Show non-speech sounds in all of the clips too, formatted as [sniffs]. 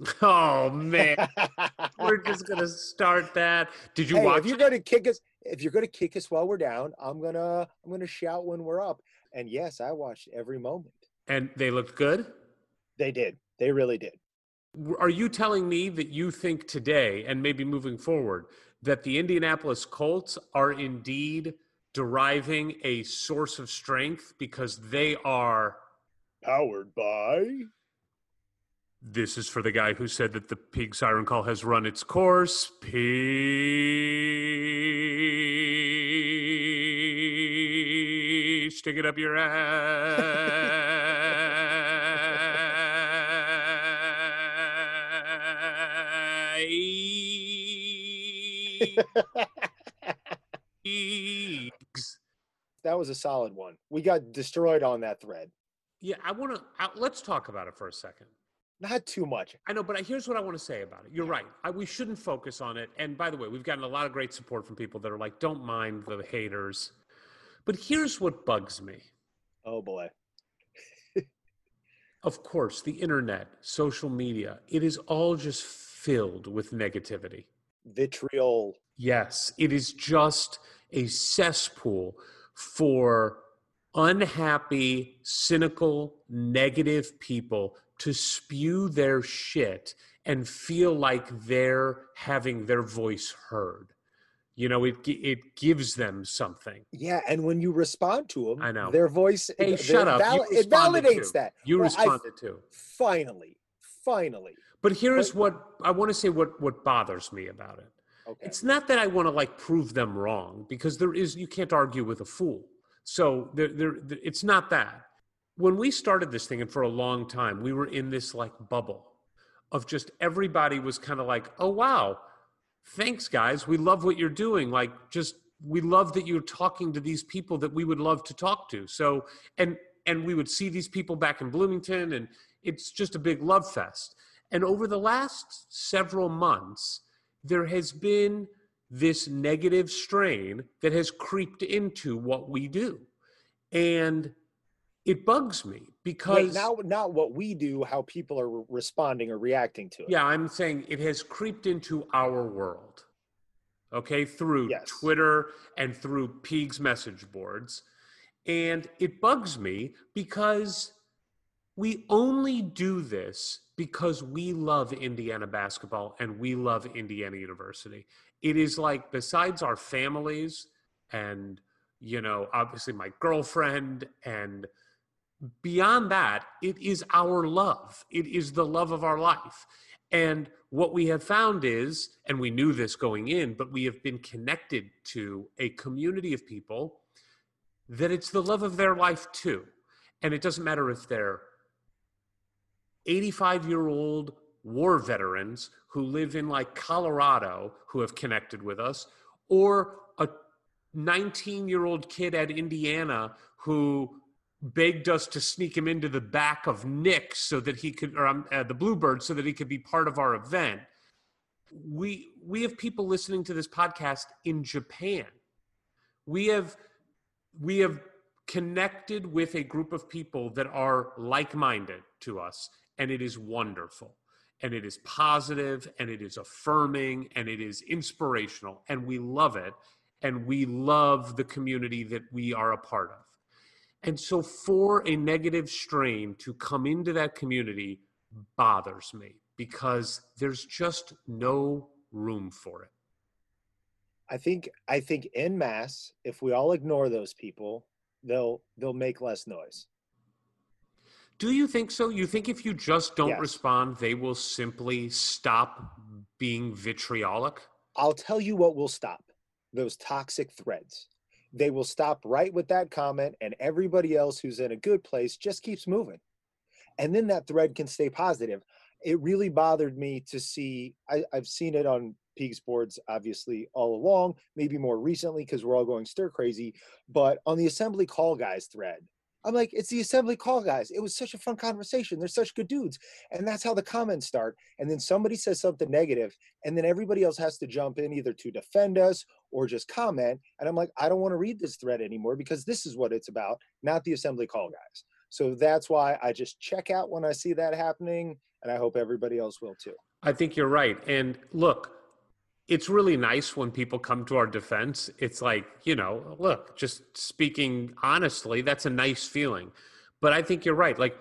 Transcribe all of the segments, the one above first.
[laughs] Oh man, we're [laughs] just gonna start that. Did you Hey, watch if you're it? to kick us, if you're going to kick us while we're down, I'm gonna I'm gonna shout when we're up. And yes, I watched every moment. And they looked good. They did. They really did. Are you telling me that you think today, and maybe moving forward, that the Indianapolis Colts are indeed deriving a source of strength because they are? Powered by. This is for the guy who said that the pig siren call has run its course. Pee, stick it up your ass. [laughs] That was a solid one. We got destroyed on that thread. Yeah, I want to. Let's talk about it for a second. Not too much. I know, but here's what I want to say about it. You're right. I, we shouldn't focus on it. And by the way, we've gotten a lot of great support from people that are like, don't mind the haters. But here's what bugs me. Oh boy. [laughs] Of course, the internet, social media, it is all just filled with negativity. Vitriol. Yes, it is just a cesspool for unhappy, cynical, negative people to spew their shit and feel like they're having their voice heard. You know, it it gives them something. Yeah, and when you respond to them, I know. their voice. Hey, shut up. It validates too. that. You Well, responded too. Finally, finally. But here's what I want to say what what bothers me about it. Okay. It's not that I want to like prove them wrong because there is you can't argue with a fool. So there there- it's not that. When we started this thing and for a long time we were in this like bubble of just everybody was kind of like, "Oh wow. Thanks guys. We love what you're doing. Like just we love that you're talking to these people that we would love to talk to." So and and we would see these people back in Bloomington and it's just a big love fest. And over the last several months, there has been this negative strain that has creeped into what we do. And it bugs me because Wait, now, not what we do, how people are responding or reacting to it. yeah, I'm saying it has creeped into our world. Okay, through Yes. Twitter and through Peegs message boards. And it bugs me because we only do this because we love Indiana basketball and we love Indiana University. It is like, besides our families and, you know, obviously my girlfriend and beyond that, it is our love. It is the love of our life. And what we have found is, and we knew this going in, but we have been connected to a community of people that it's the love of their life too. And it doesn't matter if they're 85 year old war veterans who live in like Colorado who have connected with us, or a 19 year old kid at Indiana who begged us to sneak him into the back of Nick so that he could, or um, uh, the Bluebird, so that he could be part of our event. We we have people listening to this podcast in Japan. We have we have connected with a group of people that are like-minded to us and it is wonderful and it is positive and it is affirming and it is inspirational and we love it and we love the community that we are a part of. And so for a negative strain to come into that community bothers me because there's just no room for it. I think I think in mass, if we all ignore those people, they'll they'll make less noise. Do you think so? You think if you just don't Yes. respond, they will simply stop being vitriolic? I'll tell you what will stop those toxic threads. They will stop right with that comment, and everybody else who's in a good place just keeps moving. And then that thread can stay positive. It really bothered me to see, I, I've seen it on Peegs boards obviously, all along, maybe more recently because we're all going stir crazy. But on the assembly call guys thread, I'm like, it's the assembly call guys. It was such a fun conversation. They're such good dudes. And that's how the comments start. And then somebody says something negative, and then everybody else has to jump in either to defend us or just comment. And I'm like, I don't want to read this thread anymore because this is what it's about, not the assembly call guys. So that's why I just check out when I see that happening. And I hope everybody else will too. I think you're right. And look, it's really nice when people come to our defense. It's like, you know, look, just speaking honestly, that's a nice feeling. But I think you're right. Like,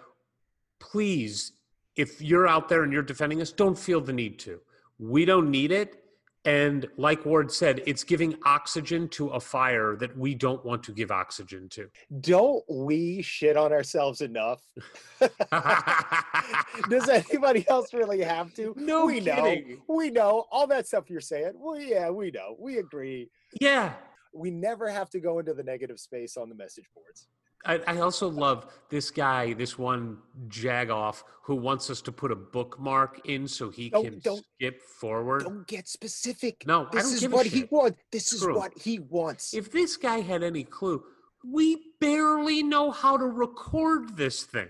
please, if you're out there and you're defending us, don't feel the need to. We don't need it. And like Ward said, it's giving oxygen to a fire that we don't want to give oxygen to. Don't we shit on ourselves enough? [laughs] Does anybody else really have to? No we kidding. know. We know all that stuff you're saying. Well, yeah, we know. We agree. yeah. We never have to go into the negative space on the message boards. I, I also love this guy, this one jagoff who wants us to put a bookmark in so he Don't- can don't- skip forward. Don't get specific. No, this is what he wants. This is what he wants. If this guy had any clue, we barely know how to record this thing.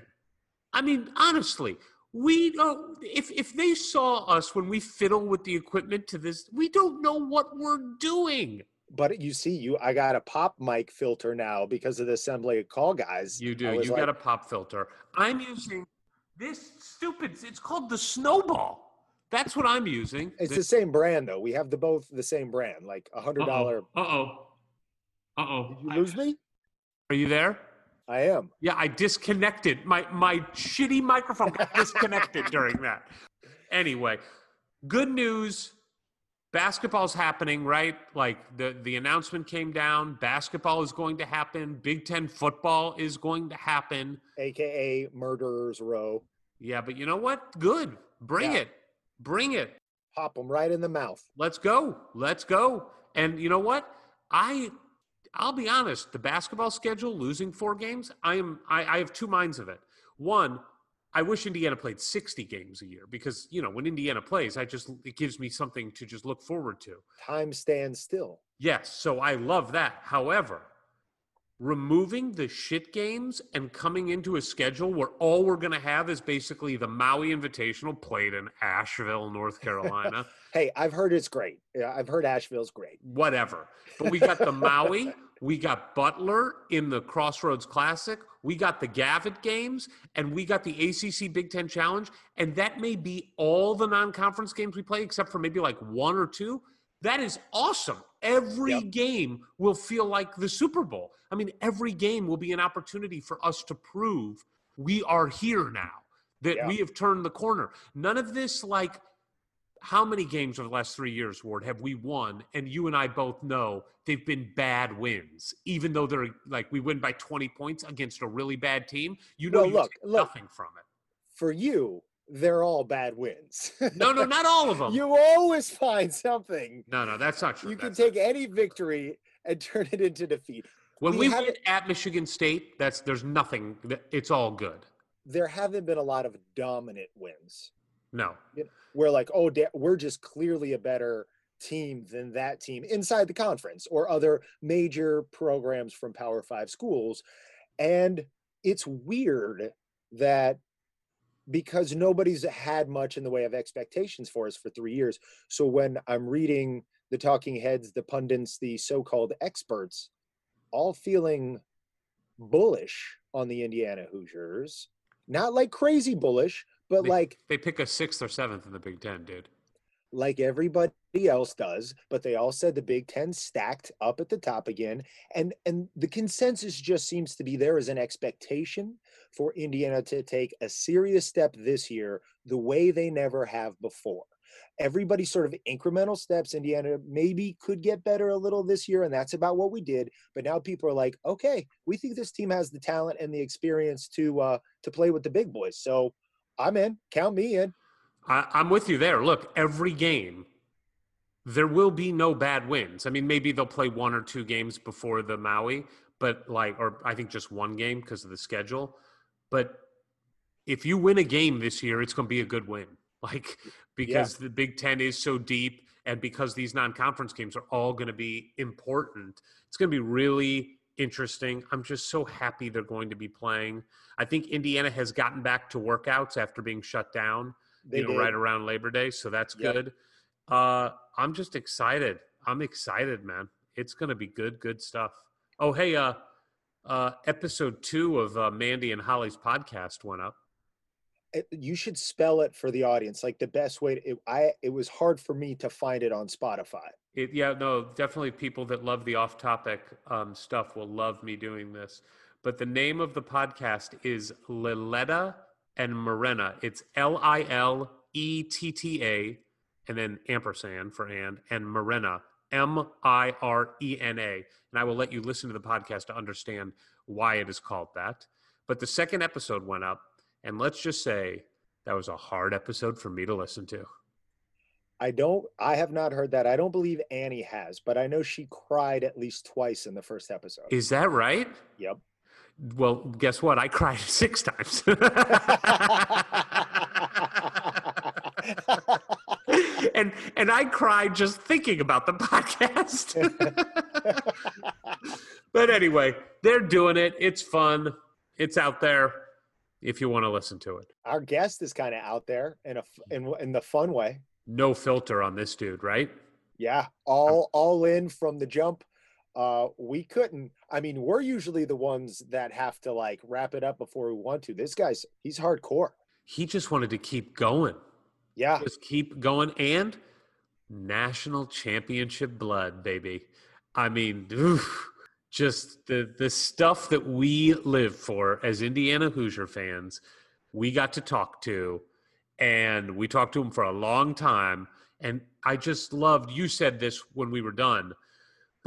I mean, honestly, we don't. If if they saw us when we fiddle with the equipment to this, we don't know what we're doing. But you see, you I got a pop mic filter now because of the assembly of call guys. You do. You like, got a pop filter. I'm using this stupid. It's called the Snowball. That's what I'm using. It's the same brand though. We have the both the same brand, like a hundred dollar. Uh oh. Uh oh. Did you lose me? Are you there? I am. Yeah, I disconnected. My my shitty microphone got disconnected during that. Anyway, good news. Basketball's happening, right? Like the the announcement came down. Basketball is going to happen. Big 10 football is going to happen. AKA Murderers Row. Yeah, but you know what? Good. Bring Yeah. it. Bring it. Pop them right in the mouth. Let's go. Let's go. And you know what? I I'll be honest, the basketball schedule, losing four games, I am I, I have two minds of it. One, I wish Indiana played 60 games a year because, you know, when Indiana plays, I just it gives me something to just look forward to. Time stands still. Yes, so I love that. However, removing the shit games and coming into a schedule where all we're going to have is basically the Maui Invitational played in Asheville, North Carolina. [laughs] Hey, I've heard it's great. Yeah, I've heard Asheville's great. whatever. But we got the Maui, we got Butler in the Crossroads Classic, we got the Gavitt games, and we got the ACC Big Ten Challenge. And that may be all the non conference games we play, except for maybe like one or two. That is awesome. Every Yep. game will feel like the Super Bowl. I mean, every game will be an opportunity for us to prove we are here now, that Yeah. we have turned the corner. None of this like how many games over the last three years, Ward, have we won? And you and I both know they've been bad wins, even though they're like we win by 20 points against a really bad team. You know, Well, you look, take look. nothing from it. For you, they're all bad wins. No, no, not all of [laughs] them. you always find something. no, no, that's not true. You can That's not take any victory and turn it into defeat. When we we, have win at Michigan State, that's there's nothing. It's all good. There haven't been a lot of dominant wins. No, We're like, oh, we're just clearly a better team than that team inside the conference or other major programs from Power Five schools. And it's weird that because nobody's had much in the way of expectations for us for three years. So when I'm reading the talking heads, the pundits, the so called experts, all feeling bullish on the Indiana Hoosiers, not like crazy bullish, But They- like They pick a sixth or seventh in the Big Ten, dude. Like everybody else does, but they all said the Big Ten stacked up at the top again. And and the consensus just seems to be there is an expectation for Indiana to take a serious step this year the way they never have before. Everybody sort of incremental steps. Indiana maybe could get better a little this year, and that's about what we did. But now people are like, okay, we think this team has the talent and the experience to uh to play with the big boys. So I'm in. Count me in. I, I'm with you there. Look, every game, there will be no bad wins. I mean, maybe they'll play one or two games before the Maui, but like, or I think just one game because of the schedule. But if you win a game this year, it's going to be a good win. [laughs] Like, because the Big Ten is so deep and because these non conference games are all going to be important, it's going to be really interesting. I'm just so happy they're going to be playing. I think Indiana has gotten back to workouts after being shut down They you know, did. right around Labor Day. So that's Yep. good. Uh, I'm just excited. I'm excited, man. It's gonna be good, good stuff. Oh, hey, uh, uh, episode two of uh, Mandy and Holly's podcast went up. you should spell it for the audience like the best way to, it, i it was hard for me to find it on spotify It, yeah, no, definitely people that love the off-topic um, stuff will love me doing this. But the name of the podcast is Liletta and Mirena. It's L I L E T T A, and then ampersand for and, and Mirena, M I R E N A. And I will let you listen to the podcast to understand why it is called that. But the second episode went up, and let's just say that was a hard episode for me to listen to. i don't i have not heard that i don't believe annie has but i know she cried at least twice in the first episode Is that right? yep Well, guess what? I cried [laughs] six times. [laughs] and and I cried just thinking about the [laughs] podcast. but anyway, they're doing it. It's fun. It's out there if you want to listen to it. our guest is kind of out there in a in, in the fun way No filter on this dude, right? yeah all all in from the jump uh we couldn't i mean we're usually the ones that have to like wrap it up before we want to. This guy's he's hardcore. He just wanted to keep going. yeah. Just keep going. And national championship blood baby. I mean oof, just the the stuff that we live for as indiana hoosier fans we got to talk to. And we talked to him for a long time. And i just loved you said this when we were done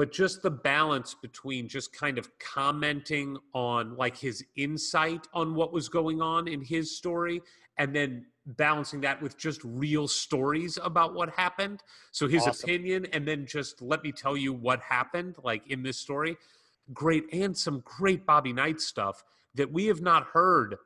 but just the balance between just kind of commenting on like his insight on what was going on in his story and then balancing that with just real stories about what happened. So his Awesome. opinion and then just let me tell you what happened like in this story. Great and some great bobby knight stuff that we have not heard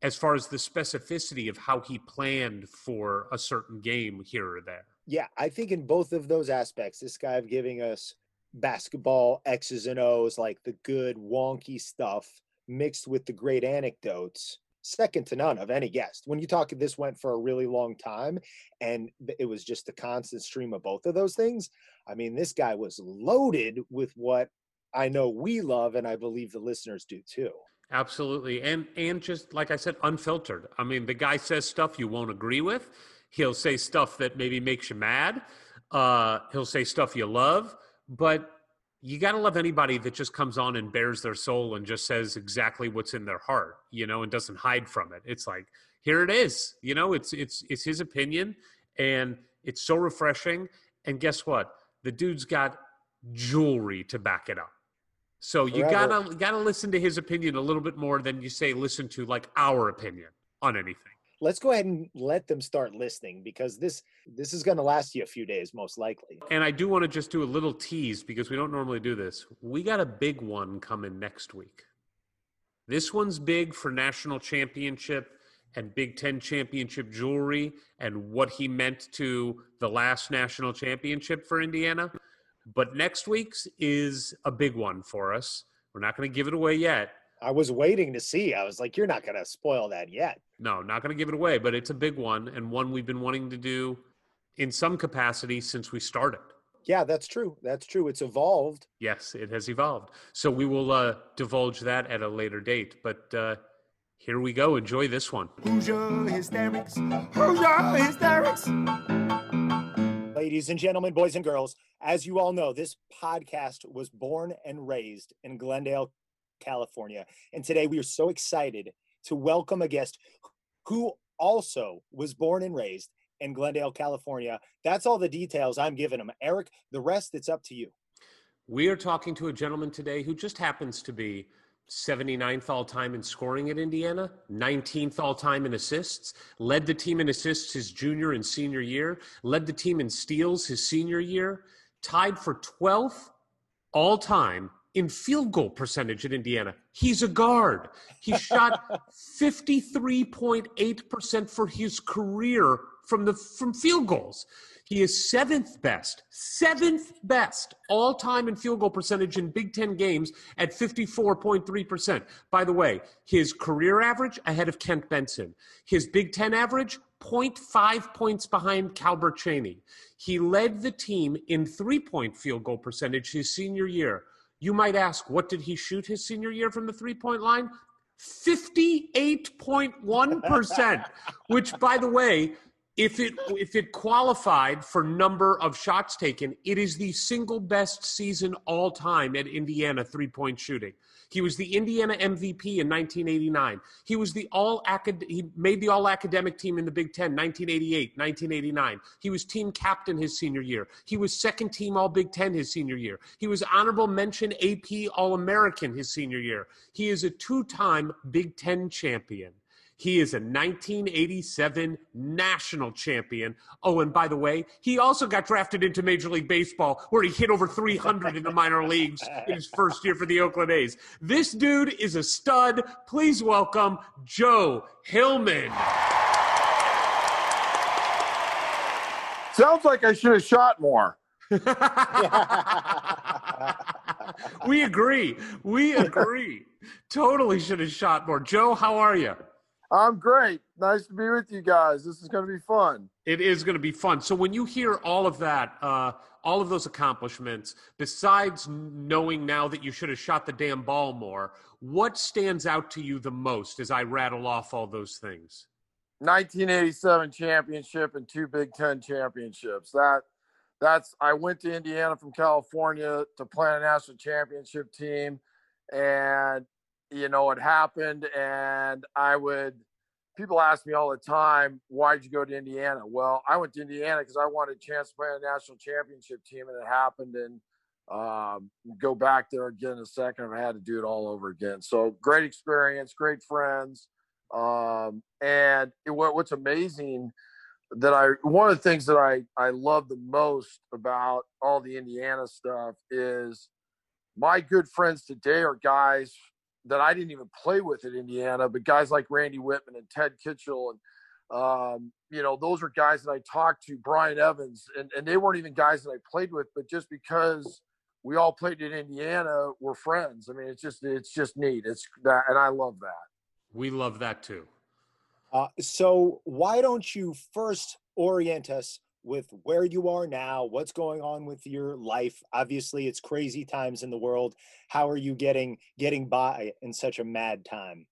as far as the specificity of how he planned for a certain game here or there. Yeah, I think in both of those aspects, this guy of giving us basketball X's and O's, like the good wonky stuff, mixed with the great anecdotes, second to none of any guest. When you talk, this went for a really long time, and it was just a constant stream of both of those things. I mean, this guy was loaded with what I know we love, and I believe the listeners do too. Absolutely. And and just like I said, unfiltered. I mean, the guy says stuff you won't agree with. He'll say stuff that maybe makes you mad. Uh, he'll say stuff you love, but you got to love anybody that just comes on and bears their soul and just says exactly what's in their heart, you know, and doesn't hide from it. It's like, here it is. You know, it's it's it's his opinion and it's so refreshing. And guess what? The dude's got jewelry to back it up. So you Forever. gotta gotta listen to his opinion a little bit more than you say listen to like our opinion on anything. Let's go ahead and let them start listening because this this is going to last you a few days, most likely. And I do want to just do a little tease because we don't normally do this. We got a big one coming next week. This one's big for national championship and Big Ten championship jewelry and what he meant to the last national championship for Indiana. But next week's is a big one for us. We're not going to give it away yet. I was waiting to see. I was like, you're not going to spoil that yet. No, not going to give it away, but it's a big one and one we've been wanting to do in some capacity since we started. Yeah, that's true. That's true. It's evolved. Yes, it has evolved. So we will uh, divulge that at a later date. But uh, Here we go. Enjoy this one. Hoosier hysterics. Hoosier hysterics. Ladies and gentlemen, boys and girls, as you all know, this podcast was born and raised in Glendale, California. And today we are so excited to welcome a guest who also was born and raised in Glendale, California. That's all the details I'm giving him. Eric, the rest, it's up to you. We are talking to a gentleman today who just happens to be 79th all time in scoring at Indiana, 19th all time in assists, led the team in assists his junior and senior year, led the team in steals his senior year, tied for 12th all time in field goal percentage at Indiana. He's a guard. He [laughs] shot 53.8% for his career from the from field goals. He is seventh best, seventh best all time in field goal percentage in Big Ten games at 54.3%. By the way, his career average ahead of Kent Benson. His Big Ten average 0.5 points behind Calbert Cheaney. He led the team in three point field goal percentage his senior year. You might ask, what did he shoot his senior year from the three point line? 58.1%, [laughs] which, by the way, if it if it qualified for number of shots taken, it is the single best season all time at Indiana three point shooting. He was the Indiana MVP in 1989. He was the all acad- he made the all academic team in the Big 10 1988, 1989. He was team captain his senior year. He was second team all Big 10 his senior year. He was honorable mention AP All American his senior year. He is a two-time Big 10 champion. He is a 1987 national champion. Oh, and by the way, he also got drafted into Major League Baseball, where he hit over 300 in the minor leagues in his first year for the Oakland A's. This dude is a stud. Please welcome Joe Hillman. Sounds like I should have shot more. [laughs] we agree. We agree. totally should have shot more. Joe, how are you? I'm great. Nice to be with you guys. This is going to be fun. It is going to be fun. So when you hear all of that, uh, all of those accomplishments, besides knowing now that you should have shot the damn ball more, what stands out to you the most as I rattle off all those things? 1987 championship and two Big Ten championships. That that's I went to Indiana from California to play a national championship team, and you know, it happened. And I would, people ask me all the time, why'd you go to Indiana? Well, I went to Indiana because I wanted a chance to play on a national championship team, and it happened. And um, go back there again in a second I had to do it all over again. So great experience, great friends. Um, and it, what, what's amazing that I, one of the things that I, I love the most about all the Indiana stuff is my good friends today are guys that I didn't even play with at Indiana, but guys like Randy Wittman and Ted Kitchel and um, you know, those are guys that I talked to, Brian Evans, and, and they weren't even guys that I played with, but just because we all played in Indiana, we're friends. I mean, it's just it's just neat. It's that, and I love that. We love that too. Uh, so why don't you first orient us with where you are now, what's going on with your life. Obviously, it's crazy times in the world. How are you getting getting by in such a mad time?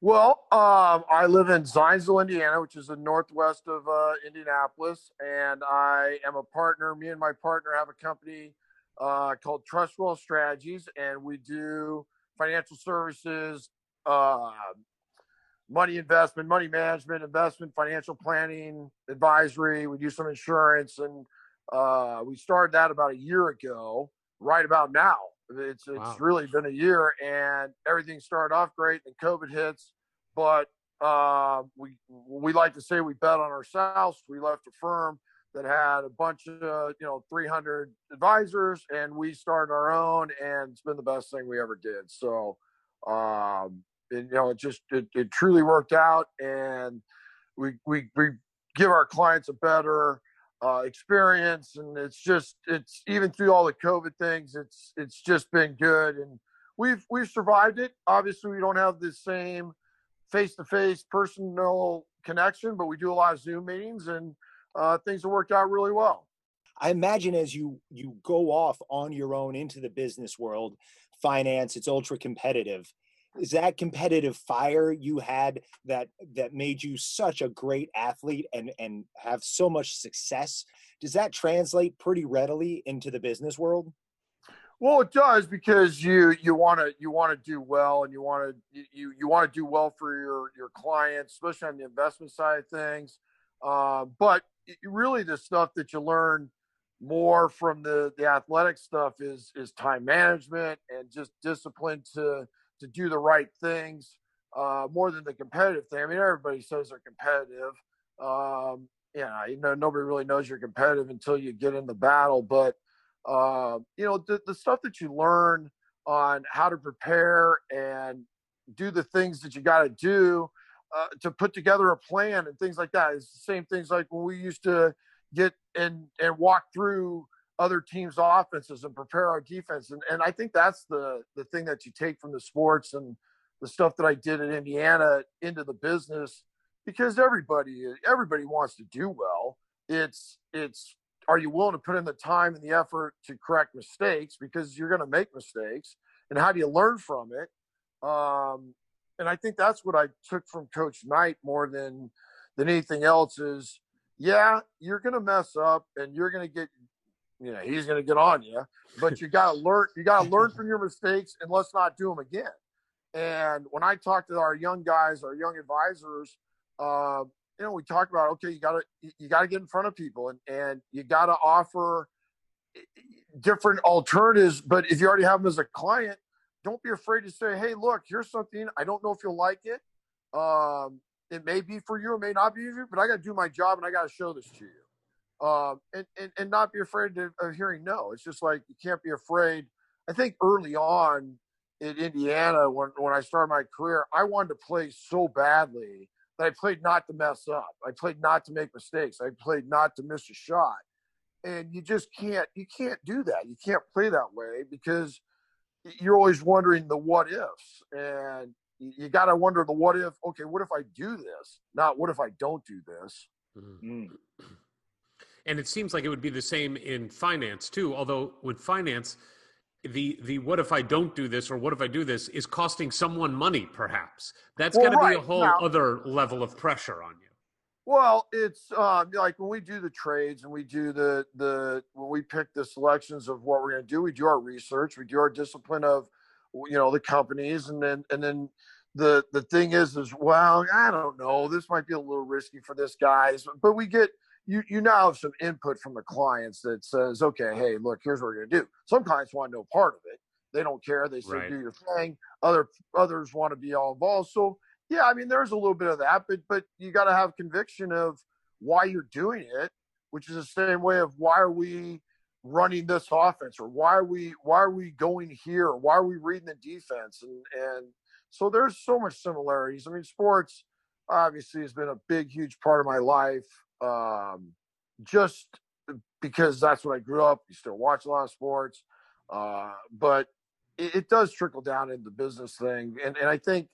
Well, um, I live in Zionsville, Indiana, which is the northwest of uh, Indianapolis, and I am a partner. Me and my partner have a company uh, called Trustwell Strategies, and we do financial services, uh, money investment, money management, investment, financial planning, advisory. We do some insurance, and uh, we started that about a year ago. Right about now, it's it's wow. really been a year, and everything started off great. And COVID hits, but uh, we we like to say we bet on ourselves. We left a firm that had a bunch of you know 300 advisors, and we started our own, and it's been the best thing we ever did. So um, and, you know, it just it, it truly worked out, and we we we give our clients a better uh, experience, and it's just it's even through all the COVID things, it's it's just been good, and we've we've survived it. Obviously, we don't have the same face to face personal connection, but we do a lot of Zoom meetings, and uh, things have worked out really well. I imagine as you you go off on your own into the business world, finance, it's ultra competitive is that competitive fire you had that that made you such a great athlete and and have so much success does that translate pretty readily into the business world well, it does because you you want to you want to do well, and you want to you you want to do well for your your clients, especially on the investment side of things. Uh, but really, the stuff that you learn more from the the athletic stuff is is time management and just discipline to to do the right things uh, more than the competitive thing. I mean, everybody says they're competitive. Um, yeah, you know, nobody really knows you're competitive until you get in the battle, but uh, you know, the, the stuff that you learn on how to prepare and do the things that you got to do uh, to put together a plan and things like that. It's the same things like when we used to get and and walk through other teams' offenses and prepare our defense. And and I think that's the the thing that you take from the sports and the stuff that I did at Indiana into the business because everybody everybody wants to do well. It's it's are you willing to put in the time and the effort to correct mistakes because you're going to make mistakes and how do you learn from it um, and i think that's what i took from coach knight more than than anything else is yeah you're going to mess up and you're going to get you know he's going to get on you but you got to learn you got to learn from your mistakes and let's not do them again and when i talk to our young guys our young advisors uh, you know, we talk about okay, you gotta you gotta get in front of people and and you gotta offer eh, different alternatives. But if you already have them as a client, don't be afraid to say, hey, look, here's something. I don't know if you'll like it. Um, it may be for you, it may not be for you, but I got to do my job and I got to show this to you. Um, and, and, and not be afraid to, of hearing no. It's just like you can't be afraid. I think early on in Indiana, when, when I started my career, I wanted to play so badly that I played not to mess up. I played not to make mistakes. I played not to miss a shot. And you just can't you can't do that. You can't play that way because you're always wondering the what ifs. And you got to wonder the what if. Okay, what if I do this? Not what if I don't do this. Mm-hmm. [clears throat] And it seems like it would be the same in finance too. Although with finance, the the what if I don't do this or what if I do this is costing someone money, perhaps. That's well, got to right. be a whole now, other level of pressure on you. Well, it's um, like when we do the trades and we do the the when we pick the selections of what we're going to do, we do our research, we do our discipline of you know the companies, and then and then the the thing is is well, I don't know, this might be a little risky for this guys, but we get you you now have some input from the clients that says, okay, hey, look, here's what we're gonna do. Some clients want no part of it. They don't care. They say right. do your thing. Other others want to be all involved. So yeah, I mean, there's a little bit of that, but but you got to have conviction of why you're doing it, which is the same way of why are we running this offense or why are we why are we going here why are we reading the defense and and so there's so much similarities. I mean, sports obviously has been a big, huge part of my life um, just because that's what I grew up. You still watch a lot of sports, uh, but it, it, does trickle down into the business thing. And and I think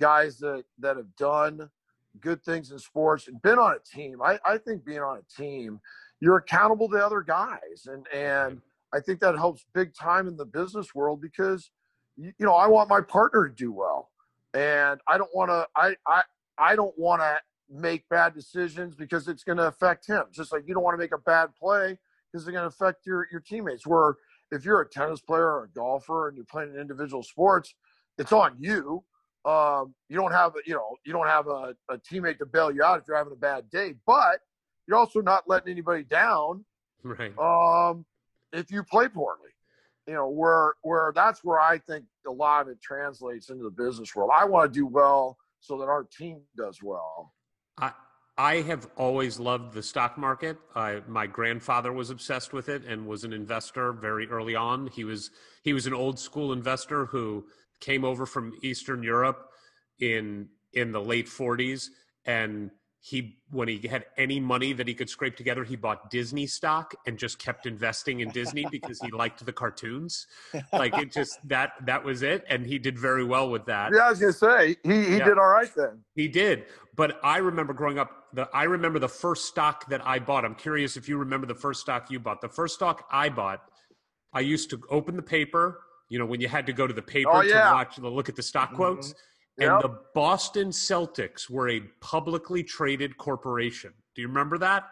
guys that that have done good things in sports and been on a team, I, I think being on a team, you're accountable to other guys, and and I think that helps big time in the business world because you, you know I want my partner to do well, and I don't want to I I I don't want to make bad decisions because it's going to affect him. Just like you don't want to make a bad play because it's going to affect your, your teammates. Where if you're a tennis player or a golfer and you're playing in individual sports, it's on you. Um, you don't have a, you know, you don't have a, a teammate to bail you out if you're having a bad day, but you're also not letting anybody down. Right. Um, if you play poorly, you know, where, where that's where I think a lot of it translates into the business world. I want to do well so that our team does well. I I have always loved the stock market. My grandfather was obsessed with it and was an investor very early on. He was he was an old school investor who came over from Eastern Europe in in the late 40s and he when he had any money that he could scrape together he bought disney stock and just kept investing in disney because he liked the cartoons. Like it just that that was it. And he did very well with that. Yeah i was gonna say he, he yeah. did all right then. He did. But i remember growing up the i remember the first stock that i bought. I'm curious if you remember the first stock you bought. The first stock i bought i used to open the paper You know, when you had to go to the paper Oh, to watch the look at the stock mm-hmm. quotes. And Yep. the Boston Celtics were a publicly traded corporation. Do you remember that?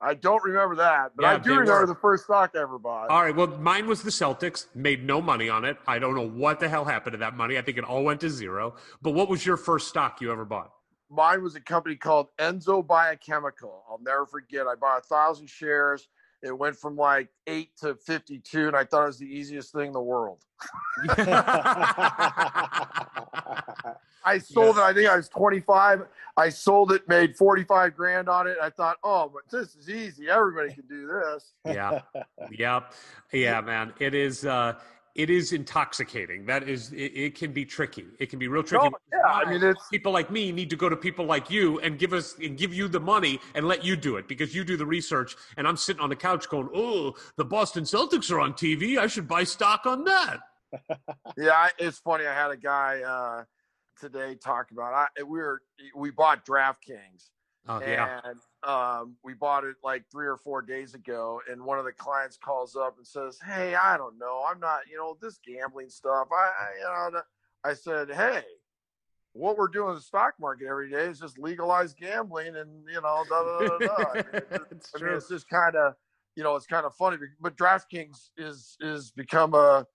I don't remember that, but Yeah, I do remember were. the first stock I ever bought. All right. Well, mine was the Celtics. Made no money on it. I don't know what the hell happened to that money. I think it all went to zero. But what was your first stock you ever bought? Mine was a company called Enzo Biochemical. I'll never forget. I bought a thousand shares. It went from like eight to fifty-two, and I thought it was the easiest thing in the world. [laughs] I sold it. I think I was 25. I sold it, made 45 grand on it. I thought, oh, but this is easy. Everybody can do this. yeah. [laughs] Yep. Yeah, man. It is. uh it is intoxicating. That is, it, it can be tricky. It can be real tricky. No, yeah, I mean, it's people like me need to go to people like you and give us and give you the money and let you do it because you do the research and I'm sitting on the couch going, "Oh, the Boston Celtics are on TV. I should buy stock on that." [laughs] yeah. It's funny. I had a guy uh, today talk about. I we were we bought DraftKings, Oh, yeah. and um, we bought it like three or four days ago. And one of the clients calls up and says, "Hey, I don't know. I'm not. You know, this gambling stuff. I, I you know." I said, "Hey." What we're doing in the stock market every day is just legalize gambling, and you know, da, da, da, da. I mean, [laughs] it's just- I mean, it's just kind of, you know, it's kind of funny. But DraftKings is is become a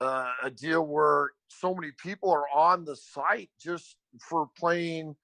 uh, a deal where so many people are on the site just for playing,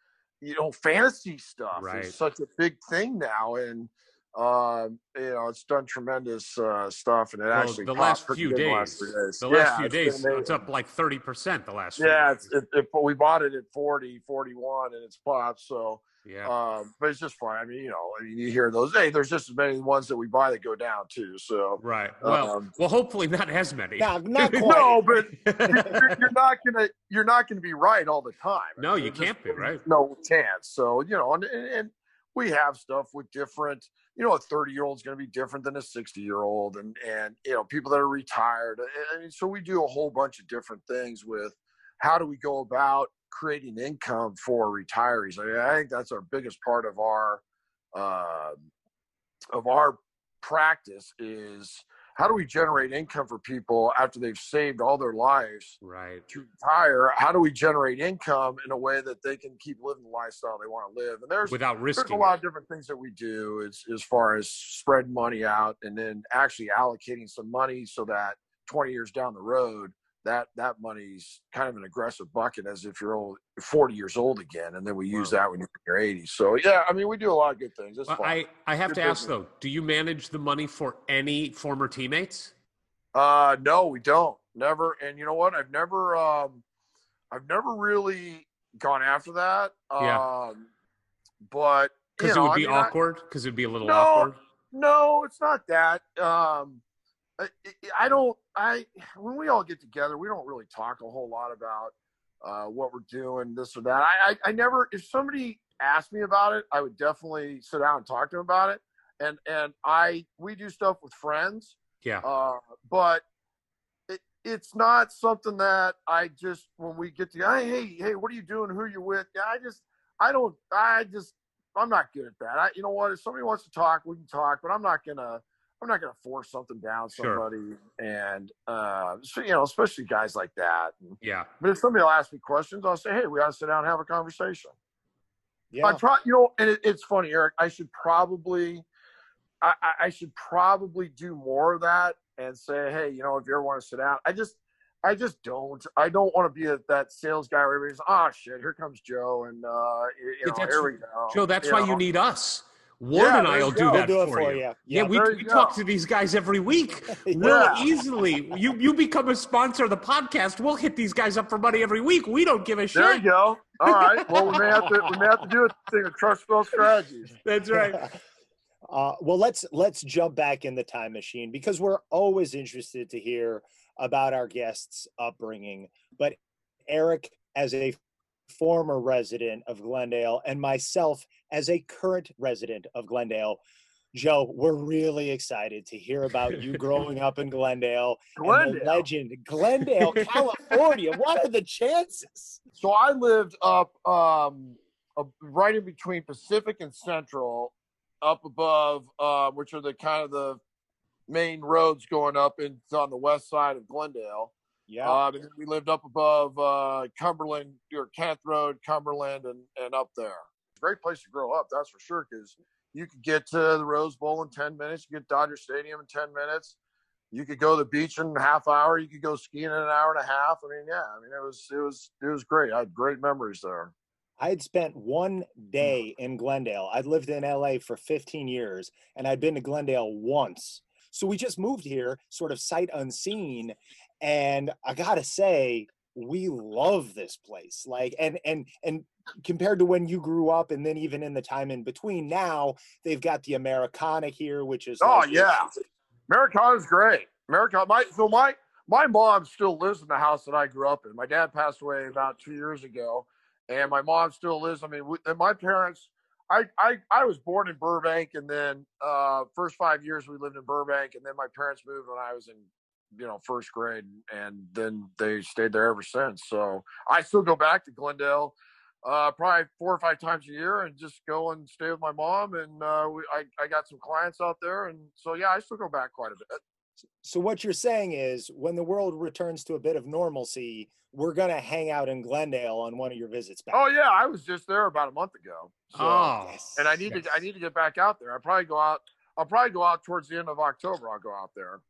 you know, fantasy stuff. Right. It's such a big thing now, and um, you know, it's done tremendous uh, stuff, and it Well, actually the last few days, the last three days. the Yeah, last few it's days, it's up like thirty percent. The last few Yeah, it's, it, it, we bought it at 40, 41, and it's popped. So, yeah. um, but it's just fun. I mean, you know, I mean, you hear those. Hey, there's just as many ones that we buy that go down too. So, right. Well, um, well, hopefully not as many. Nah, [laughs] not quite. no, but [laughs] you're, you're not gonna you're not gonna be right all the time. No, you There's just can't be, right? No chance. So you know, and, and, and we have stuff with different. You know, a 30 year old is going to be different than a 60 year old, and and you know, people that are retired. And, and so we do a whole bunch of different things with how do we go about creating income for retirees. I, mean, I think that's our biggest part of our uh, of our practice is how do we generate income for people after they've saved all their lives right. to retire? How do we generate income in a way that they can keep living the lifestyle they want to live? And there's Without there's a lot of different things that we do as as far as spread money out and then actually allocating some money so that 20 years down the road that that money's kind of an aggressive bucket as if you're old 40 years old again and then we use Wow. that when you're 80 so yeah i mean we do a lot of good things Well. I, I have Good to ask though, do you manage the money for any former teammates? Uh, no, we don't. Never. And you know what? I've never, um, I've never really gone after that. Yeah. Um, but Because it know, would I be mean, awkward. Because it'd be a little No. awkward. no, it's not that. Um, I, I don't. I when we all get together, we don't really talk a whole lot about uh, what we're doing, this or that. I, I, I never. If somebody asked me about it, I would definitely sit down and talk to them about it. And and I we do stuff with friends. Yeah. Uh, but it, it's not something that I just when we get together. Hey, hey, hey, what are you doing? Who are you with? Yeah, I just I don't. I just I'm not good at that. I, you know what? If somebody wants to talk, we can talk. But I'm not gonna. I'm not gonna force something down Sure. somebody. And uh, so, you know, especially guys like that. And- Yeah. but if somebody will ask me questions, I'll say, hey, we ought to sit down and have a conversation. Yeah. I pro- you know, and it, it's funny, Eric. I should probably, I, I- I should probably do more of that and say, hey, you know, if you ever want to sit down, I just, I just don't. I don't want to be a, that sales guy where everybody's, oh shit, here comes Joe, and uh, you, you know, that's- here we go. Joe, that's why know. you need us. Warren Yeah, and I'll do that We'll do it for, for you. you. Yeah, Yeah, we, there we talk to these guys every week. [laughs] Yeah. We'll easily you you become a sponsor of the podcast. We'll hit these guys up for money every week. We don't give a shit. There you go. All [laughs] right. Well, we may have to, we may have to do a thing of Trustwell strategies. [laughs] That's right. Uh, well, let's let's jump back in the time machine because we're always interested to hear about our guests' upbringing. But Eric, as a former resident of Glendale, and myself as a current resident of Glendale, Joe, we're really excited to hear about you growing up in Glendale, [laughs] Glendale. legend, Glendale, [laughs] California. What are the chances? So I lived up um, right in between Pacific and Central, up above, uh, which are the kind of the main roads going up and on the west side of Glendale. Yeah. Um, and we lived up above uh, Cumberland, or Kenneth Road, Cumberland, and, and up there. Great place to grow up, that's for sure, because you could get to the Rose Bowl in 10 minutes. You get Dodger Stadium in 10 minutes. You could go to the beach in a half hour. You could go skiing in an hour and a half. I mean, yeah, I mean, it was, it was, it was great. I had great memories there. I had spent one day in Glendale. I'd lived in LA for 15 years and I'd been to Glendale once. So we just moved here, sort of sight unseen. And I gotta say, we love this place. Like, and and and compared to when you grew up, and then even in the time in between, now they've got the Americana here, which is Oh like- yeah, Americana's great. Americana, my so my my mom still lives in the house that I grew up in. My dad passed away about two years ago, and my mom still lives. I mean, we, and my parents. I, I I was born in Burbank, and then uh, first five years we lived in Burbank, and then my parents moved when I was in you know first grade, and then they stayed there ever since. So I still go back to Glendale uh, probably four or five times a year and just go and stay with my mom. And uh, we, I, I got some clients out there. And so, yeah, I still go back quite a bit. So what you're saying is, when the world returns to a bit of normalcy, we're gonna hang out in Glendale on one of your visits back. Oh, yeah, I was just there about a month ago. So, oh, Yes, and I need to, I need to get back out there. I probably go out. I'll probably go out towards the end of October. I'll go out there.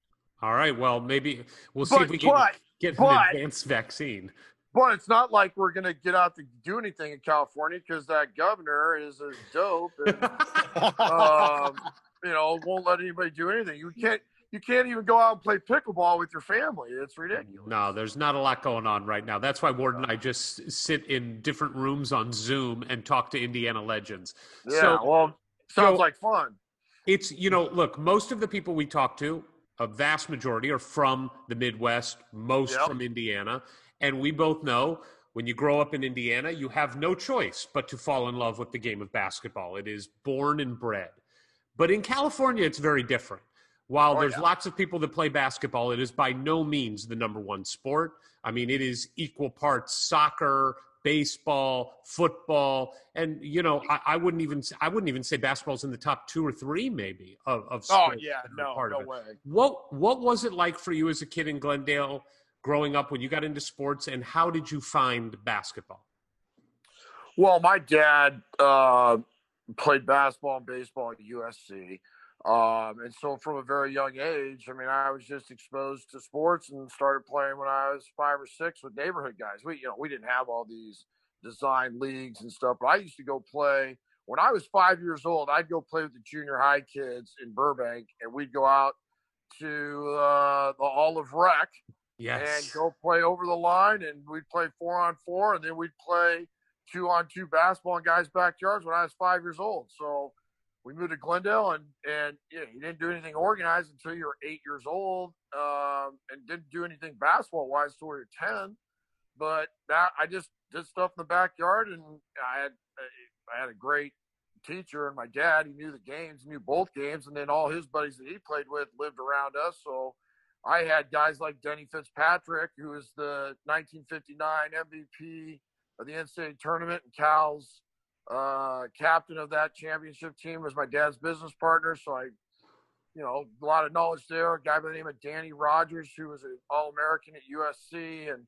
All right. Well, maybe we'll see But, if we can but, get but- an advanced vaccine. but it's not like we're going to get out to do anything in California because that governor is a dope and, [laughs] um, you know, won't let anybody do anything. You can't, you can't even go out and play pickleball with your family. It's ridiculous. No, there's not a lot going on right now. That's why Ward and I just sit in different rooms on Zoom and talk to Indiana legends. Yeah, So well, sounds so- like fun. it's, you know, look, most of the people we talk to, a vast majority are from the Midwest, most Yep. from Indiana. And we both know when you grow up in Indiana, you have no choice but to fall in love with the game of basketball. It is born and bred. But in California, it's very different. While Oh, there's yeah. lots of people that play basketball, it is by no means the number one sport. I mean, it is equal parts soccer, baseball, football, and you know, I, I wouldn't even I wouldn't even say basketball's in the top two or three maybe of, of Oh sports yeah, no, part no way. What what was it like for you as a kid in Glendale growing up when you got into sports, and how did you find basketball? Well, my dad uh, played basketball and baseball at USC. Um, and so from a very young age, I mean, I was just exposed to sports and started playing when I was five or six with neighborhood guys. We, you know, we didn't have all these design leagues and stuff, but I used to go play when I was five years old. I'd go play with the junior high kids in Burbank, and we'd go out to uh, the Olive Rec yes. and go play over the line, and we'd play four on four, and then we'd play two on two basketball in guys' backyards when I was five years old. So we moved to Glendale, and and you, know, you didn't do anything organized until you were eight years old, um, and didn't do anything basketball wise until we were ten. But that I just did stuff in the backyard, and I had I had a great teacher and my dad. He knew the games, knew both games, and then all his buddies that he played with lived around us. So I had guys like Denny Fitzpatrick, who was the 1959 MVP of the NCAA tournament, and Cal's uh, captain of that championship team was my dad's business partner. So I, you know, a lot of knowledge there. A guy by the name of Danny Rogers, who was an All American at USC and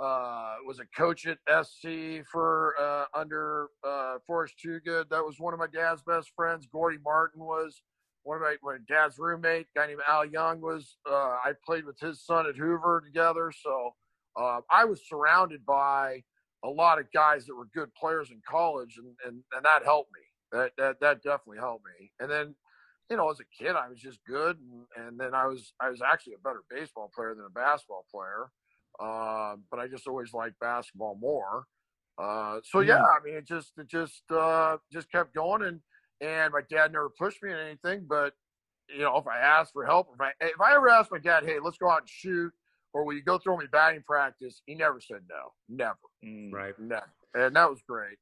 uh, was a coach at SC for uh, under uh, Forrest Twogood. That was one of my dad's best friends. Gordy Martin was one of my, my dad's roommate. A guy named Al Young was. Uh, I played with his son at Hoover together. So uh, I was surrounded by a lot of guys that were good players in college, and and, and that helped me. That, that that definitely helped me. And then, you know, as a kid, I was just good, and, and then I was I was actually a better baseball player than a basketball player. Uh, but I just always liked basketball more. Uh, so yeah, I mean, it just it just uh, just kept going, and and my dad never pushed me in anything. But you know, if I asked for help, if I if I ever asked my dad, hey, let's go out and shoot, or will you go throw me batting practice? He never said no, never, Mm. Right. never, and that was great.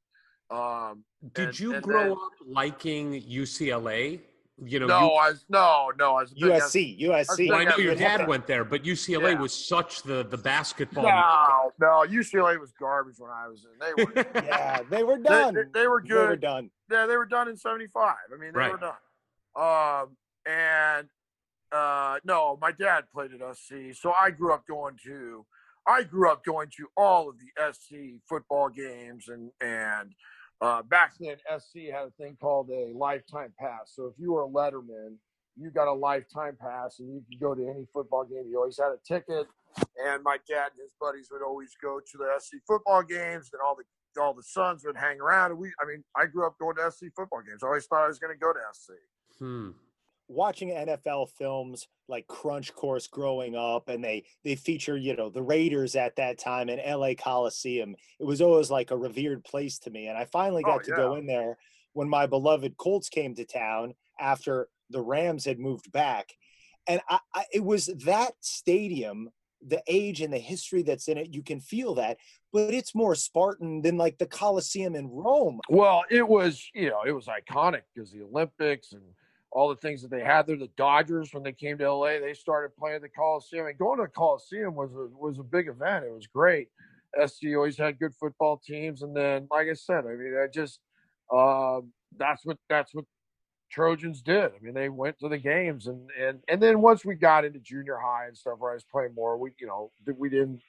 Um, Did and- you and grow then- up liking UCLA? You know, no, you, I was no, no, I was a big USC, USC. well, I know your Yeah. dad went there, but UCLA Yeah. was such the the basketball. No, no, UCLA was garbage when I was in. They were, [laughs] Yeah, they were done. they, they were They were done. Yeah, they were done in '75. I mean, they Right. were done. Um, and uh, no, my dad played at SC, so I grew up going to I grew up going to all of the SC football games, and and uh, back then SC had a thing called a lifetime pass. So if you were a letterman, you got a lifetime pass, and you could go to any football game. You always had a ticket, and my dad and his buddies would always go to the SC football games, and all the all the sons would hang around. And we, I mean, I grew up going to SC football games. I always thought I was going to go to SC. Hmm. Watching NFL films like Crunch Course growing up, and they they feature you know the Raiders at that time in L.A. Coliseum. It was always like a revered place to me, and I finally oh, got Oh, to go in there when my beloved Colts came to town after the Rams had moved back, and I, I, it was that stadium. The age and the history that's in it, you can feel that, but it's more Spartan than like the Coliseum in Rome. Well, it was, you know, it was iconic because the Olympics and all the things that they had there. The Dodgers, when they came to LA, they started playing the Coliseum. And going to the Coliseum was a, was a big event. It was great. SC always had good football teams, and then, like I said, I mean, I just um, that's what that's what Trojans did. I mean, they went to the games, and and and then once we got into junior high and stuff, where I was playing more, we you know we didn't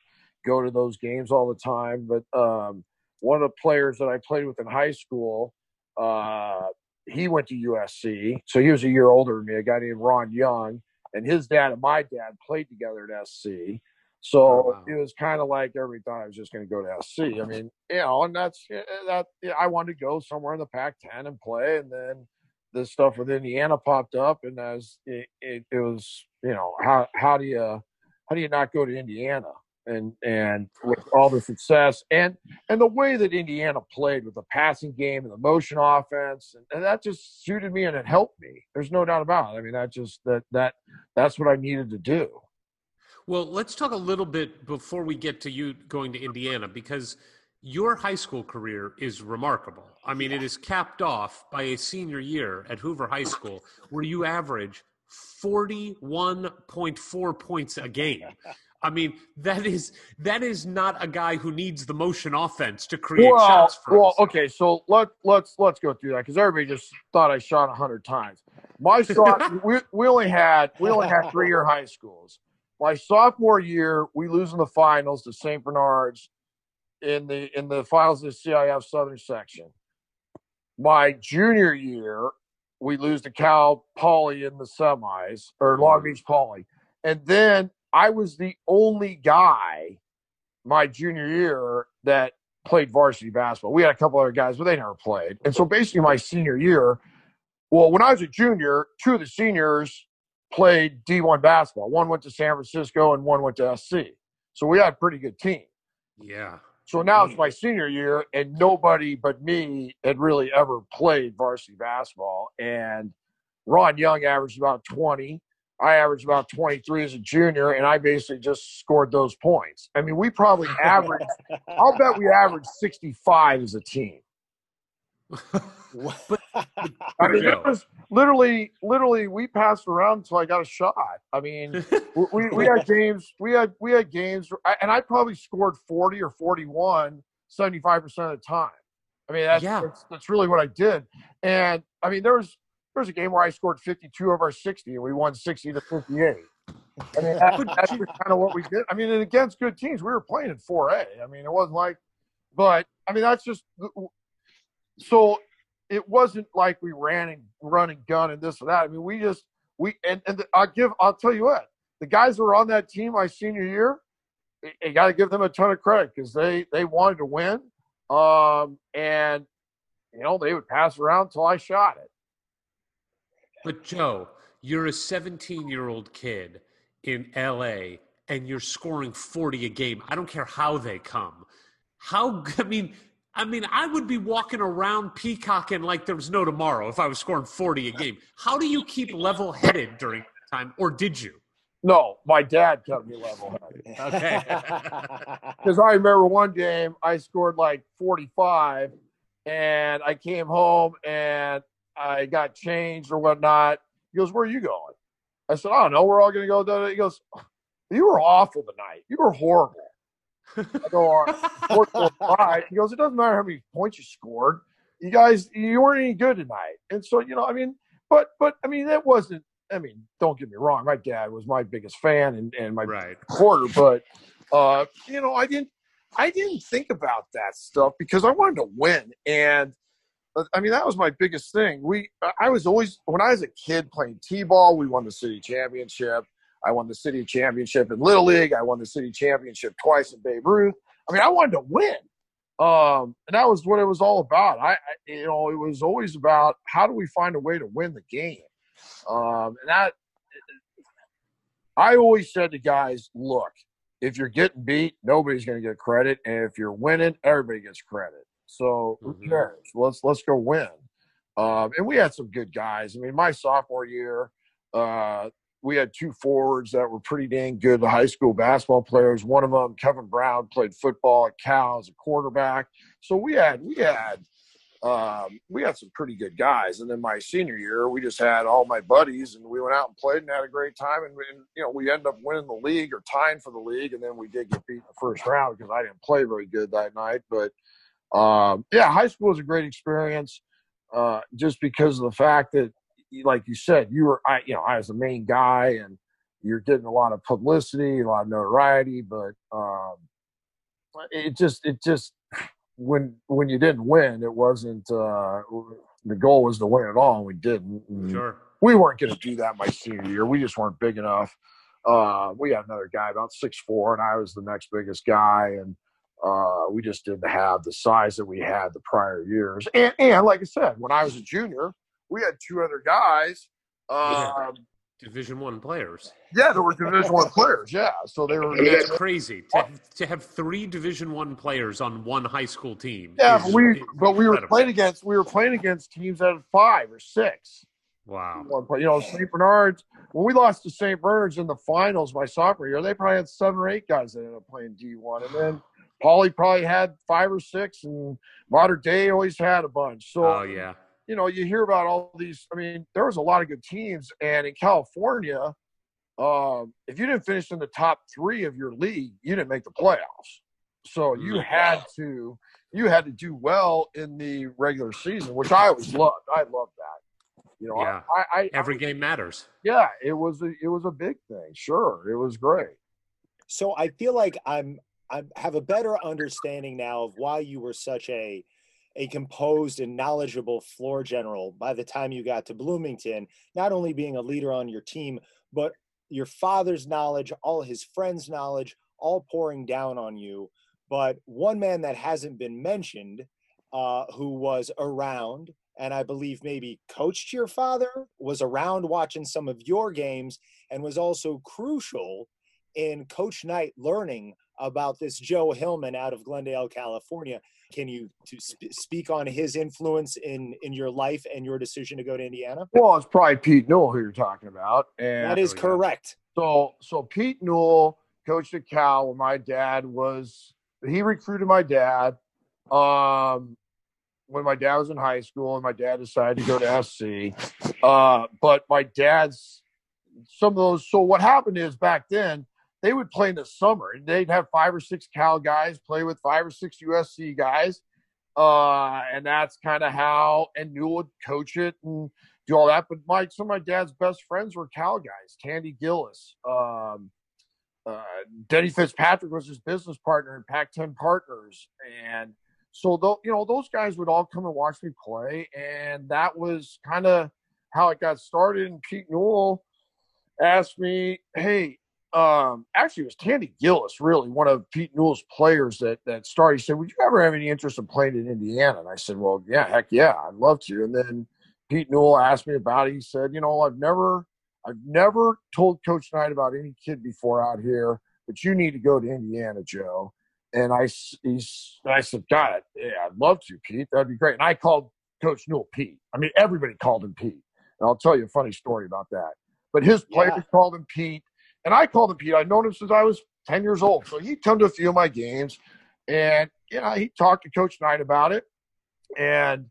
go to those games all the time, but um, one of the players that I played with in high school, uh, he went to USC, so he was a year older than me. A guy named Ron Young, and his dad and my dad played together at SC. So Oh, wow. it was kind of like every time I was just going to go to SC. I mean, you know, and that's that. yeah, I wanted to go somewhere in the Pac-10 and play, and then the stuff with Indiana popped up, and as it, it, it was, you know, how how do you how do you not go to Indiana? And and with all the success and and the way that Indiana played with the passing game and the motion offense, and, and that just suited me and it helped me. There's no doubt about it. I mean, that just that that that's what I needed to do. Well, let's talk a little bit before we get to you going to Indiana because your high school career is remarkable. I mean, it is capped off by a senior year at Hoover High School where you average 41.4 points a game. [laughs] I mean, that is that is not a guy who needs the motion offense to create well, shots for well, himself. okay, so let let's let's go through that because everybody just thought I shot hundred times. My [laughs] shot, we, we only had we only had three year high schools. My sophomore year, we lose in the finals to St. Bernard's in the in the finals of the CIF Southern Section. My junior year, we lose to Cal Poly in the semis or Long mm. Beach Poly, and then I was the only guy my junior year that played varsity basketball. We had a couple other guys, but they never played. And so basically, my senior year, well, when I was a junior, two of the seniors played D1 basketball. One went to San Francisco and one went to SC. So we had a pretty good team. Yeah. So now it's mm. my senior year, and nobody but me had really ever played varsity basketball. And Ron Young averaged about 20. I averaged about 23 as a junior, and I basically just scored those points. I mean, we probably averaged, [laughs] I'll bet we averaged 65 as a team. [laughs] I mean, it was literally, literally, we passed around until I got a shot. I mean, we, we, we had [laughs] games, we had, we had games, and I probably scored 40 or 41 75% of the time. I mean, that's, Yeah. that's, that's really what I did. And I mean, there was, there was a game where I scored 52 of our 60 and we won 60 to 58. I mean, [laughs] that, that's kind of what we did. I mean, and against good teams, we were playing in 4A. I mean, it wasn't like, but I mean, that's just so it wasn't like we ran and run and gun and this and that. I mean, we just we and and I'll give I'll tell you what the guys that were on that team my senior year, you- you got to give them a ton of credit because they they wanted to win, um, and you know they would pass around until I shot it. But Joe, you're a 17 year old kid in LA and you're scoring 40 a game. I don't care how they come. How, I mean, I mean, I would be walking around peacocking like there was no tomorrow if I was scoring 40 a game. How do you keep level headed during that time, or did you? No, my dad kept me level headed. [laughs] Okay. [laughs] Because I remember one game I scored like 45 and I came home and I got changed or whatnot. He goes, Where are you going? I said, I don't know. We're all going to go. da, da." He goes, You were awful tonight. You were horrible. I go, "All right." Four, five. He goes, It doesn't matter how many points you scored. You guys, you weren't any good tonight. And so, you know, I mean, but, but, I mean, that wasn't, I mean, don't get me wrong. My dad was my biggest fan and, and my right. quarter, but Uh, you know, I didn't I didn't think about that stuff because I wanted to win. And I mean, that was my biggest thing. We, I was always, when I was a kid playing T ball, we won the city championship. I won the city championship in Little League. I won the city championship twice in Babe Ruth. I mean, I wanted to win. Um, and that was what it was all about. I, I, you know, it was always about how do we find a way to win the game. Um, and that, I always said to guys, look, if you're getting beat, nobody's going to get credit, and if you're winning, everybody gets credit. So who Mhm. cares? Let's let's go win. Um, and we had some good guys. I mean, my sophomore year, uh, we had two forwards that were pretty dang good high school basketball players. One of them, Kevin Brown, played football at Cal as a quarterback. So we had we had um, we had some pretty good guys. And then my senior year, we just had all my buddies, and we went out and played and had a great time. And, and you know, we ended up winning the league or tying for the league, and then we did get beat in the first round because I didn't play very good that night. But um, yeah, high school was a great experience, uh, just because of the fact that, like you said, you were I, you know, I was the main guy, and you're getting a lot of publicity, a lot of notoriety, but um, it just it just when when you didn't win, it wasn't uh, the goal was to win it all, and we didn't. And Sure. We weren't going to do that my senior year. We just weren't big enough. Uh, we had another guy about six four, and I was the next biggest guy, and uh, we just didn't have the size that we had the prior years. And, and like I said, when I was a junior, we had two other guys. Um, Division one players. yeah, there were Division One players. Yeah, so they were. It's crazy to have, to have three Division one players on one high school team. Yeah, but we but we were playing against we were playing against teams that had five or six. Wow. You know, St. Bernard's. When we lost to St. Bernard's in the finals my sophomore year, they probably had seven or eight guys that ended up playing D one, and then Poly probably had five or six, and Mater Dei always had a bunch. So Oh yeah. you know, you hear about all these. I mean, there was a lot of good teams, and in California, um, if you didn't finish in the top three of your league, you didn't make the playoffs. So you Mm. had to you had to do well in the regular season, which I always loved. I loved that. You know, Yeah. I, I, I Every game matters. yeah, it was a it was a big thing. Sure, it was great. So I feel like I'm I have a better understanding now of why you were such a a composed and knowledgeable floor general by the time you got to Bloomington, not only being a leader on your team, but your father's knowledge, all his friends' knowledge, all pouring down on you. But one man that hasn't been mentioned, uh, who was around and I believe maybe coached your father, was around watching some of your games, and was also crucial in Coach Knight learning about this Joe Hillman out of Glendale, California. Can you to sp- speak on his influence in in your life and your decision to go to Indiana? Well, it's probably Pete Newell who you're talking about, and That is correct. So so Pete Newell coached at Cal when my dad was he recruited my dad um when my dad was in high school and my dad decided to go to SC. Uh but my dad's some of those so what happened is back then they would play in the summer and they'd have five or six Cal guys play with five or six USC guys. Uh and that's kind of how and Newell would coach it and do all that. But my some of my dad's best friends were Cal guys, Tandy Gillis. Um, uh, Denny Fitzpatrick was his business partner in Pac-10 Partners, and so though you know those guys would all come and watch me play, and that was kind of how it got started. And Pete Newell asked me, "Hey." Um, actually, it was Tandy Gillis, really one of Pete Newell's players that that started. He said, "Would you ever have any interest in playing in Indiana?" And I said, "Well, yeah, heck yeah, I'd love to." And then Pete Newell asked me about it. He said, "You know, I've never, I've never told Coach Knight about any kid before out here, but you need to go to Indiana, Joe." And I, he's, and I said, "Got it. Yeah, I'd love to, Pete. That'd be great." And I called Coach Newell Pete. I mean, everybody called him Pete. And I'll tell you a funny story about that. But his players Yeah. called him Pete, and I called him Pete. I'd known him since I was ten years old. So he'd come to a few of my games, and you know, he talked to Coach Knight about it, and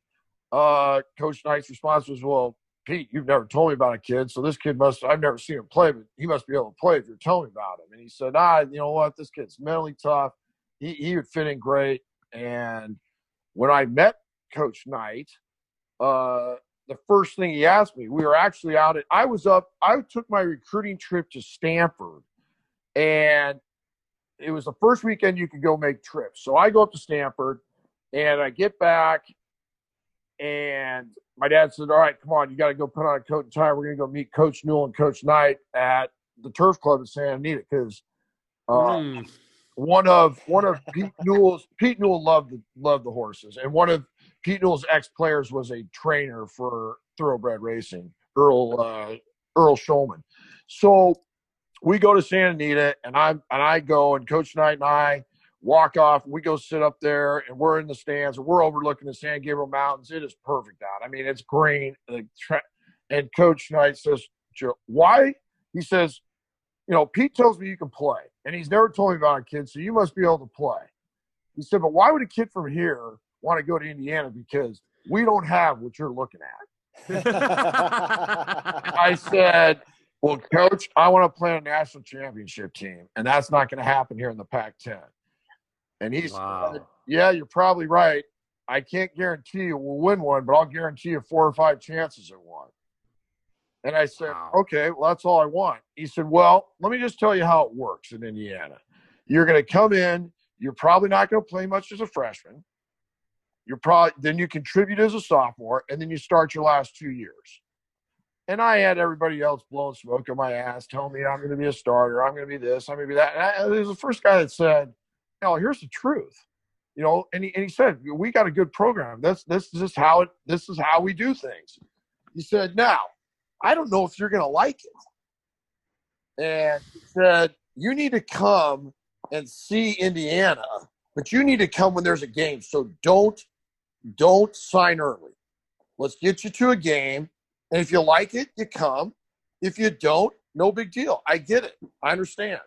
uh, Coach Knight's response was, "Well, Pete, you've never told me about a kid, so this kid must. I've never seen him play, but he must be able to play if you're telling me about him." And he said, "Ah, you know what? This kid's mentally tough. He he would fit in great." And when I met Coach Knight, uh, the first thing he asked me, we were actually out at. I was up. I took my recruiting trip to Stanford, and it was the first weekend you could go make trips. So I go up to Stanford and I get back and my dad said, All right, come on, you got to go put on a coat and tie. We're going to go meet Coach Newell and Coach Knight at the turf club in Santa Anita because uh, Mm. one of one of Pete Newell's Pete Newell loved the, loved the horses, and one of Pete Newell's ex players was a trainer for thoroughbred racing, Earl uh, Earl Shulman. So we go to Santa Anita, and I and I go, and Coach Knight and I walk off. We go sit up there, and we're in the stands, and we're overlooking the San Gabriel Mountains. It is perfect out. I mean, it's green. And Coach Knight says, "Joe, "Why?" He says, "You know, Pete tells me you can play, and he's never told me about a kid, so you must be able to play." He said, "But why would a kid from here want to go to Indiana? Because we don't have what you're looking at." [laughs] I said, Well, coach, I want to play on a national championship team, and that's not going to happen here in the Pac 10. And he Wow. said, Yeah, you're probably right. I can't guarantee you we'll win one, but I'll guarantee you four or five chances at one. And I said, Wow. Okay, well, that's all I want. He said, Well, let me just tell you how it works in Indiana. You're going to come in, you're probably not going to play much as a freshman. You're probably then you contribute as a sophomore, and then you start your last two years. And I had everybody else blowing smoke in my ass, telling me I'm going to be a starter, I'm going to be this, I'm going to be that. And I, was the first guy that said, "No, here's the truth," you know. And he and he said, "We got a good program. This this is just how it. This is how we do things." He said, "Now, I don't know if you're going to like it," and he said, "You need to come and see Indiana, but you need to come when there's a game. So don't don't sign early. Let's get you to a game." And if you like it, you come. If you don't, no big deal. I get it. I understand.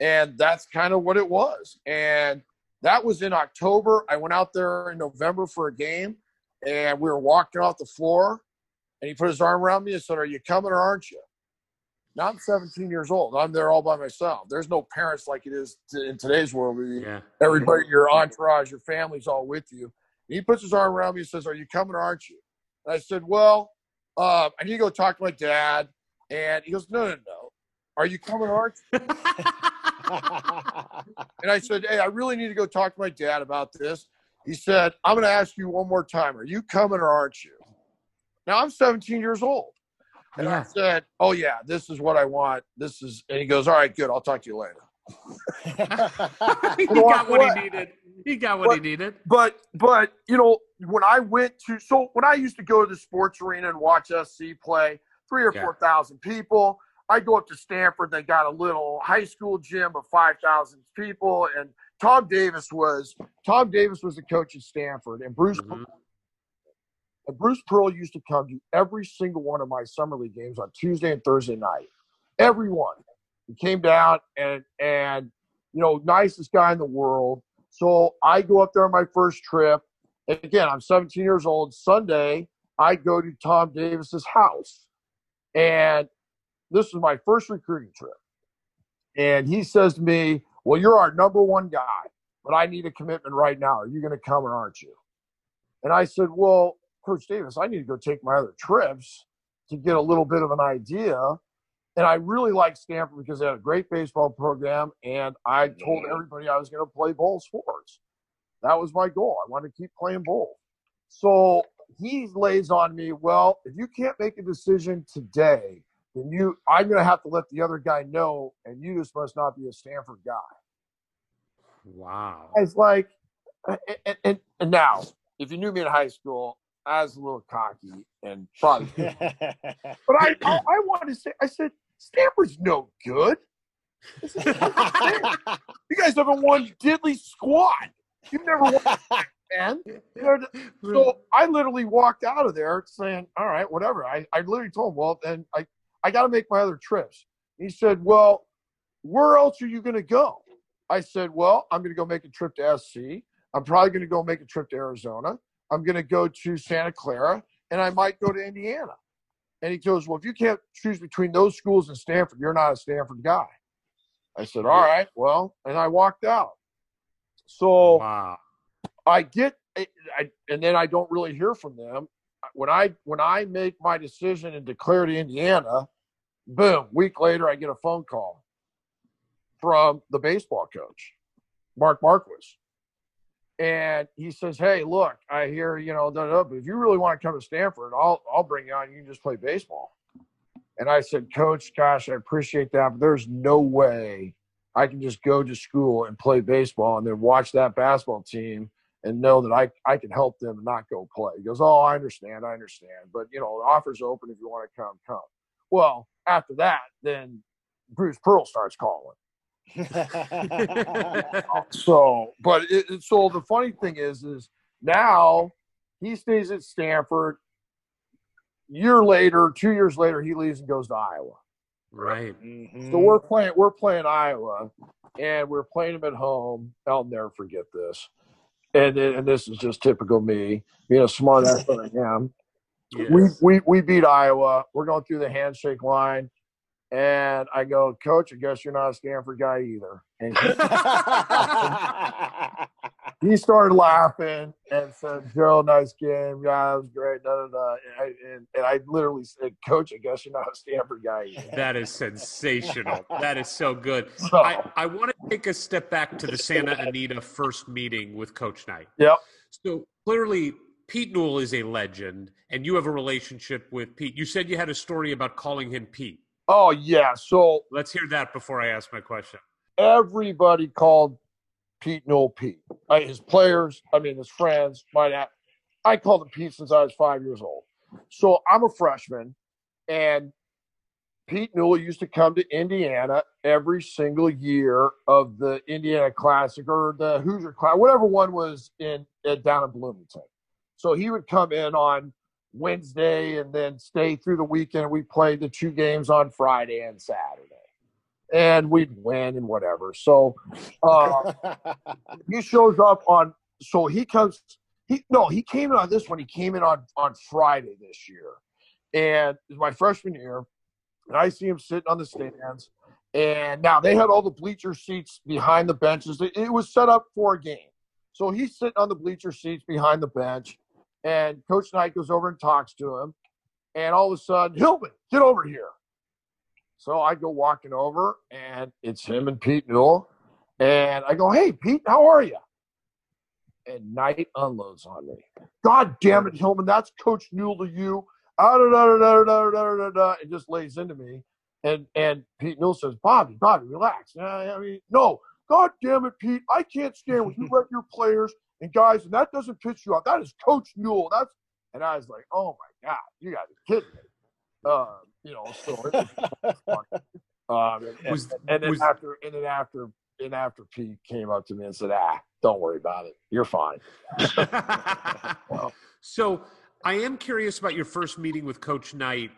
And that's kind of what it was. And that was in October. I went out there in November for a game and we were walking off the floor and he put his arm around me and said, Are you coming or aren't you? Now I'm 17 years old. I'm there all by myself. There's no parents like it is in today's world. Yeah. Everybody, your entourage, your family's all with you. He puts his arm around me and says, Are you coming or aren't you? And I said, Well, uh, I need to go talk to my dad. And he goes, No, no, no. Are you coming or aren't you? [laughs] And I said, Hey, I really need to go talk to my dad about this. He said, I'm going to ask you one more time. Are you coming or aren't you? Now I'm 17 years old. And I said, Oh, yeah, this is what I want. This is, and he goes, All right, good. I'll talk to you later. [laughs] he got what he needed. He got what he needed. but but you know when I went to so when I used to go to the sports arena and watch SC play, three or Yeah. four thousand people. I go up to Stanford. They got a little high school gym of five thousand people, and Tom Davis was Tom Davis was the coach at Stanford, and Bruce Mhm. and Bruce Pearl used to come to every single one of my summer league games on Tuesday and Thursday night. Every one. He came down and and you know, nicest guy in the world. So I go up there on my first trip. And again, I'm 17 years old. Sunday, I go to Tom Davis's house. And this was my first recruiting trip. And he says to me, Well, you're our number one guy, but I need a commitment right now. Are you going to come or aren't you? And I said, Well, Coach Davis, I need to go take my other trips to get a little bit of an idea. And I really liked Stanford because they had a great baseball program. And I told mm-hmm. everybody I was going to play bowl sports. That was my goal. I wanted to keep playing bowl. So he lays on me, well, if you can't make a decision today, then you I'm going to have to let the other guy know, and you just must not be a Stanford guy. Wow. I was like, and, and, and now, if you knew me in high school, I was a little cocky and probably, [laughs] but I, I, I wanted to say, I said, Stanford's no good. You guys haven't won diddly squat. You've never won, [laughs] man. So I literally walked out of there saying, all right, whatever. I, I literally told him, well, then I, I got to make my other trips. He said, well, where else are you going to go? I said, well, I'm going to go make a trip to SC. I'm probably going to go make a trip to Arizona. I'm going to go to Santa Clara, and I might go to Indiana. And he goes, well, if you can't choose between those schools and Stanford, you're not a Stanford guy. I said, all right, well, and I walked out. So wow. I get, I, I, and then I don't really hear from them. When I when I make my decision and declare to Indiana, boom, week later I get a phone call. from the baseball coach, Mark Marquess. And he says, Hey, look, I hear, you know, da, da, but if you really want to come to Stanford, I'll I'll bring you on. You can just play baseball. And I said, Coach, gosh, I appreciate that, but there's no way I can just go to school and play baseball and then watch that basketball team and know that I, I can help them and not go play. He goes, Oh, I understand, I understand. But you know, the offer's open if you want to come, come. Well, after that, then Bruce Pearl starts calling. [laughs] so, but it, so the funny thing is, is now he stays at Stanford. Year later, two years later, he leaves and goes to Iowa. Right. Mhm. So we're playing, we're playing Iowa, and we're playing them at home. I'll never forget this. And and this is just typical me, being a smart ass that I am. We, we we beat Iowa. We're going through the handshake line, and I go, Coach, I guess you're not a Stanford guy either. And he, [laughs] he started laughing and said, Joe, nice game. Yeah, it was great. Da, da, da. And, I, and, and I literally said, Coach, I guess you're not a Stanford guy either. That is sensational. That is so good. So, I, I want to take a step back to the Santa Anita first meeting with Coach Knight. yep. So clearly, Pete Newell is a legend, and you have a relationship with Pete. You said you had a story about calling him Pete. Oh, yeah. So Let's hear that before I ask my question. everybody called Pete Newell Pete. Uh, his players, I mean, his friends, my dad. I called him Pete since I was five years old. So I'm a freshman, and Pete Newell used to come to Indiana every single year of the Indiana Classic or the Hoosier Classic, whatever one was in uh, down in Bloomington. So he would come in on Wednesday and then stay through the weekend. We played the two games on Friday and Saturday, and we'd win and whatever. So uh, [laughs] he shows up on. So he comes. He no, he came in on this one. He came in on on Friday this year, and it was my freshman year. And I see him sitting on the stands, and now they had all the bleacher seats behind the benches. It, it was set up for a game, so he's sitting on the bleacher seats behind the bench, and Coach Knight goes over and talks to him. And all of a sudden, Hillman, get over here. So I go walking over, and it's him and Pete Newell. And I go, hey, Pete, how are you? And Knight unloads on me. God damn it, Hillman, that's Coach Newell to you. Ah, and just lays into me. And and Pete Newell says, Bobby, Bobby, relax. I mean, no, God damn it, Pete, I can't stand when you [laughs] let your players and guys, and that doesn't piss you off. That is Coach Newell. That's and I was like, oh my God, you guys are kidding me. Uh, you know, so it was funny. [laughs] Um, and, Was- and then was- after and then after and after Pete came up to me and said, ah, don't worry about it. You're fine. [laughs] so I am curious about your first meeting with Coach Knight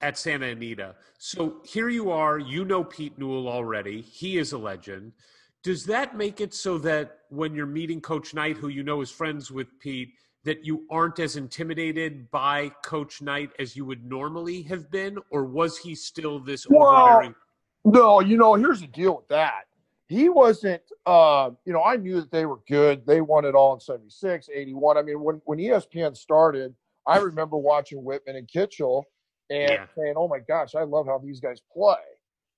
at Santa Anita. So here you are, you know Pete Newell already. He is a legend. Does that make it so that when you're meeting Coach Knight, who you know is friends with Pete, that you aren't as intimidated by Coach Knight as you would normally have been? Or was he still this Well, overbearing? No, you know, here's the deal with that. He wasn't, uh, you know, I knew that they were good. They won it all in 76, 81. I mean, when, when ESPN started, I remember watching Wittman and Kitchel and Yeah. saying, oh my gosh, I love how these guys play.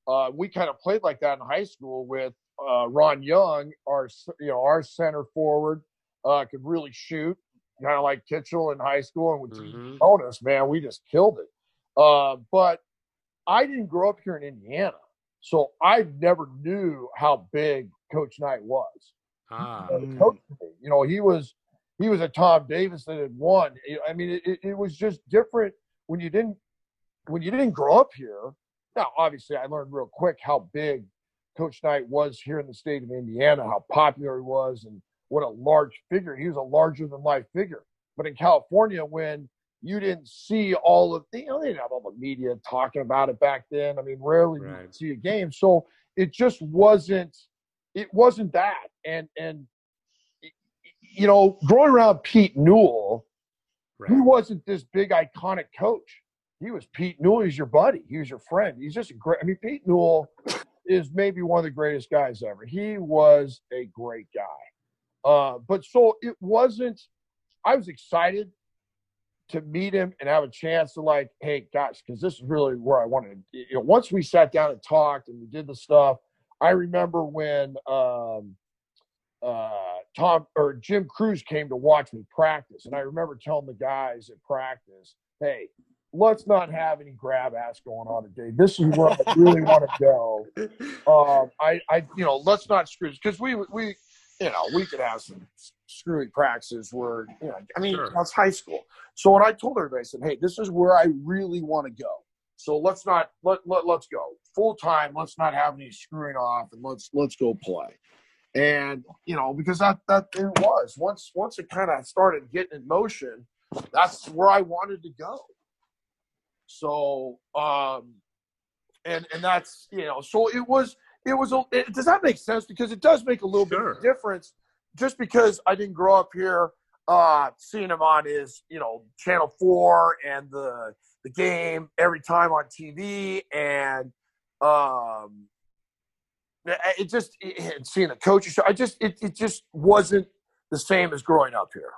Uh, we kind of played like that in high school with uh, Ron Young, our, you know, our center forward, uh, could really shoot, kind of like Kitchel in high school. And with Mhm. bonus, man, we just killed it. Uh, but I didn't grow up here in Indiana, so I never knew how big Coach Knight was. Ah, He never coached me. You know, he was he was a Tom Davis that had won. I mean, it, it, it was just different when you didn't when you didn't grow up here. Now, obviously, I learned real quick how big Coach Knight was here in the state of Indiana, how popular he was, and what a large figure. He was a larger than life figure. But in California, when you didn't see all of the, you know, they didn't have all the media talking about it back then. I mean, rarely Right. you would see a game. So it just wasn't, it wasn't that. And, and, you know, growing around Pete Newell, he wasn't this big iconic coach. He was Pete Newell. He's your buddy. He was your friend. He's just a great. I mean, Pete Newell is maybe one of the greatest guys ever. He was a great guy. Uh, but so it wasn't. I was excited to meet him and have a chance to like, hey, gosh, because this is really where I wanted. You know, once we sat down and talked and we did the stuff, I remember when um, uh, Tom or Jim Crews came to watch me practice, and I remember telling the guys at practice, "Hey, let's not have any grab ass going on today. This is where I really want to go. Um, I, I, you know, let's not screw because we, we, you know, we could have some screwy practices where, you know, I mean, Sure. that's high school. So when I told everybody, I said, hey, this is where I really want to go. So let's not let, let let's go full time. Let's not have any screwing off, and let's let's go play. And you know, because that that it was once once it kind of started getting in motion, that's where I wanted to go. So, um, and and that's you know, so it was it was. a It, does that make sense? Because it does make a little bit Sure. of difference. Just because I didn't grow up here, uh, seeing him on his you know Channel Four and the the game every time on TV, and um, it just and seeing the coaches. I just it, it just wasn't the same as growing up here.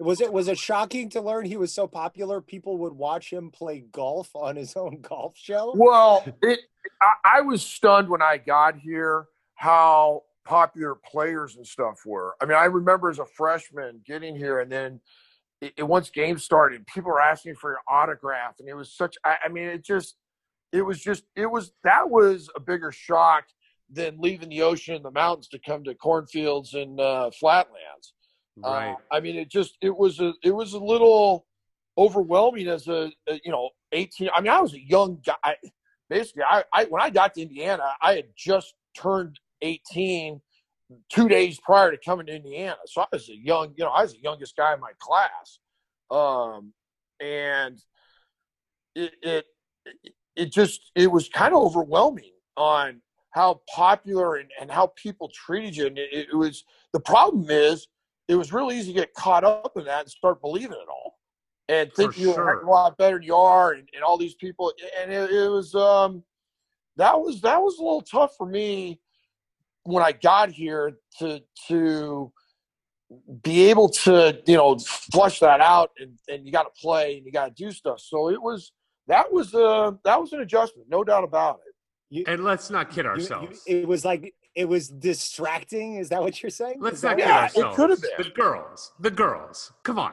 Was it was it shocking to learn he was so popular? People would watch him play golf on his own [laughs] golf show. Well, it I, I was stunned when I got here how popular players and stuff were. I mean, I remember as a freshman getting here, and then it, it- once games started, people were asking for your autograph, and it was such. I, I mean, it just, it was just, it was that was a bigger shock than leaving the ocean and the mountains to come to cornfields and uh, flatlands. Right. Uh, I mean, it just it was a it was a little overwhelming as a, a you know eighteen. I mean, I was a young guy. Basically, I, I when I got to Indiana, I had just turned eighteen two days prior to coming to Indiana. So I was a young, you know, I was the youngest guy in my class, um, and it it it just it was kind of overwhelming on how popular and, and how people treated you. And it, it was the problem is it was really easy to get caught up in that and start believing it all and think you're sure. a lot better than you are and, and all these people and it, it was um that was that was a little tough for me when I got here to to be able to you know flush that out and, and you got to play and you got to do stuff so it was that was uh that was an adjustment no doubt about it You- And let's not kid you- you- ourselves. it was like it was distracting. Is that what you're saying? let's not what- kid Yeah, it could have been. The girls. The girls. Come on.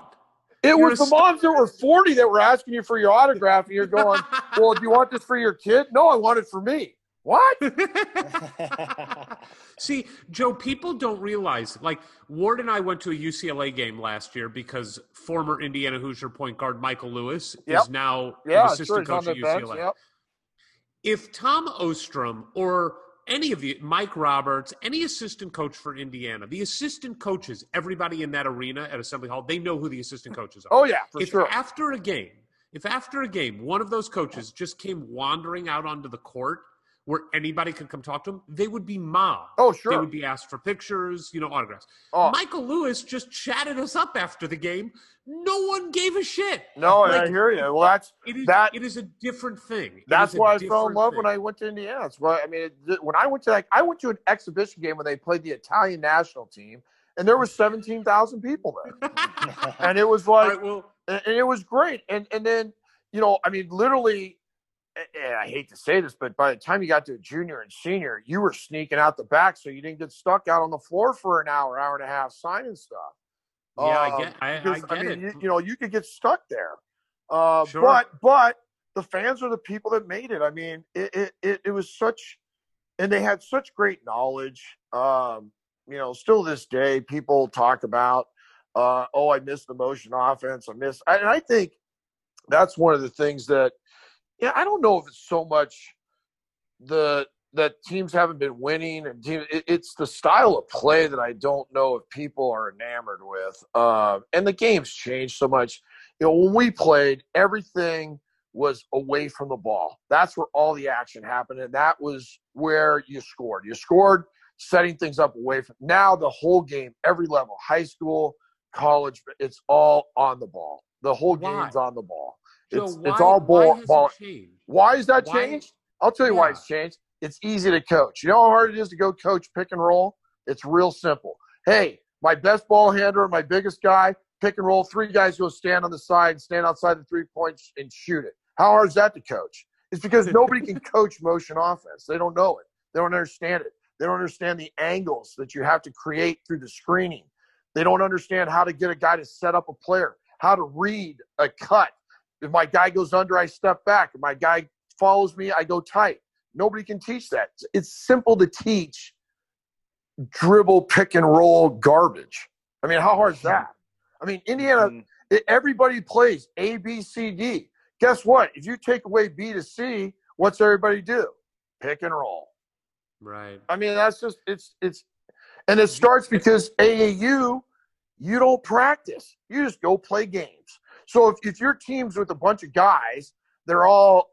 it You're was a the moms that were 40 that were asking you for your autograph and you're [laughs] going well do you want this for your kid no i want it for me what [laughs] [laughs] See, Joe, people don't realize like Ward and I went to a UCLA game last year because former Indiana Hoosier point guard Michael Lewis Yep. is now yeah an sure assistant he's coach the at bench UCLA. yep. If Tom Ostrom or any of the Mike Roberts, any assistant coach for Indiana, the assistant coaches, everybody in that arena at Assembly Hall, they know who the assistant coaches are. oh yeah for if sure after a game, if after a game, one of those coaches just came wandering out onto the court where anybody could come talk to him, they would be mobbed. oh sure. They would be asked for pictures, you know, autographs. oh, Michael Lewis just chatted us up after the game. No one gave a shit. no and i like- hear you well that's [laughs] It is That- it is a different thing. That's why I fell in love when. I went to Indiana. That's why I mean, it, when I went to like, I went to an exhibition game when they played the Italian national team, and there was seventeen thousand people there, [laughs] and it was like, right, well, and, and it was great. And and then you know, I mean, literally, and I hate to say this, but by the time you got to junior and senior, you were sneaking out the back so you didn't get stuck out on the floor for an hour, hour and a half signing stuff. yeah, I Um, get, I, I because, get mean, it. You, you know, you could get stuck there. Uh, Sure. But but the fans are the people that made it. I mean, it it, it, it was such, and they had such great knowledge. Um, you know, still this day, people talk about, uh, oh, I missed the motion offense. I miss, and I think that's one of the things that, yeah, I don't know if it's so much the that teams haven't been winning and team, it, it's the style of play that I don't know if people are enamored with. Um, and the game's changed so much. You know, when we played, everything was away from the ball. That's where all the action happened, and that was where you scored. You scored setting things up away from. Now the whole game, every level, high school, college, it's all on the ball. The whole Why? game's on the ball. Joe, it's why, it's all why ball. has ball. Why is that Why- changed? I'll tell you why it's changed. It's easy to coach. You know how hard it is to go coach pick and roll? It's real simple. Hey, my best ball handler, my biggest guy, pick and roll. Three guys go stand on the side, stand outside the three points, and shoot it. How hard is that to coach? It's because [laughs] nobody can coach motion offense. They don't know it. They don't understand it. They don't understand the angles that you have to create through the screening. They don't understand how to get a guy to set up a player, how to read a cut. If my guy goes under, I step back. If my guy follows me, I go tight. Nobody can teach that. It's simple to teach dribble, pick and roll garbage. I mean, how hard is that? I mean, Indiana, Mm-hmm. everybody plays A, B, C, D. Guess what? If you take away B to C, what's everybody do? Pick and roll. Right. I mean, that's just it's it's, and it starts because AAU, you don't practice. You just go play games. So if, if your team's with a bunch of guys, they're all,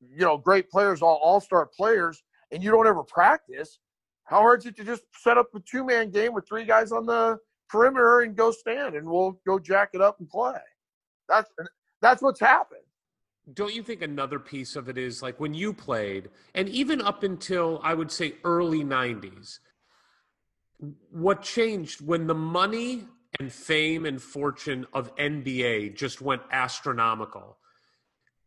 you know, great players, all all star players, and you don't ever practice, how hard is it to just set up a two man game with three guys on the perimeter and go stand and we'll go jack it up and play? That's that's what's happened. don't you think another piece of it is like when you played and even up until i would say early 90s what changed when the money and fame and fortune of nba just went astronomical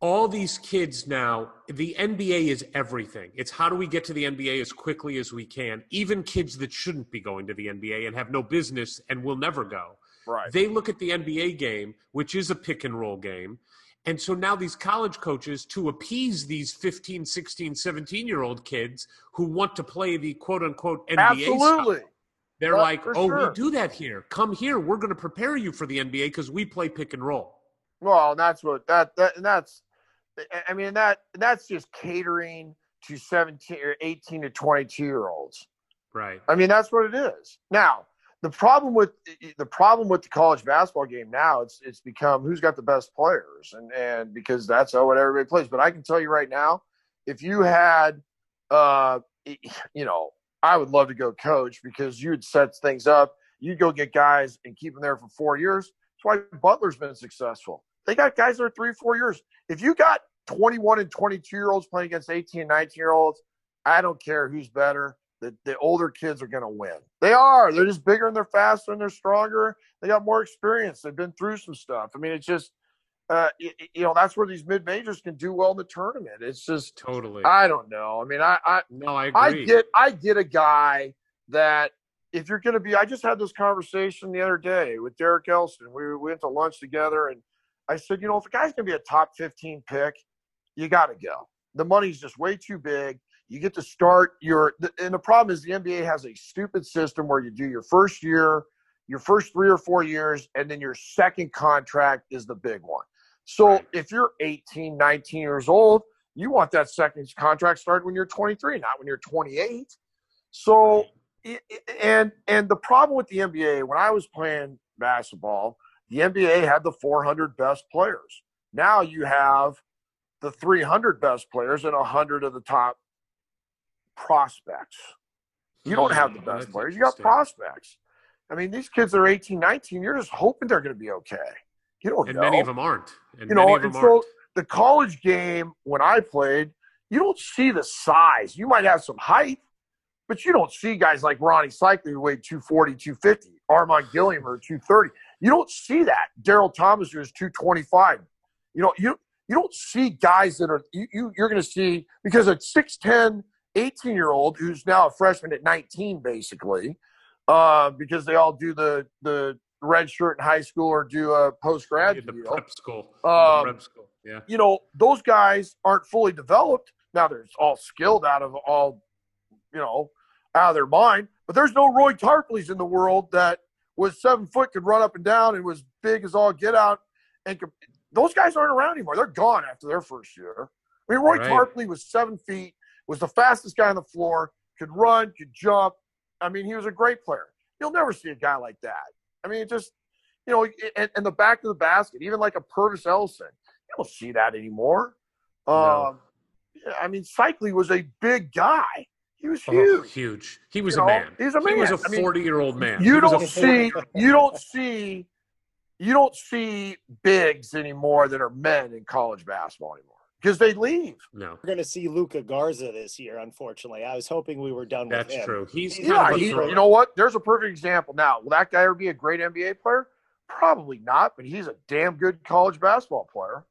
all these kids now the nba is everything it's how do we get to the nba as quickly as we can even kids that shouldn't be going to the nba and have no business and will never go Right. they look at the NBA game, which is a pick and roll game. And so now these college coaches, to appease these 15, 16, 17 year old kids who want to play the quote unquote NBA Absolutely. style, they're Uh, like, oh, sure. we do that here. Come here. We're going to prepare you for the NBA because we play pick and roll. Well, and that's what that that and that's I- mean that that's just catering to 17 or 18 to 22 year olds. Right. I mean that's what it is. Now, the problem with the problem with the college basketball game now it's it's become who's got the best players and and because that's how what everybody plays. But I can tell you right now, if you had uh you know, I would love to go coach because you'd set things up. You'd go get guys and keep them there for 4 years. That's why Butler's been successful. They got guys that are three, four years. If you got 21 and 22 year olds playing against 18 and 19 year olds, I don't care who's better. The, the older kids are going to win. They are. They're just bigger and they're faster and they're stronger. They got more experience. They've been through some stuff. I mean, it's just, uh, y- y- you know, that's where these mid majors can do well in the tournament. It's just, Totally. I don't know. I mean, I, I, no, I I get I get a guy that if you're going to be, I just had this conversation the other day with Derek Elston. We, we went to lunch together, and I said, you know, if a guy's going to be a top 15 pick, you got to go. The money's just way too big. You get to start your, and the problem is the NBA has a stupid system where you do your first year, your first three or four years, and then your second contract is the big one. So Right. if you're 18, 19 years old, you want that second contract started when you're 23, not when you're 28. So, i- and and the problem with the NBA when I was playing basketball, the NBA had the 400 best players. Now you have the 300 best players and 100 of the top prospects. You don't have the Hmm, best players. You got prospects. I mean, these kids are 18, 19. You're just hoping they're going to be okay. You don't and know many of them aren't. And you many know, and so aren't. the college game when I played, you don't see the size. You might have some height, but you don't see guys like Ronnie Seikaly who weighed 240, 250, Armon Gilliamer 230. You don't see that. Daryl Thomas who is 225. You know, you you don't see guys that are you, you you're gonna see because a 6'10, 18 year old who's now a freshman at 19, basically, uh, because they all do the the red shirt in high school or do a post grad the deal prep school. Um, the prep school. Yeah. you know, those guys aren't fully developed. Now they're all skilled out of all, you know, out of their mind. But there's no Roy Tarpley's in the world that was seven foot, could run up and down, and was big as all get out. And could, those guys aren't around anymore. They're gone after their first year. I mean, Roy Right. Tarpley was seven feet, was the fastest guy on the floor, could run, could jump. I mean, he was a great player. You'll never see a guy like that. I mean, it just, you know, and, and the back of the basket, even like a Pervis Ellison, you don't see that anymore. No. Um, yeah, I mean, Seikaly was a big guy. He was Oh, huge. huge. He was You a know, man. he's a He was man. a I mean, 40 year old man. You He don't 40 see, you don't see, you don't see bigs anymore that are men in college basketball anymore because they leave. No, We're going to see Luka Garza this year, unfortunately. I was hoping we were done that's with him. That's true. He's He's kind Yeah, of a he, you know what? There's a perfect example. Now, will that guy ever be a great NBA player? Probably not, but he's a damn good college basketball player.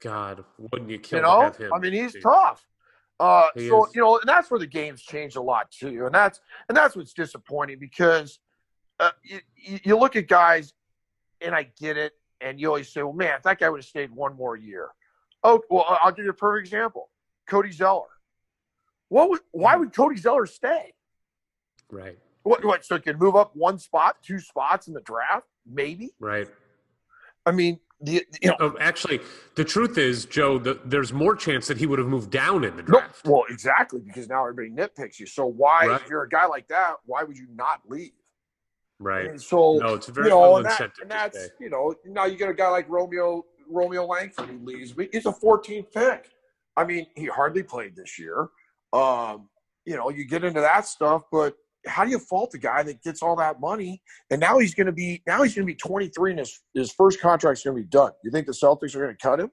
God, wouldn't you kill You know, him? I mean, he's Dude. tough. Uh, He so is. you know, and that's where the game's changed a lot too, and that's and that's what's disappointing because uh, you, you you look at guys, and I get it, and you always say, well, man, if that guy would have stayed one more year. Oh, well, I'll give you a perfect example: Cody Zeller. What? Would, why would Cody Zeller stay? Right. What? What? So he could move up one spot, two spots in the draft, maybe. Right. I mean, the you know, Oh, actually, the truth is, Joe, the, there's more chance that he would have moved down in the No, draft. well, exactly, because now everybody nitpicks you. So why, Right. if you're a guy like that, why would you not leave? right. And so No, it's a very you know, and, that, and that's you know, now you get a guy like Romeo Romeo Langford who leaves, he's a 14th pick. I mean, he hardly played this year. Um, you know, you get into that stuff, but how do you fault the guy that gets all that money and now he's going to be now he's going to be 23 and his his first contract's going to be done. You think the Celtics are going to cut him?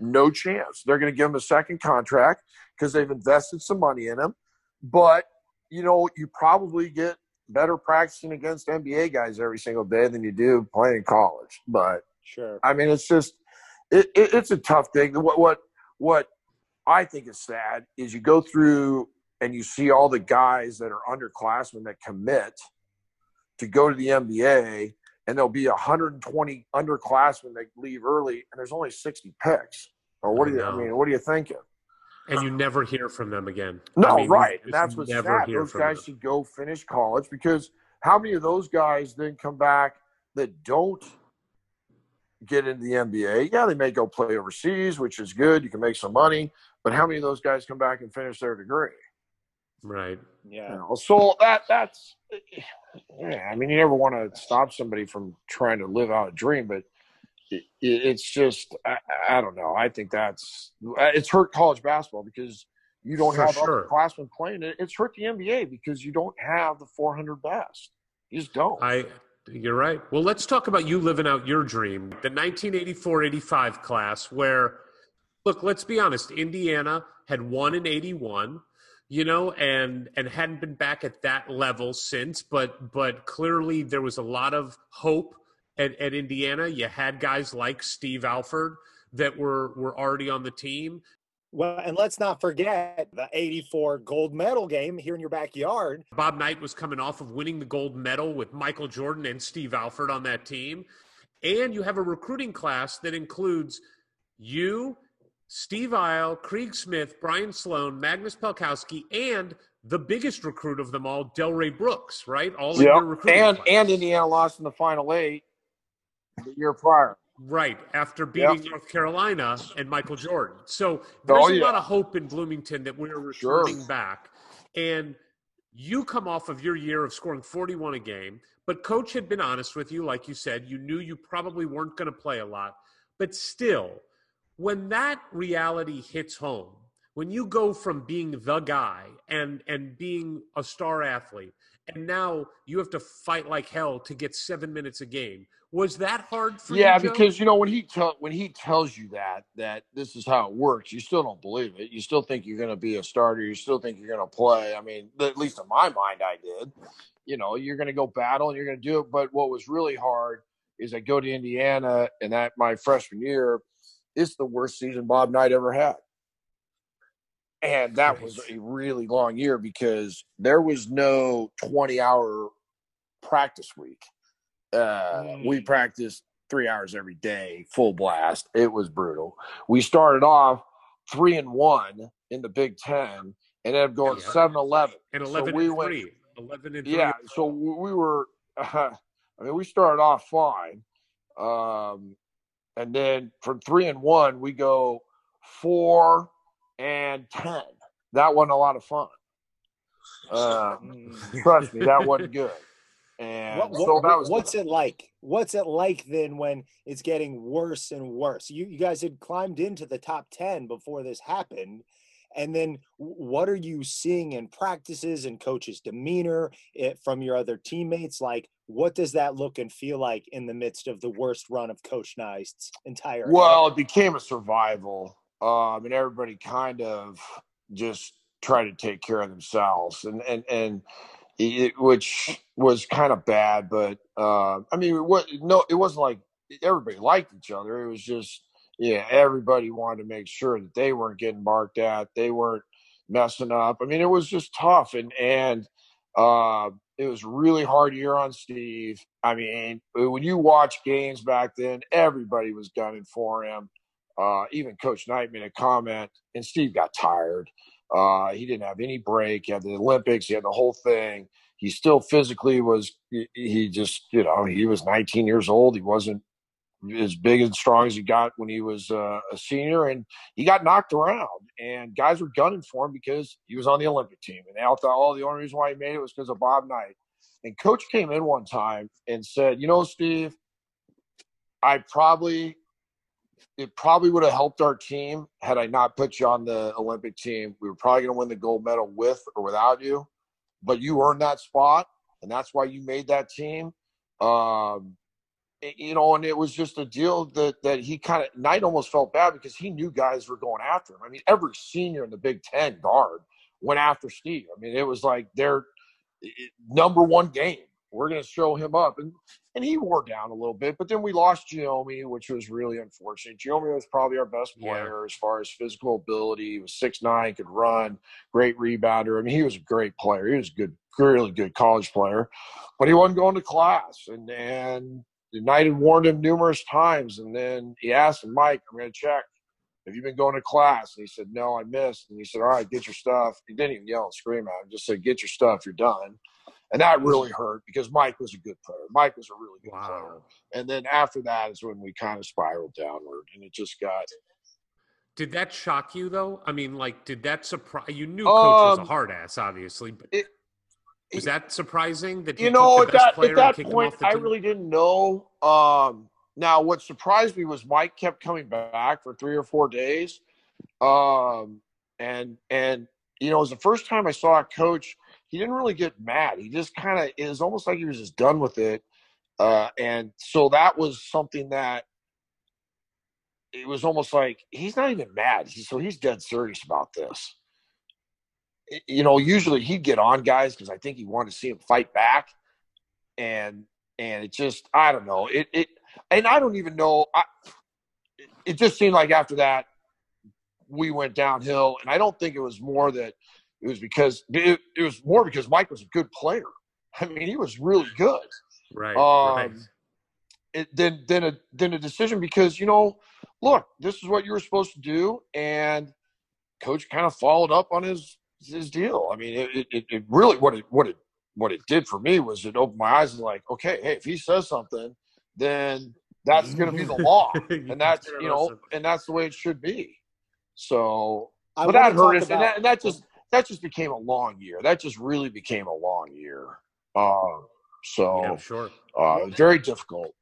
No chance. They're going to give him a second contract because they've invested some money in him. But you know, you probably get better practicing against NBA guys every single day than you do playing college. But Sure. I mean, it's just it, it, it's a tough thing. What what what I think is sad is you go through and you see all the guys that are underclassmen that commit to go to the NBA, and there'll be 120 underclassmen that leave early, and there's only 60 picks. Or what do you? I mean, what are you thinking? And you never hear from them again. No, I mean, right. And that's what's sad. Those guys them. should go finish college because how many of those guys then come back that don't get into the NBA? Yeah, they may go play overseas, which is good. You can make some money. But how many of those guys come back and finish their degree? Right. Yeah. You know, so that that's yeah. I mean, you never want to stop somebody from trying to live out a dream, but it, it's just I, I don't know. I think that's it's hurt college basketball because you don't For have sure. upperclassmen playing it. It's hurt the NBA because you don't have the 400 best. You just don't. I you're right. Well, let's talk about you living out your dream. The 1984-85 class where look, let's be honest, Indiana had won in 81, you know, and and hadn't been back at that level since, but but clearly there was a lot of hope at, at Indiana. You had guys like Steve Alford that were were already on the team. Well, and let's not forget the 84 gold medal game here in your backyard. Bob Knight was coming off of winning the gold medal with Michael Jordan and Steve Alford on that team. And you have a recruiting class that includes you, Steve Eyl, Kreigh Smith, Brian Sloan, Magnus Pelkowski, and the biggest recruit of them all, Delray Brooks, right? All in your recruiting And class. and Indiana lost in the final eight the year prior. Right, after beating. North Carolina and Michael Jordan. So oh, there's Oh, a lot of hope in Bloomington that we're Sure. returning back. And you come off of your year of scoring 41 a game, but coach had been honest with you. Like you said, you knew you probably weren't going to play a lot. But still, when that reality hits home, when you go from being the guy and and being a star athlete, and now you have to fight like hell to get seven minutes a game, was that hard for yeah, you? Joe? because you know when he tell when he tells you that that this is how it works, you still don't believe it. You still think you're going to be a starter. You still think you're going to play. I mean, at least in my mind, I did. You know, you're going to go battle and you're going to do it. But what was really hard is I go to Indiana and that my freshman year, it's the worst season Bob Knight ever had. And that was a really long year because there was no 20 hour practice week. Uh, We Mm. practiced three hours every day, full blast. It was brutal. We started off three and one in the Big Ten and ended up going Yeah. 7 11. and So 11 we and went- 3. 11 and 3. Yeah, so we we were. Uh, [laughs] I mean, we started off fine, um, and then from three and one, we go four and ten. That wasn't a lot of fun. Uh, [laughs] trust me, that wasn't good. And What, so what- that was what's it like? What's it like then when it's getting worse and worse? You, you guys had climbed into the top 10 before this happened. And then what are you seeing in practices and coaches' demeanor it, from your other teammates? Like, what does that look and feel like in the midst of the worst run of Coach Knight's entire era? Well, it became a survival. Um, and everybody kind of just tried to take care of themselves, and and and it, which was kind of bad. But uh, I mean? No, it wasn't like everybody liked each other. It was just yeah, everybody wanted to make sure that they weren't getting marked at. They weren't. messing up. I mean, it was just tough, and and uh, it was really hard year on Steve. I mean, when you watch games back then, everybody was gunning for him. Uh, even Coach Knight made a comment, and Steve got tired. Uh, he didn't have any break. He had the Olympics. He had the whole thing. He still physically was. He just, you know, he was 19 years old. He wasn't as big and strong as he got when he was uh, a senior, and he got knocked around. And guys were gunning for him because he was on the Olympic team, and they all thought, oh, the only reason why he made it was because of Bob Knight. And Coach came in one time and said, you know, Steve, I probably it probably would have helped our team had I not put you on the Olympic team. We were probably going to win the gold medal with or without you, but you earned that spot, and that's why you made that team. Um, you know, and it was just a deal that that he kind of Knight almost felt bad because he knew guys were going after him. I mean, every senior in the Big Ten guard went after Steve. I mean, it was like their number one game. We're going to show him up, and and he wore down a little bit. But then we lost Giomi, which was really unfortunate. Giomi was probably our best player yeah. as far as physical ability. He was six nine, could run, great rebounder. I mean, he was a great player. He was a good, really good college player, but he wasn't going to class, and and the Knight had warned him numerous times, and then he asked him, Mike, I'm going to check. Have you been going to class? And he said, No, I missed. And he said, All right, get your stuff. He didn't even yell and scream at him, just said, Get your stuff, you're done. And that really hurt because Mike was a good player. Mike was a really good wow. player. And then after that is when we kind of spiraled downward and it just got. Did that shock you though? I mean, like, did that surprise you? Knew Coach um, was a um, hard ass, obviously, but it, is that surprising that you know at that, at that point I really didn't know. Um, now, what surprised me was Mike kept coming back for three or four days, um, and and you know it was the first time I saw a coach. He didn't really get mad. He just kind of was almost like he was just done with it, uh, and so that was something that it was almost like he's not even mad. So he's dead serious about this you know, usually he'd get on guys because I think he wanted to see him fight back, and and it just I don't know it it and I don't even know I, it just seemed like after that we went downhill, and I don't think it was more that it was because it, it was more because Mike was a good player. I mean, he was really good. Right. Um, right. It, then then a then a decision because you know, look, this is what you were supposed to do, and coach kind of followed up on his his deal. I mean, it, it, it really what it what it what it did for me was it opened my eyes and like, okay, hey, if he says something, then that's going to be the [laughs] law, and that's you know, and that's the way it should be. So, I but that hurt us, about- and, that, and that just that just became a long year. That just really became a long year. Uh, so, yeah, sure, uh, very difficult,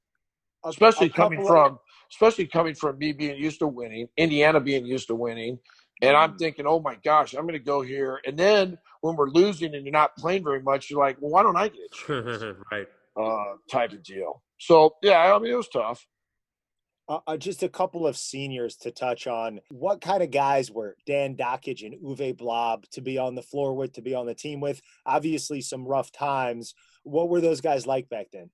especially coming from especially coming from me being used to winning, Indiana being used to winning, and I'm mm. thinking, oh my gosh, I'm going to go here. And then when we're losing and you're not playing very much, you're like, well, why don't I get it? [laughs] right. Uh, type of deal. So, yeah, I mean, it was tough. Uh, uh, just a couple of seniors to touch on. What kind of guys were Dan Dakich and Uwe Blab to be on the floor with, to be on the team with? Obviously, some rough times. What were those guys like back then?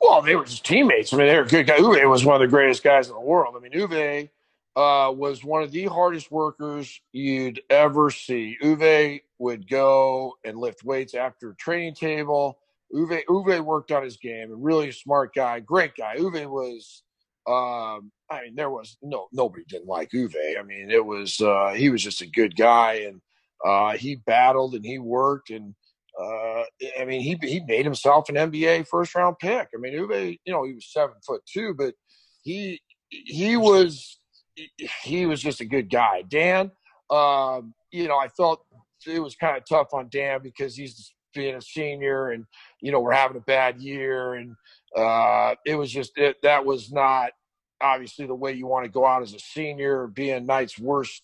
Well, they were just teammates. I mean, they were good guys. Uwe was one of the greatest guys in the world. I mean, Uwe uh, was one of the hardest workers you'd ever see. Uwe would go and lift weights after a training table. Uwe Uwe worked on his game, a really smart guy, great guy. Uwe was um, I mean, there was no nobody didn't like Uwe. I mean, it was uh, he was just a good guy, and uh, he battled and he worked, and uh, I mean, he he made himself an NBA first round pick. I mean, Uwe, you know, he was seven foot two, but he he was he was just a good guy. Dan, um, you know, I felt it was kind of tough on Dan because he's being a senior and, you know, we're having a bad year. And uh, it was just, it, that was not obviously the way you want to go out as a senior, being Knight's worst,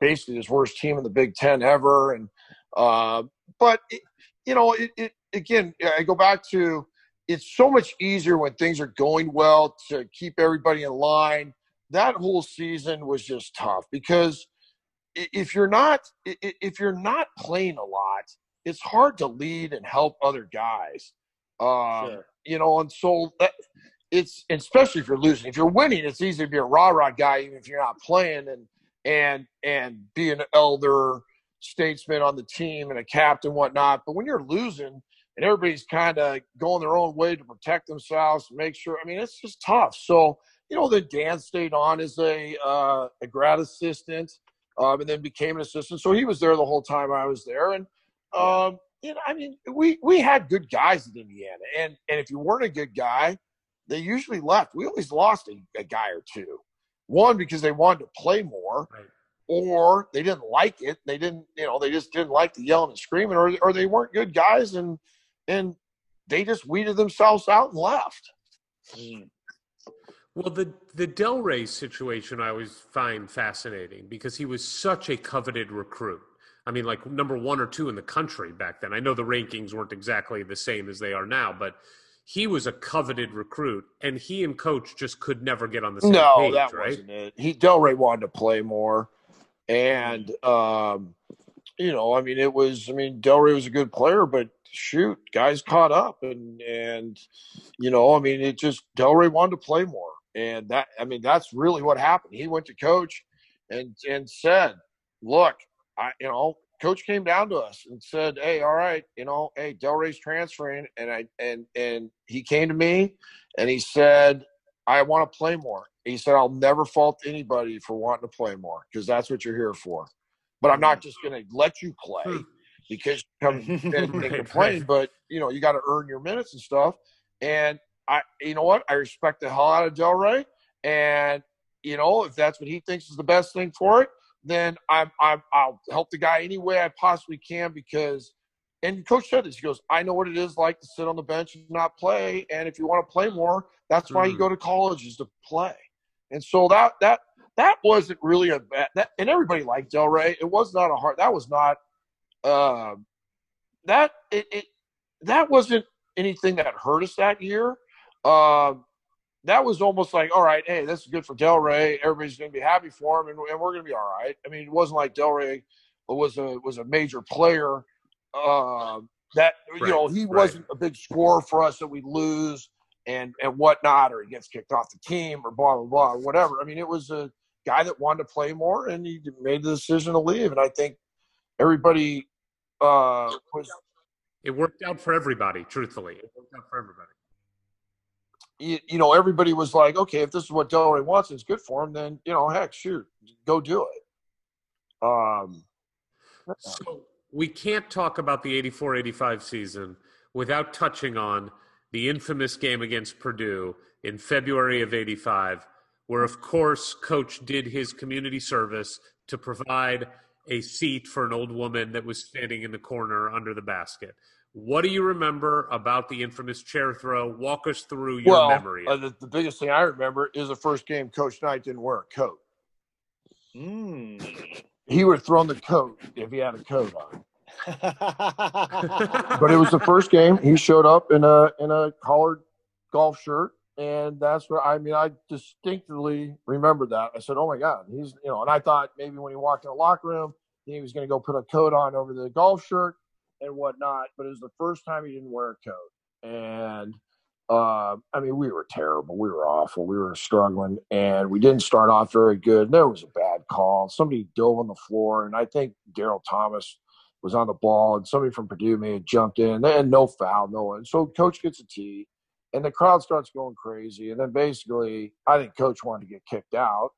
basically his worst team in the Big Ten ever. And, uh, but, it, you know, it, it, again, I go back to, it's so much easier when things are going well to keep everybody in line that whole season was just tough because if you're not if you're not playing a lot, it's hard to lead and help other guys. Um, sure. You know, and so that, it's especially if you're losing. If you're winning, it's easy to be a rah rah guy even if you're not playing and and and be an elder statesman on the team and a captain, whatnot. But when you're losing and everybody's kind of going their own way to protect themselves, make sure. I mean, it's just tough. So you know, then Dan stayed on as a uh, a grad assistant, um, and then became an assistant. So he was there the whole time I was there, and um, you know, I mean, we we had good guys in Indiana, and and if you weren't a good guy, they usually left. We always lost a, a guy or two. One because they wanted to play more, right. or they didn't like it. They didn't, you know, they just didn't like the yelling and screaming, or or they weren't good guys, and and they just weeded themselves out and left. Mm. Well, the the Delray situation I always find fascinating because he was such a coveted recruit. I mean, like number one or two in the country back then. I know the rankings weren't exactly the same as they are now, but he was a coveted recruit, and he and coach just could never get on the same no, page. that right? wasn't it. He Delray wanted to play more, and um, you know, I mean, it was. I mean, Delray was a good player, but shoot, guys caught up, and and you know, I mean, it just Delray wanted to play more, and that I mean, that's really what happened. He went to coach and and said, "Look, I you know coach came down to us and said, "Hey, all right, you know, hey, Delray's transferring," and I and and he came to me and he said, "I want to play more." He said, "I'll never fault anybody for wanting to play more because that's what you're here for, but I'm not just going to let you play." Hmm. Because you come and, [laughs] and complain, but you know you got to earn your minutes and stuff. And I, you know what, I respect the hell out of Delray, and you know if that's what he thinks is the best thing for it, then I'm, I'm I'll help the guy any way I possibly can because and coach said this he goes I know what it is like to sit on the bench and not play and if you want to play more that's why mm. you go to college is to play. And so that that that wasn't really a bad that and everybody liked Delray it was not a hard that was not uh, that it, it that wasn't anything that hurt us that year. Uh, that was almost like, all right, hey, this is good for Delray. Everybody's going to be happy for him, and, and we're going to be all right. I mean, it wasn't like Delray was a was a major player. Uh, that right, you know, he right. wasn't a big scorer for us that we lose and and whatnot, or he gets kicked off the team, or blah blah blah, or whatever. I mean, it was a guy that wanted to play more, and he made the decision to leave. And I think everybody uh, was. It worked out for everybody. Truthfully, it worked out for everybody you, you, know, everybody was like, okay, if this is what Delray wants, it's good for him. Then you know, heck, shoot, go do it. Um, so we can't talk about the 84-85 season without touching on the infamous game against Purdue in February of 85, where of course coach did his community service to provide a seat for an old woman that was standing in the corner under the basket. What do you remember about the infamous chair throw? Walk us through your well, memory. Uh, the, the, biggest thing I remember is the first game Coach Knight didn't wear a coat. Mm. He would have thrown the coat if he had a coat on. [laughs] but it was the first game. He showed up in a in a collared golf shirt, and that's what I mean. I distinctly remember that. I said, "Oh my God, he's you know." And I thought maybe when he walked in the locker room, he was going to go put a coat on over the golf shirt and whatnot. But it was the first time he didn't wear a coat, and uh, I mean, we were terrible. We were awful. We were struggling, and we didn't start off very good. There was a bad call. Somebody dove on the floor, and I think Daryl Thomas was on the ball, and somebody from Purdue may have jumped in. And no foul, no one. So coach gets a tee, and the crowd starts going crazy. And then basically, I think coach wanted to get kicked out.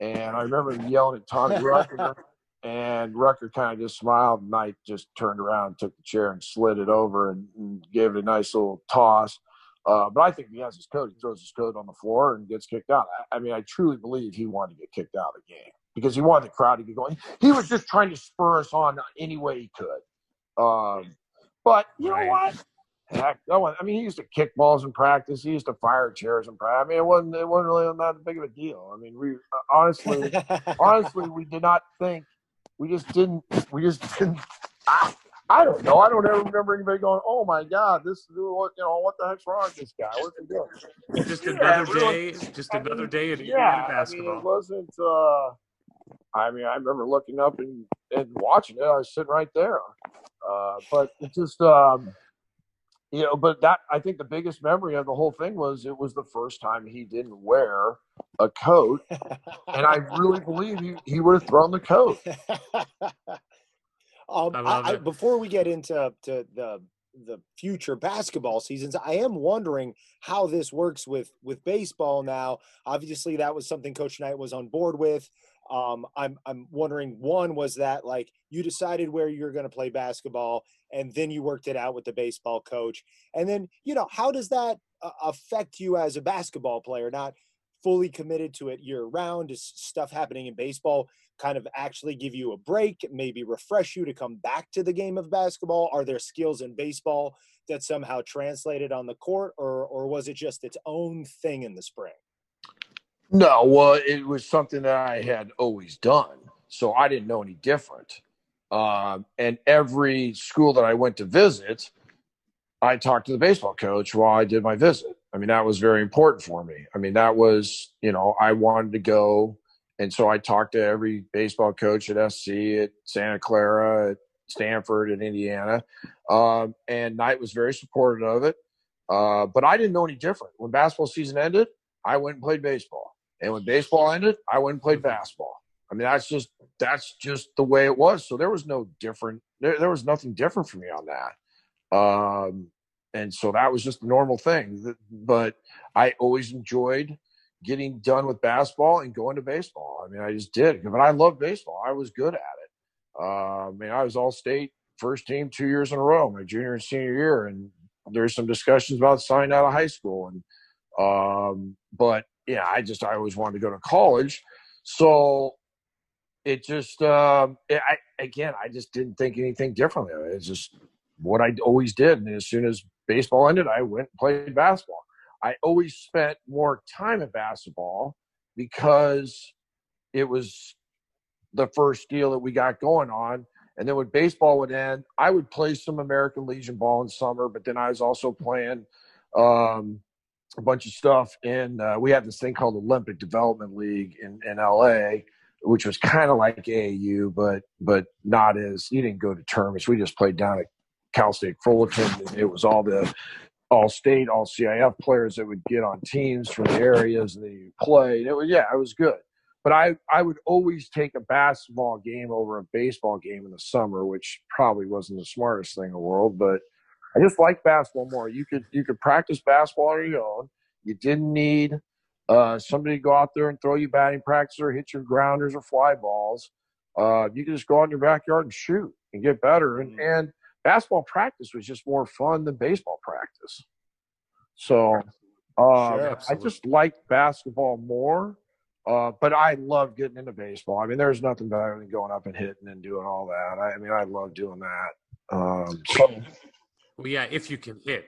And I remember yelling at Tommy [laughs] Rucker and Rucker kind of just smiled. And Knight just turned around, took the chair, and slid it over and, and gave it a nice little toss. Uh, but I think he has his coat. He throws his coat on the floor and gets kicked out. I, I, mean, I truly believe he wanted to get kicked out of the game because he wanted the crowd to get going. He was just trying to spur us on any way he could. Um, but you know what? Heck, no I mean, he used to kick balls in practice. He used to fire chairs in practice. I mean, it wasn't it wasn't really that big of a deal. I mean, we honestly, [laughs] honestly, we did not think we just didn't. We just didn't. I, I don't know. I don't ever remember anybody going, "Oh my God, this what you know what the heck's wrong with this guy? What's he doing?" Just another yeah, day. Just I another mean, day of yeah, basketball. I mean, it wasn't. Uh, I mean, I remember looking up and, and watching it. I was sitting right there. Uh, but it just, um, you know, but that I think the biggest memory of the whole thing was it was the first time he didn't wear a coat, and I really [laughs] believe he, he would have thrown the coat. [laughs] Um, I I I, before we get into to the the future basketball seasons, I am wondering how this works with with baseball now. Obviously, that was something Coach Knight was on board with. Um, I'm I'm wondering one was that like you decided where you're going to play basketball, and then you worked it out with the baseball coach, and then you know how does that uh, affect you as a basketball player? Not fully committed to it year round. Is stuff happening in baseball kind of actually give you a break, maybe refresh you to come back to the game of basketball? Are there skills in baseball that somehow translated on the court, or or was it just its own thing in the spring? No, well, it was something that I had always done, so I didn't know any different. Um, and every school that I went to visit, I talked to the baseball coach while I did my visit. I mean, that was very important for me. I mean, that was, you know, I wanted to go. And so I talked to every baseball coach at SC, at Santa Clara, at Stanford, at Indiana. Um, and Knight was very supportive of it. Uh, but I didn't know any different. When basketball season ended, I went and played baseball. And when baseball ended, I went and played basketball. I mean, that's just that's just the way it was. So there was no different. There, there was nothing different for me on that. Um, and so that was just a normal thing. But I always enjoyed getting done with basketball and going to baseball. I mean, I just did. But I loved baseball. I was good at it. Uh, I mean, I was all state first team two years in a row, my junior and senior year, and there's some discussions about signing out of high school. And um, but yeah, I just I always wanted to go to college, so it just um, it, I again I just didn't think anything differently. It's just what I always did, and as soon as baseball ended, I went and played basketball. I always spent more time at basketball because it was the first deal that we got going on. And then when baseball would end, I would play some American Legion ball in summer, but then I was also playing um, a bunch of stuff and Uh, we had this thing called Olympic Development League in, in LA, which was kind of like AAU, but but not as you didn't go to tournaments. We just played down at Cal State Fullerton. It was all the all state, all CIF players that would get on teams from the areas and they played. It was yeah, it was good. But I, I would always take a basketball game over a baseball game in the summer, which probably wasn't the smartest thing in the world, but I just like basketball more. You could you could practice basketball on your own. You didn't need uh, somebody to go out there and throw you batting practice or hit your grounders or fly balls. Uh, you could just go out in your backyard and shoot and get better. And, and basketball practice was just more fun than baseball practice. So uh, Sure, I just liked basketball more. Uh, but I love getting into baseball. I mean, there's nothing better than going up and hitting and doing all that. I, I mean, I love doing that. Um, so [laughs] Well, yeah, if you can hit.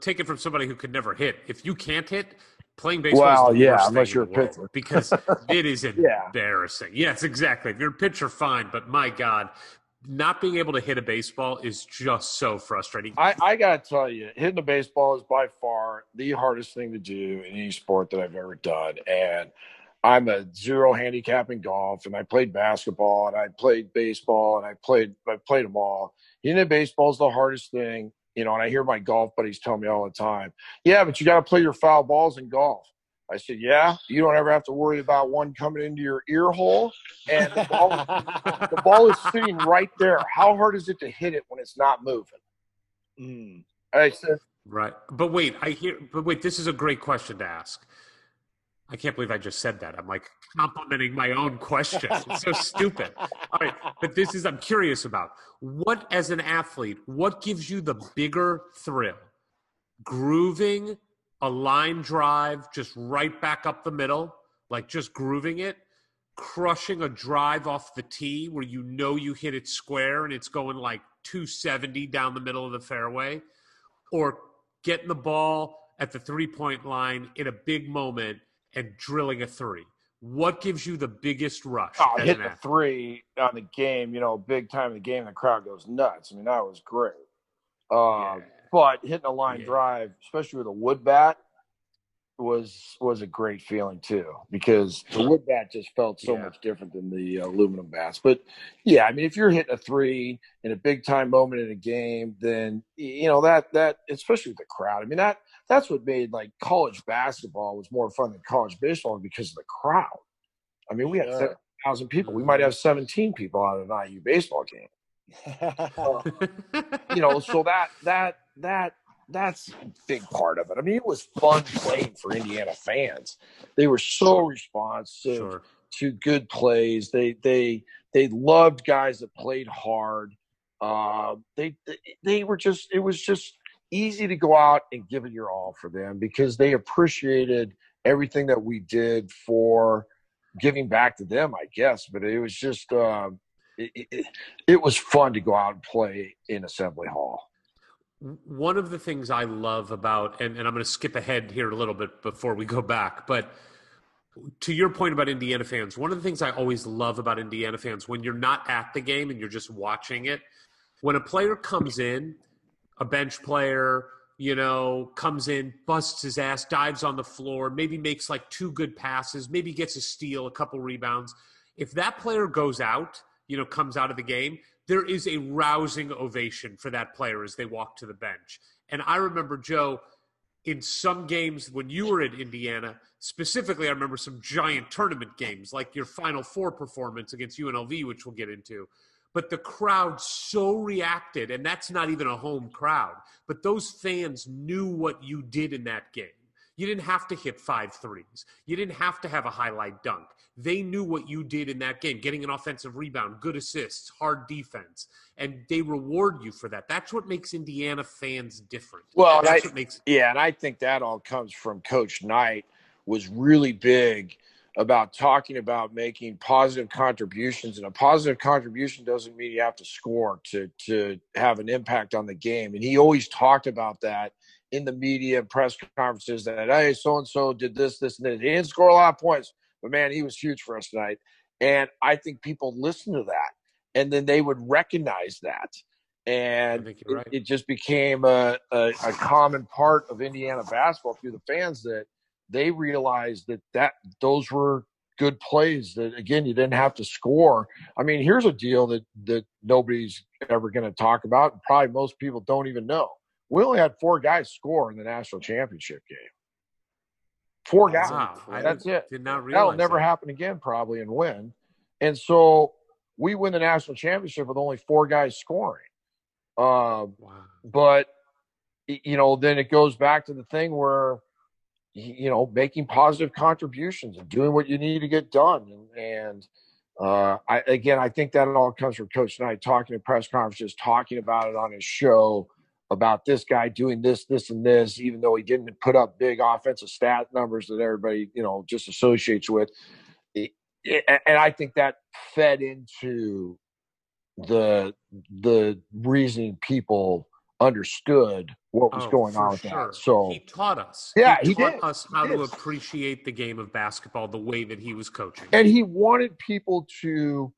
Take it from somebody who could never hit. If you can't hit, playing baseball Well, yeah, unless you're a pitcher. [laughs] because it is [laughs] Yeah. embarrassing. Yes, exactly. If you're a pitcher, fine, but my God, not being able to hit a baseball is just so frustrating. I, I got to tell you, hitting a baseball is by far the hardest thing to do in any sport that I've ever done. And I'm a zero handicap in golf, and I played basketball, and I played baseball, and I played I played them all. Hitting a baseball is the hardest thing, you know. And I hear my golf buddies tell me all the time, "Yeah, but you got to play your foul balls in golf." I said, "Yeah, you don't ever have to worry about one coming into your ear hole, and the ball, the ball is sitting right there. How hard is it to hit it when it's not moving?" Mm. I said, Right. But wait, I hear but wait, this is a great question to ask. I can't believe I just said that. I'm like complimenting my own question. It's so [laughs] stupid. All right, but this is I'm curious about what as an athlete, what gives you the bigger thrill? Grooving a line drive just right back up the middle, like just grooving it, crushing a drive off the tee where you know you hit it square and it's going like 270 down the middle of the fairway, or getting the ball at the three point line in a big moment and drilling a three? What gives you the biggest rush? Oh, hit the three on the game, you know, big time in the game, the crowd goes nuts. I mean, that was great. Um, Yeah. But hitting a line Yeah. drive, especially with a wood bat, was was a great feeling too because the wood bat just felt so Yeah. much different than the aluminum bats. But yeah, I mean, if you're hitting a three in a big time moment in a game, then you know that that especially with the crowd. I mean that that's what made like college basketball was more fun than college baseball because of the crowd. I mean, we had Sure. thousand people. We might have seventeen people out of an IU baseball game. Uh, [laughs] you know, so that that that that's a big part of it. I mean, it was fun playing for Indiana fans. They were so responsive Sure. to good plays. They they they loved guys that played hard. Uh, they they were just it was just easy to go out and give it your all for them because they appreciated everything that we did for giving back to them, I guess. But it was just uh, it, it, it was fun to go out and play in Assembly Hall. One of the things I love about, and, and I'm going to skip ahead here a little bit before we go back, but to your point about Indiana fans, one of the things I always love about Indiana fans when you're not at the game and you're just watching it, when a player comes in, a bench player, you know, comes in, busts his ass, dives on the floor, maybe makes like two good passes, maybe gets a steal, a couple rebounds. If that player goes out, you know, comes out of the game, there is a rousing ovation for that player as they walk to the bench. And I remember, Joe, in some games when you were in Indiana, specifically, I remember some giant tournament games like your Final Four performance against UNLV, which we'll get into. But the crowd so reacted, and that's not even a home crowd, but those fans knew what you did in that game. You didn't have to hit five threes. You didn't have to have a highlight dunk. They knew what you did in that game, getting an offensive rebound, good assists, hard defense, and they reward you for that. That's what makes Indiana fans different. Well, that's I- what makes Yeah, and I think that all comes from Coach Knight was really big about talking about making positive contributions. And a positive contribution doesn't mean you have to score to to have an impact on the game. And he always talked about that in the media and press conferences that hey, so and so did this, this, and this. He didn't score a lot of points, but man, he was huge for us tonight. And I think people listen to that and then they would recognize that. And you're it- it, just became a, a, a common part of Indiana basketball through the fans that they realized that, that those were good plays that again you didn't have to score. I mean, here's a deal that that nobody's ever going to talk about, and probably most people don't even know. We only had four guys score in the national championship game. Four guys. Wow, That's did, it. did not realize That'll never that. happen again, probably, and win. And so we win the national championship with only four guys scoring. Um, Wow. but you know, then it goes back to the thing where y- you know making positive contributions and doing what you need to get done. And, and uh, I, again, I think that all comes from Coach Knight talking in press conferences, talking about it on his show about this guy doing this, this, and this, even though he didn't put up big offensive stat numbers that everybody you know just associates with. It- it- and I think that fed into the the reasoning people understood what was Oh, going on with sure. that. So he taught us. Yeah, he taught did. us how He to appreciate the game of basketball the way that he was coaching. and he wanted people to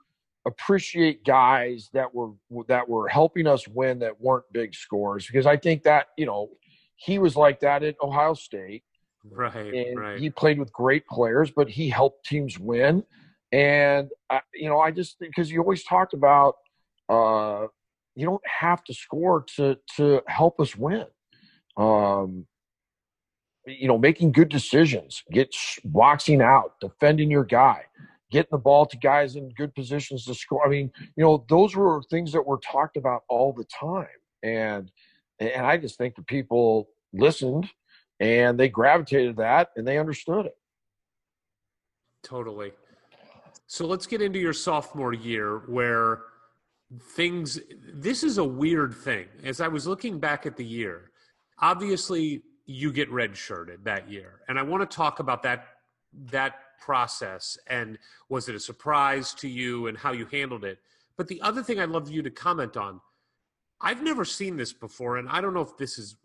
appreciate guys that were that were helping us win that weren't big scores because I think that, you know, he was like that at Ohio State right, and right. he played with great players, but he helped teams win. And I, you know, I just because you always talked about uh, you don't have to score to to help us win. Um, you know, making good decisions, get boxing out, defending your guy, getting the ball to guys in good positions to score. I mean, you know, those were things that were talked about all the time, and and I just think the people listened and they gravitated that and they understood it. Totally. So let's get into your sophomore year where things this is a weird thing. As I was looking back at the year, obviously you get redshirted that year. And I want to talk about that that process and was it a surprise to you and how you handled it. But the other thing I'd love you to comment on, I've never seen this before, and I don't know if this is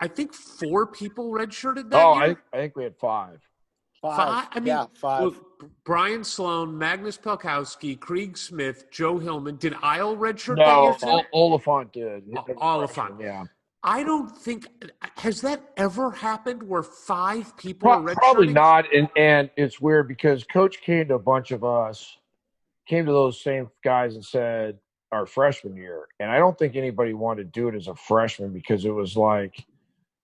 I think four people redshirted that oh, year. I, I think we had five. Five. Five? I mean, yeah, five. Well, Brian Sloan, Magnus Pelkowski, Kreigh Smith, Joe Hillman. Did Eyl redshirt that No, year too? O- Oliphant did. O- Oliphant. Yeah. I don't think has that ever happened where five people Pro- are redshirting. probably not. And and it's weird because Coach came to a bunch of us, came to those same guys and said our freshman year, and I don't think anybody wanted to do it as a freshman because it was like,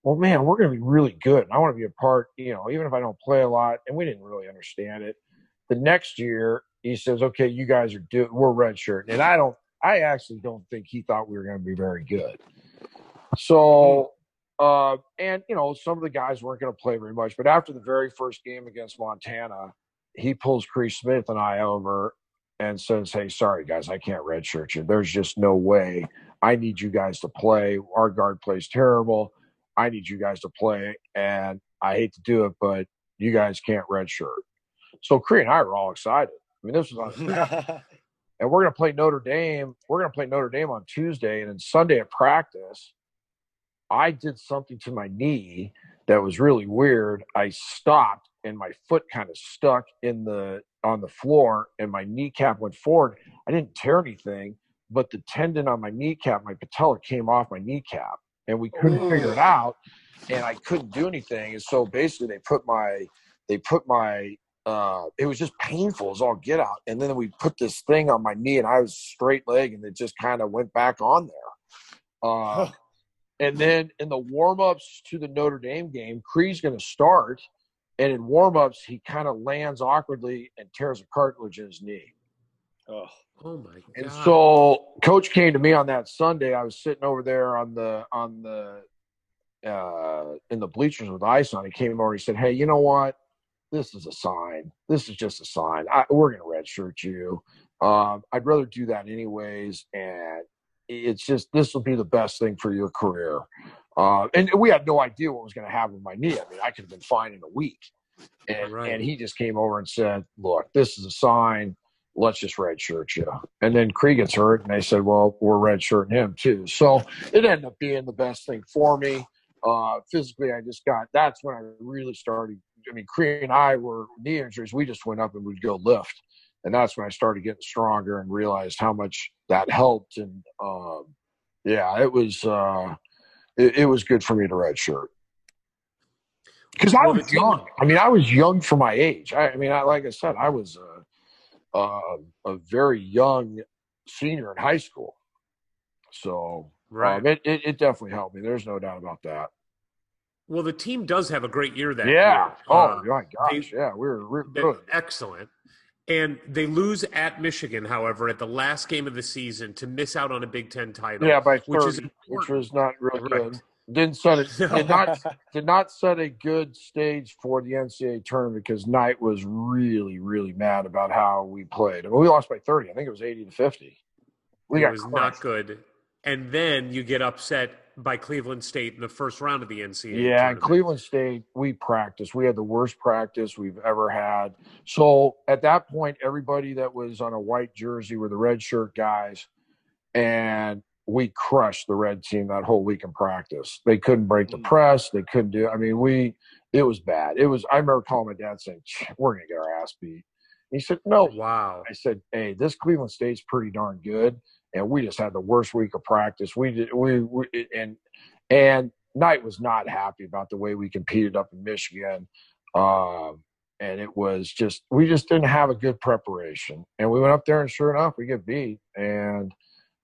well, man, we're going to be really good, and I want to be a part. You know, even if I don't play a lot, and we didn't really understand it. The next year, he says, "Okay, you guys are do we're redshirt," and I don't. I actually don't think he thought we were going to be very good. So, uh, and you know, some of the guys weren't going to play very much. But after the very first game against Montana, he pulls Kreigh Smith and I over and says, "Hey, sorry guys, I can't redshirt you. There's just no way. I need you guys to play. Our guard plays terrible. I need you guys to play, and I hate to do it, but you guys can't redshirt." So Kreigh and I were all excited. I mean, this was on, [laughs] and we're going to play Notre Dame. We're going to play Notre Dame on Tuesday, and then Sunday at practice, I did something to my knee that was really weird. I stopped, and my foot kind of stuck in the on the floor, and my kneecap went forward. I didn't tear anything, but the tendon on my kneecap, my patella, came off my kneecap, and we couldn't figure it out, and I couldn't do anything. And so basically, they put my they put my uh, it was just painful as all get out. And then we put this thing on my knee, and I was straight leg, and it just kind of went back on there. Uh, and then in the warm ups to the Notre Dame game, Kreigh's going to start, and in warm ups, he kind of lands awkwardly and tears a cartilage in his knee. Oh, Oh my god! And so coach came to me on that Sunday. I was sitting over there on the on the uh in the bleachers with ice on. He came over. And he said, "Hey, you know what? This is a sign. This is just a sign. I, we're going to redshirt you. Um, I'd rather do that anyways, and it's just this will be the best thing for your career." Uh, and we had no idea what was going to happen with my knee. I mean, I could have been fine in a week. And, Right. and he just came over and said, "Look, this is a sign let's just redshirt you. And then Kreigh gets hurt, and they said, well, we're redshirting him too. So it ended up being the best thing for me. Uh, physically, I just got that's when I really started. I mean, Kreigh and I were knee injuries. We just went up and we'd go lift. And that's when I started getting stronger and realized how much that helped. And um, yeah, it was uh, it, it was good for me to redshirt because I was young. I mean, I was young for my age. I, I mean, I, like I said, I was a, a, a very young senior in high school. So Right. um, it, it, it definitely helped me. There's no doubt about that. well, the team does have a great year that yeah. year. Oh Uh, my gosh. they- yeah, we were, we're good. excellent. And they lose at Michigan, however, at the last game of the season to miss out on a Big Ten title. Yeah, by 30, which is which was not real Right. good. Didn't set it. [laughs] Did not did not set a good stage for the NCAA tournament because Knight was really really mad about how we played. I mean, we lost by 30. I think it was 80 to 50. We it got was crushed. not good. And then you get upset by Cleveland State in the first round of the NCAA. Yeah, tournament. Cleveland State, we practiced. We had the worst practice we've ever had. So at that point, everybody that was on a white jersey were the red shirt guys, and we crushed the red team that whole week in practice. They couldn't break the Mm. press. They couldn't do. I mean, we. It was bad. It was. I remember calling my dad saying, "We're gonna get our ass beat." He said, "No, Wow. I said, "Hey, this Cleveland State's pretty darn good, and we just had the worst week of practice. We did, we, we and and Knight was not happy about the way we competed up in Michigan, um, and it was just we just didn't have a good preparation, and we went up there, and sure enough, we get beat. And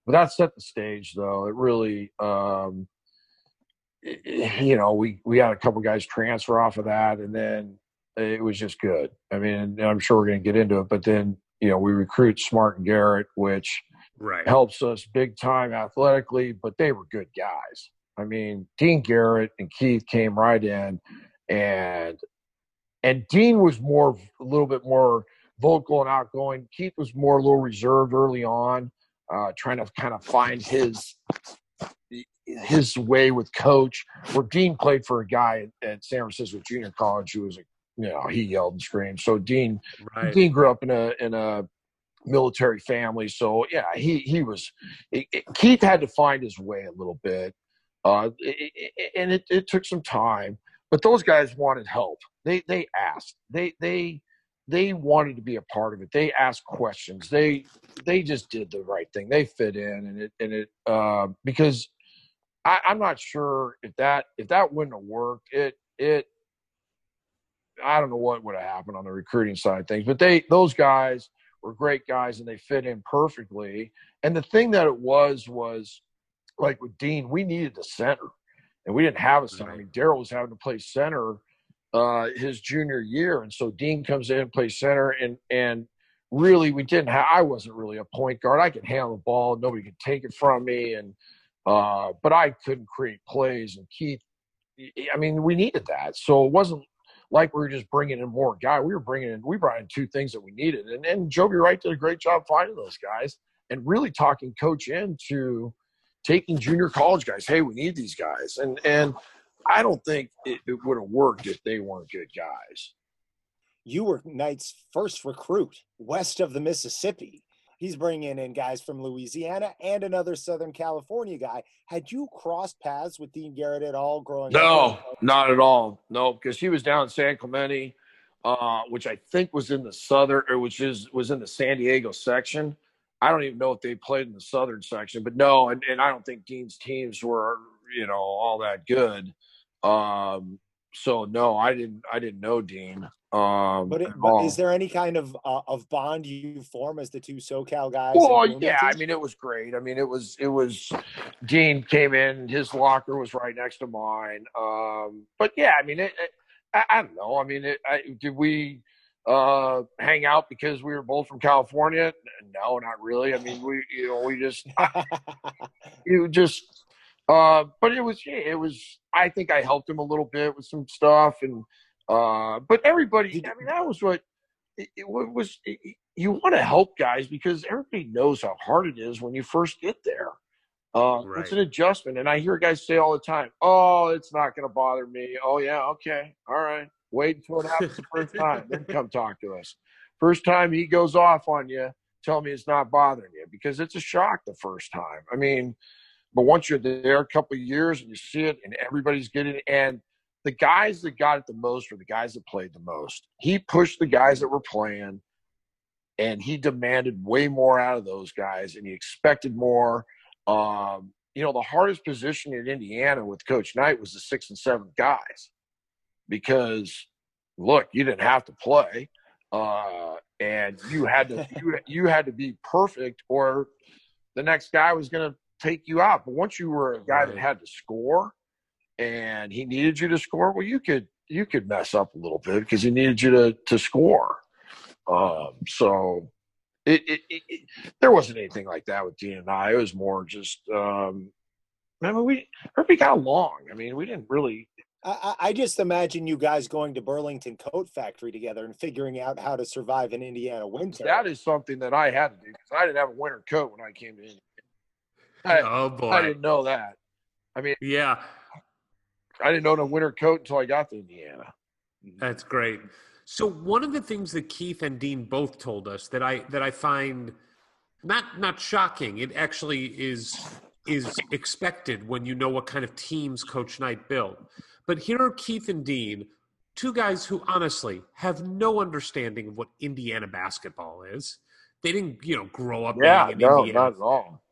but that set the stage, though. It really, um, i- you know, we we had a couple guys transfer off of that, and then it was just good. I mean, and I'm sure we're going to get into it, but then you know we recruit Smart and Garrett, which Right. helps us big time athletically, but they were good guys. I mean, Dean Garrett and Keith came right in, and and Dean was more a little bit more vocal and outgoing. Keith was more a little reserved early on, uh, trying to kind of find his his way with coach. Where Dean played for a guy at, San Francisco Junior College who was a you know he yelled and screamed. So Dean Right. Dean grew up in a in a military family, so yeah, he he was. It, it- Keith had to find his way a little bit, uh, it- and it, it took some time. But those guys wanted help. They they asked. They they they wanted to be a part of it. They asked questions. They they just did the right thing. They fit in, and it and it uh, because I, I'm not sure if that if that wouldn't have worked. It it I don't know what would have happened on the recruiting side of things, but they those guys were great guys and they fit in perfectly. And the thing that it was was like with Dean, we needed the center, and we didn't have a center. I mean, Daryl was having to play center uh, his junior year, and so Dean comes in and plays center, and and really we didn't have. I wasn't really a point guard. I could handle the ball. Nobody could take it from me, and uh, but I couldn't create plays. And Keith, I mean, we needed that. So it wasn't like we were just bringing in more guy. We were bringing in. We brought in two things that we needed, and and Joby Wright did a great job finding those guys and really talking coach into taking junior college guys. Hey, we need these guys, and and I don't think it, it would have worked if they weren't good guys. You were Knight's first recruit west of the Mississippi. He's bringing in guys from Louisiana and another Southern California guy. Had you crossed paths with Dean Garrett at all growing no, up? No, not at all. No, because he was down in San Clemente, uh, which I think was in the southern, or which is was in the San Diego section. I don't even know if they played in the southern section, but no, and, and I don't think Dean's teams were, you know, all that good. Um, so no, I didn't. I didn't know Dean. Um, but, it, but is there any kind of uh, of bond you form as the two SoCal guys? Well, yeah. I mean, it was great. I mean, it was it was. Dean came in. His locker was right next to mine. Um, but yeah, I mean, it, it, I, I, don't know. I mean, it, I, did we uh, hang out because we were both from California? No, not really. I mean, we you know we just [laughs] you just uh, but it was yeah, it was. I think I helped him a little bit with some stuff, and uh, but everybody. I mean, that was what it, it was. It, you want to help guys because everybody knows how hard it is when you first get there. Uh, right. It's an adjustment, and I hear guys say all the time, "Oh, it's not going to bother me." Oh yeah, okay, all right. Wait until it happens the first time, then [laughs] come talk to us. First time he goes off on you, tell me it's not bothering you because it's a shock the first time. I mean, but once you're there a couple years and you see it and everybody's getting it, and the guys that got it the most were the guys that played the most. He pushed the guys that were playing and he demanded way more out of those guys and he expected more. Um, you know, the hardest position in Indiana with Coach Knight was the sixth and seventh guys because look, you didn't have to play. Uh, and you had to you, you had to be perfect or the next guy was going to take you out. But once you were a guy right. that had to score and he needed you to score, well, you could you could mess up a little bit because he needed you to to score. Um, so it, it, it, there wasn't anything like that with Dean and I. It was more just um, I mean we we got along. I mean we didn't really. I, I just imagine you guys going to Burlington Coat Factory together and figuring out how to survive in Indiana winter. That is something that I had to do because I didn't have a winter coat when I came to Indiana. I, oh boy, I didn't know that. I mean, yeah, I didn't own a winter coat until I got to Indiana. That's great. So one of the things that Keith and Dean both told us that I that I find not not shocking, it actually is is expected when you know what kind of teams Coach Knight built. But here are Keith and Dean, two guys who honestly have no understanding of what Indiana basketball is. They didn't, you know, grow up yeah, in no, Indiana. not at all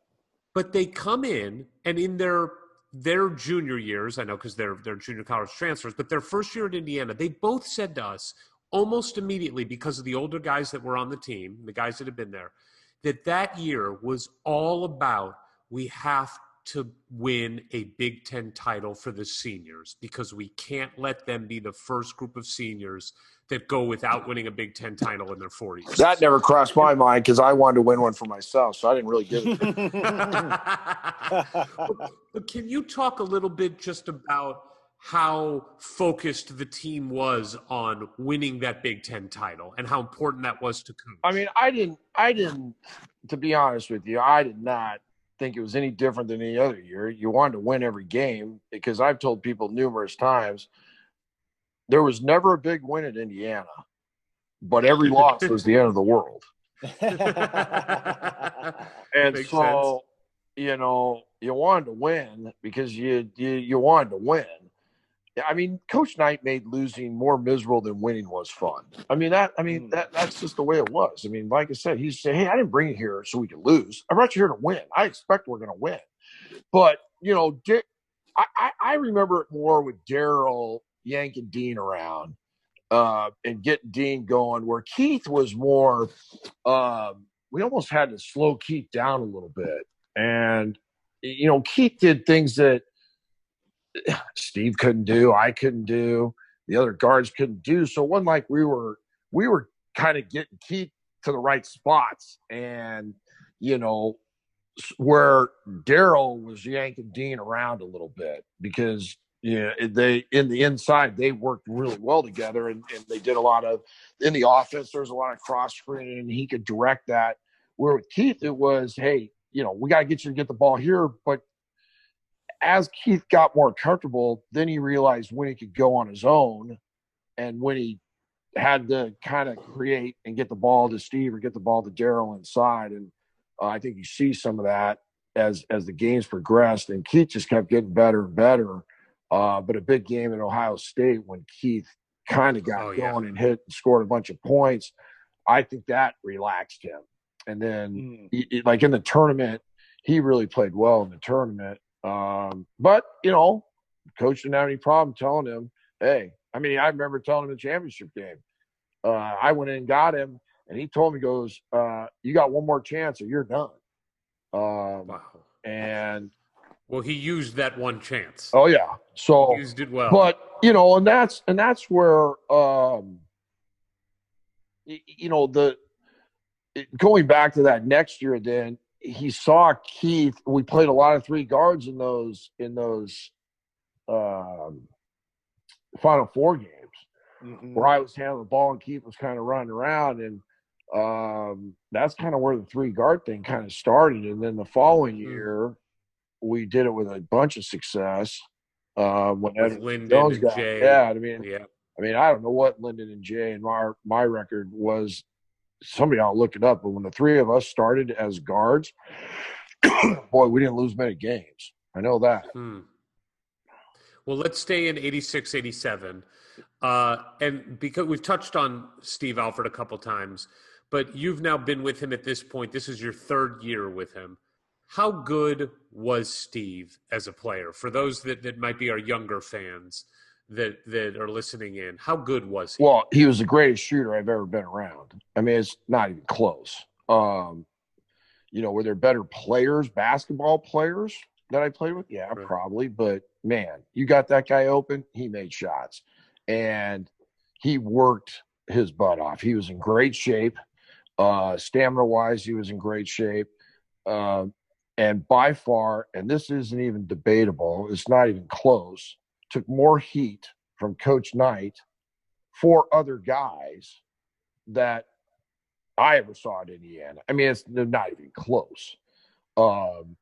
but they come in and in their their junior years, I know because they're they're junior college transfers, but their first year at Indiana, they both said to us almost immediately because of the older guys that were on the team, the guys that had been there, that that year was all about we have to win a Big Ten title for the seniors because we can't let them be the first group of seniors that go without winning a Big Ten title in their 40s. That never crossed my mind because I wanted to win one for myself, so I didn't really give it. [laughs] [laughs] but can you talk a little bit just about how focused the team was on winning that Big Ten title and how important that was to coach? I mean, I didn't, I didn't, to be honest with you, I did not think it was any different than any other year. You wanted to win every game because I've told people numerous times – there was never a big win at Indiana, but every [laughs] loss was the end of the world. [laughs] and Makes so, sense. you know, you wanted to win because you, you you wanted to win. I mean, Coach Knight made losing more miserable than winning was fun. I mean that. I mean mm. that. That's just the way it was. I mean, like I said, he said, "Hey, I didn't bring you here so we could lose. I brought you here to win. I expect we're going to win." But you know, I, I, I remember it more with Daryl yanking Dean around uh, and getting Dean going. Where Keith was more, um, we almost had to slow Keith down a little bit. And, you know, Keith did things that [sighs] Steve couldn't do, I couldn't do, the other guards couldn't do. So wasn't like we were, we were kind of getting Keith to the right spots. And, you know, where Daryl was yanking Dean around a little bit because you know they in the inside they worked really well together and, and they did a lot of in the offense there was a lot of cross screening and he could direct that. Where with Keith it was, hey, you know, we got to get you to get the ball here, but as Keith got more comfortable, then he realized when he could go on his own and when he had to kind of create and get the ball to Steve or get the ball to Daryl inside. And uh, I think you see some of that as as the games progressed. And Keith just kept getting better and better. Uh, but a big game in Ohio State when Keith kind of got Oh, yeah. going and hit and scored a bunch of points, I think that relaxed him. And then, Mm. he- like in the tournament, he really played well in the tournament. Um, but you know, coach didn't have any problem telling him, "Hey." I mean, I remember telling him in the championship game. Uh, I went in and got him, and he told me, "Goes, uh, you got one more chance, or you're done." Um, Wow. and Well, he used that one chance. oh yeah, so He used it well. but you know and that's and that's where um you know the going back to that next year then he saw keith we played a lot of three guards in those in those um final four games Mhm. where i was handling the ball and keith was kind of running around and um that's kind of where the three guard thing kind of started and then the following Mhm. year we did it with a bunch of success uh, when With Ed Lyndon Jones and got, Jay. yeah, I mean, yeah. I mean, I don't know what Lyndon and Jay and my my record was. Somebody to look it up. But when the three of us started as guards, [coughs] boy, we didn't lose many games. I know that. Hmm. Well, let's stay in 86, 87. Uh, and because we've touched on Steve Alford a couple times, but you've now been with him at this point. This is your third year with him. How good was Steve as a player? For those that, that might be our younger fans that, that are listening in, how good was he? Well, he was the greatest shooter I've ever been around. I mean, it's not even close. Um, you know, were there better players, basketball players that I played with? Yeah, Right. probably. But man, you got that guy open, he made shots. And he worked his butt off. He was in great shape. Uh, stamina wise, he was in great shape. Um, and by far, and this isn't even debatable, it's not even close, took more heat from Coach Knight for other guys that I ever saw at Indiana. I mean, it's not even close. Um,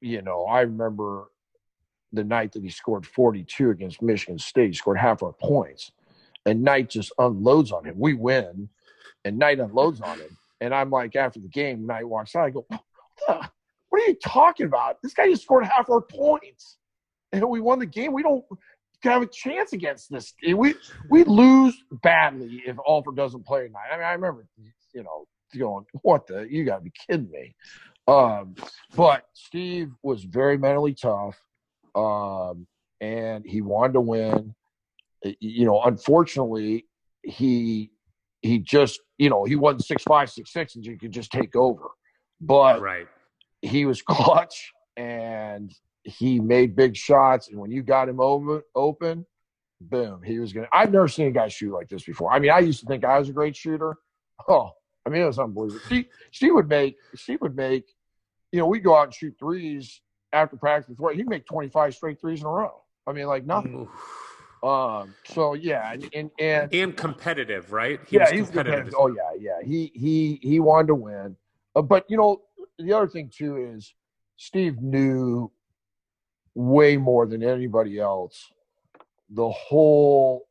you know, I remember the night that he scored 42 against Michigan State. He scored half our points, and Knight just unloads on him. We win, and Knight unloads on him. And I'm like, after the game, Knight walks out. I go, "What what are you talking about? This guy just scored half our points, and we won the game. We don't have a chance against this. We we lose badly if Alford doesn't play tonight. I mean, I remember, you know, going, "What the? You got to be kidding me!" Um, but Steve was very mentally tough, um, and he wanted to win. You know, unfortunately, he he just you know he wasn't six five six six and you could just take over, but right. he was [laughs] clutch and he made big shots. And when you got him open, open, boom, he was gonna. I've never seen a guy shoot like this before. I mean, I used to think I was a great shooter. Oh, I mean, it was unbelievable. She she would make she would make, you know, we go out and shoot threes after practice before he'd make twenty five straight threes in a row. I mean, like nothing. Oof. Um. So yeah, and and, and And competitive, right? He yeah, was he's competitive. competitive. Oh yeah, yeah. He he he wanted to win, uh, but you know the other thing too is Steve knew way more than anybody else the whole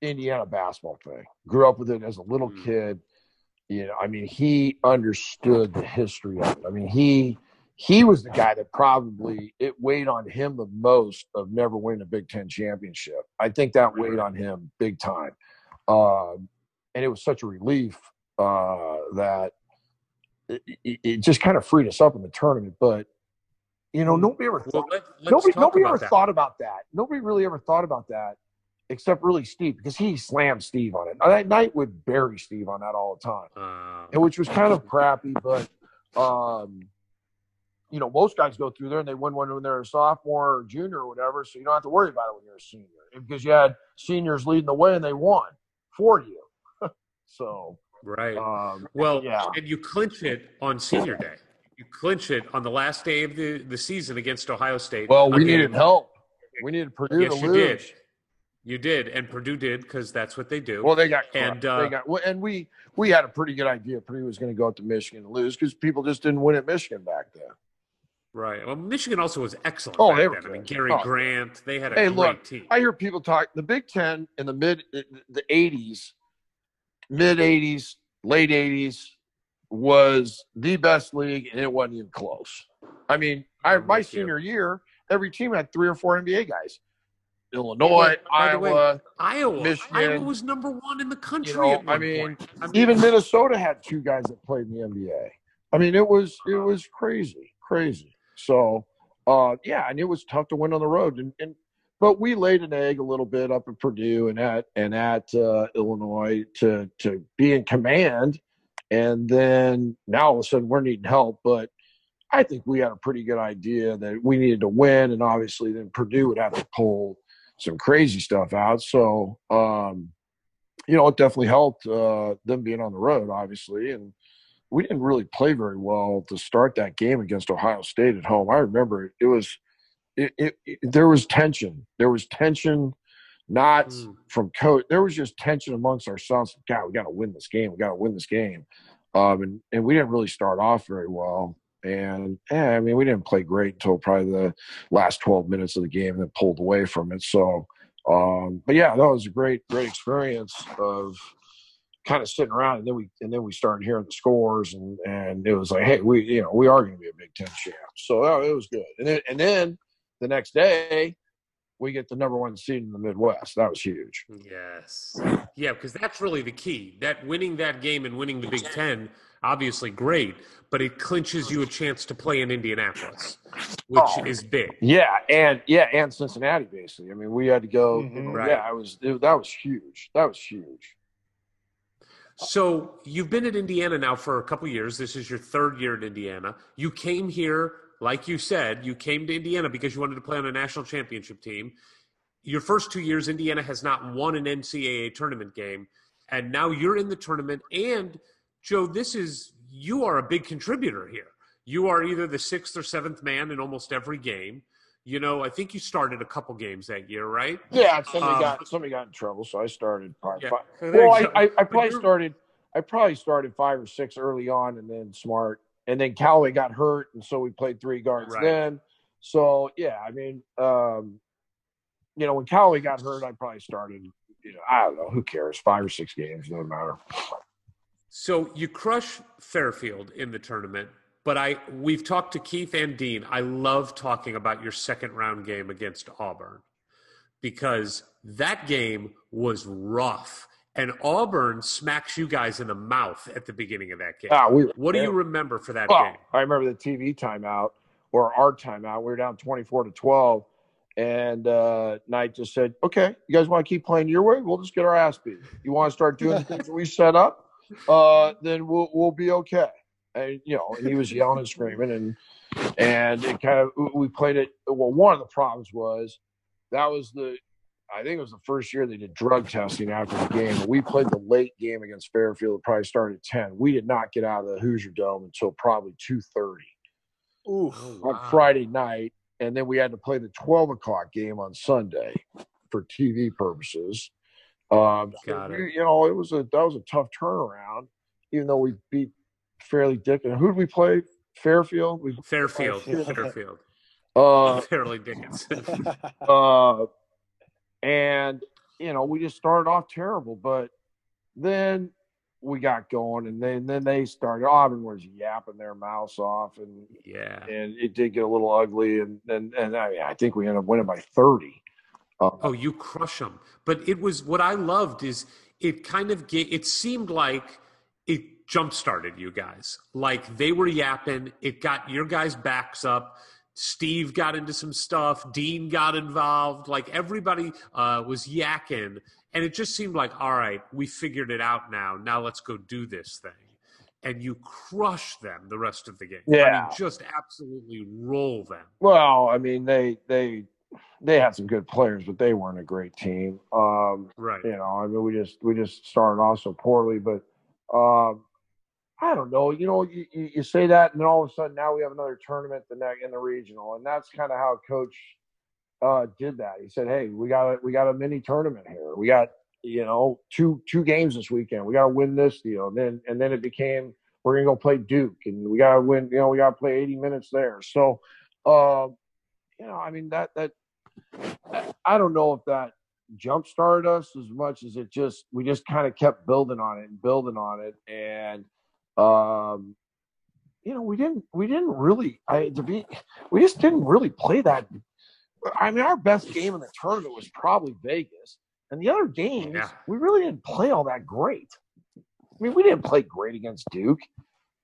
Indiana basketball thing. Grew up with it as a little Mm. kid. You know, I mean, he understood the history of it. I mean, he he was the guy that probably it weighed on him the most of never winning a Big Ten championship. I think that weighed on him big time. Um, and it was such a relief uh, that it, it just kind of freed us up in the tournament. But you know, nobody ever Well, thought let, let's nobody nobody about ever that. thought about that. Nobody really ever thought about that, except really Steve, because he slammed Steve on it. That night would bury Steve on that all the time, Uh, and which was kind of crappy. But um, you know, most guys go through there and they win one when they're a sophomore or junior or whatever, so you don't have to worry about it when you're a senior because you had seniors leading the way and they won for you. [laughs] so Right. Um, Well, yeah. and you clinch it on senior day. You clinch it on the last day of the, the season against Ohio State. well, we Again, needed help. We needed Purdue Yes, to you lose. did. You did, and Purdue did because that's what they do. Well, they got And, uh, they got and we we had a pretty good idea Purdue was going to go up to Michigan and lose because people just didn't win at Michigan back then. right. Well, Michigan also was excellent. Oh, back they were then. I mean. Gary Oh. Grant. They had a Hey, great look, team. I hear people talk the Big Ten in the mid the eighties, mid eighties, late eighties was the best league, and it wasn't even close. I mean, I my senior year, every team had three or four NBA guys. Illinois, the way, Iowa, Iowa. Michigan, Iowa was number one in the country. you know, I mean. I mean, even Minnesota had two guys that played in the NBA. I mean, it was it was crazy, crazy. So, uh, yeah, and it was tough to win on the road, and, and but we laid an egg a little bit up at Purdue and at and at uh, Illinois to to be in command, and then now all of a sudden we're needing help, but. I think we had a pretty good idea that we needed to win, and obviously then Purdue would have to pull some crazy stuff out. So, um, you know, it definitely helped uh, them being on the road, obviously. And we didn't really play very well to start that game against Ohio State at home. I remember it, it was, it, it, it- there was tension. There was tension, not Mm. from coach. There was just tension amongst ourselves. God, we got to win this game. We got to win this game. Um, and, and we didn't really start off very well. And yeah, I mean, we didn't play great until probably the last 12 minutes of the game and then pulled away from it. So, um, but yeah, that was a great, great experience of kind of sitting around, and then we and then we started hearing the scores, and and it was like, hey, we you know we are going to be a Big Ten champ. So oh, it was good. And then and then the next day, we get the number one seed in the Midwest. That was huge. Yes. Yeah, because that's really the key. That winning that game and winning the Big Ten, obviously great, but it clinches you a chance to play in Indianapolis, which Oh. is big. Yeah, and yeah, and Cincinnati basically. I mean, we had to go. you know, Mhm. Right. Yeah, it was it, that was huge. That was huge. So you've been at Indiana now for a couple years. This is your third year at Indiana. You came here, like you said, you came to Indiana because you wanted to play on a national championship team. Your first two years, Indiana has not won an NCAA tournament game, and now you're in the tournament. And Joe, this is you are a big contributor here. You are either the sixth or seventh man in almost every game. You know, I think you started a couple games that year, right? Yeah, somebody Um, got somebody got in trouble, so I started probably. Yeah. Five. Well, I, I, I probably started. I probably started five or six early on, and then smart, and then Calloway got hurt, and so we played three guards Right. then. So yeah, I mean, um, you know, when Calloway got hurt, I probably started. You know, I don't know. Who cares? Five or six games, doesn't matter. So you crush Fairfield in the tournament, but I we've talked to Keith and Dean. I love talking about your second round game against Auburn because that game was rough. And Auburn smacks you guys in the mouth at the beginning of that game. Ah, we. what do you remember for that Well, game? I remember the TV timeout or our timeout. We were down 24 to 12. And uh, Knight just said, okay, you guys want to keep playing your way? We'll just get our ass beat. You want to start doing the things we set up? [laughs] Uh, then we'll, we'll be okay. And, you know, and he was yelling and screaming. And, and it kind of, we played it. Well, one of the problems was that was the, I think it was the first year they did drug testing after the game. We played the late game against Fairfield. It probably started at 10. We did not get out of the Hoosier Dome until probably 2.30 Oof. on Friday night. And then we had to play the 12 o'clock game on Sunday for TV purposes. Um, Got it. You know, it was a that was a tough turnaround, even though we beat Fairleigh Dick. And who did we play? Fairfield. We Fairfield, Fairfield. Fairfield, uh, [laughs] Fairleigh Dickinson. [laughs] uh, and you know we just started off terrible, but then we got going, and then then they started. Auburn was yapping their mouths off, and yeah. and it did get a little ugly, and and and I, I think we ended up winning by thirty. Uh, Oh, you crush them. But it was what I loved is it kind of ga- it seemed like it jump started you guys. Like they were yapping, it got your guys' backs up. Steve got into some stuff. Dean got involved. Like everybody uh, was yakking, and it just seemed like, all right, we figured it out now. Now let's go do this thing. And you crush them the rest of the game. I Yeah. mean, just absolutely roll them. Well, I mean they they they had some good players, but they weren't a great team. Um, Right. you know, I mean we just we just started off so poorly, but Um, I don't know. You know, you, you, say that, and then all of a sudden now we have another tournament the next in the regional, and that's kind of how Coach uh, did that. He said, "Hey, we got a, we got a mini tournament here. We got you know two two games this weekend. We got to win this deal." And then and then it became we're gonna go play Duke, and we got to win. You know, we got to play 80 minutes there. So, uh, you know, I mean that that I don't know if that jump started us as much as it just we just kind of kept building on it and building on it and um you know we didn't we didn't really i to be we just didn't really play that i mean our best game in the tournament was probably vegas and the other games Yeah. we really didn't play all that great i mean we didn't play great against duke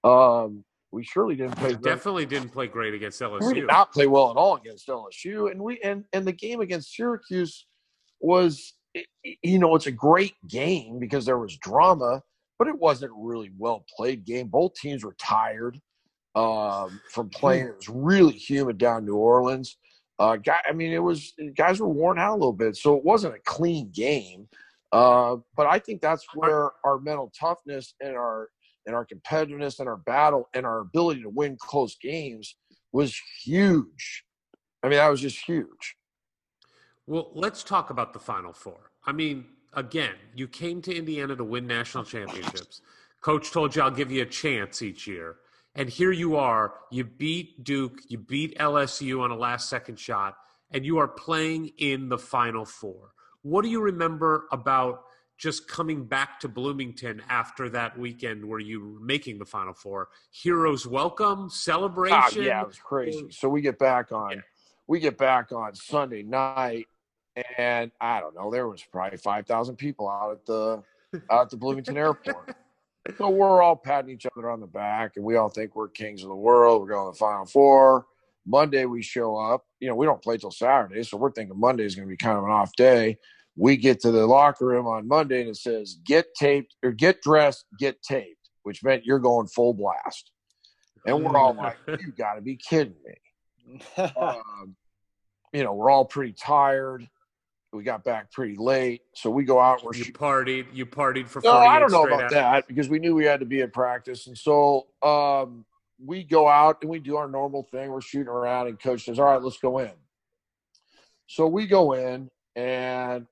um we surely didn't play Definitely didn't play great against LSU. we did not play well at all against LSU, and we and and the game against Syracuse was, you know, it's a great game because there was drama, but it wasn't really well played game. Both teams were tired um, from playing. It was really humid down New Orleans. Uh, guy, I mean, it was guys were worn out a little bit, so it wasn't a clean game. Uh, but I think that's where our mental toughness and our and our competitiveness and our battle and our ability to win close games was huge. I mean, that was just huge. Well, let's talk about the Final Four. I mean, again, you came to Indiana to win national championships. Coach told you I'll give you a chance each year. And here you are. You beat Duke, you beat LSU on a last second shot, and you are playing in the Final Four. What do you remember about just coming back to Bloomington after that weekend where you were making the Final Four? Heroes welcome, celebration? Ah, yeah, it was crazy. So we get back on, Yeah. we get back on Sunday night, and I don't know, there was probably five thousand people out at the out at the Bloomington Airport. So we're all patting each other on the back, and we all think we're kings of the world. We're going to the Final Four. Monday we show up. You know, we don't play till Saturday, so we're thinking Monday is going to be kind of an off day. We get to the locker room on Monday, and it says "get taped" or "get dressed, get taped," which meant you're going full blast. And we're all like, [laughs] "You got to be kidding me!" um, you know, we're all pretty tired. We got back pretty late, so we go out. We're You partied. You partied for. No, I don't know about hours. that because we knew we had to be at practice, and so um, we go out and we do our normal thing. We're shooting around, and coach says, "All right, let's go in." So we go in, and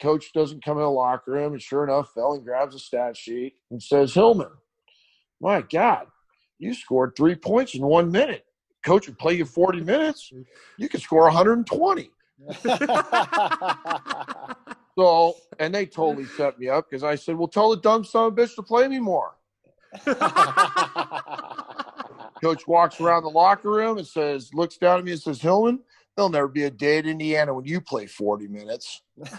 coach doesn't come in the locker room, and sure enough, Felling grabs a stat sheet and says, "Hillman, my God, you scored three points in one minute. Coach would play you forty minutes. You could score 120." [laughs] So, and they totally set me up because I said, "Well, tell the dumb son of a bitch to play me more." [laughs] Coach walks around the locker room and says, looks down at me and says, Hillman, there'll never be a day at Indiana when you play 40 minutes. [laughs]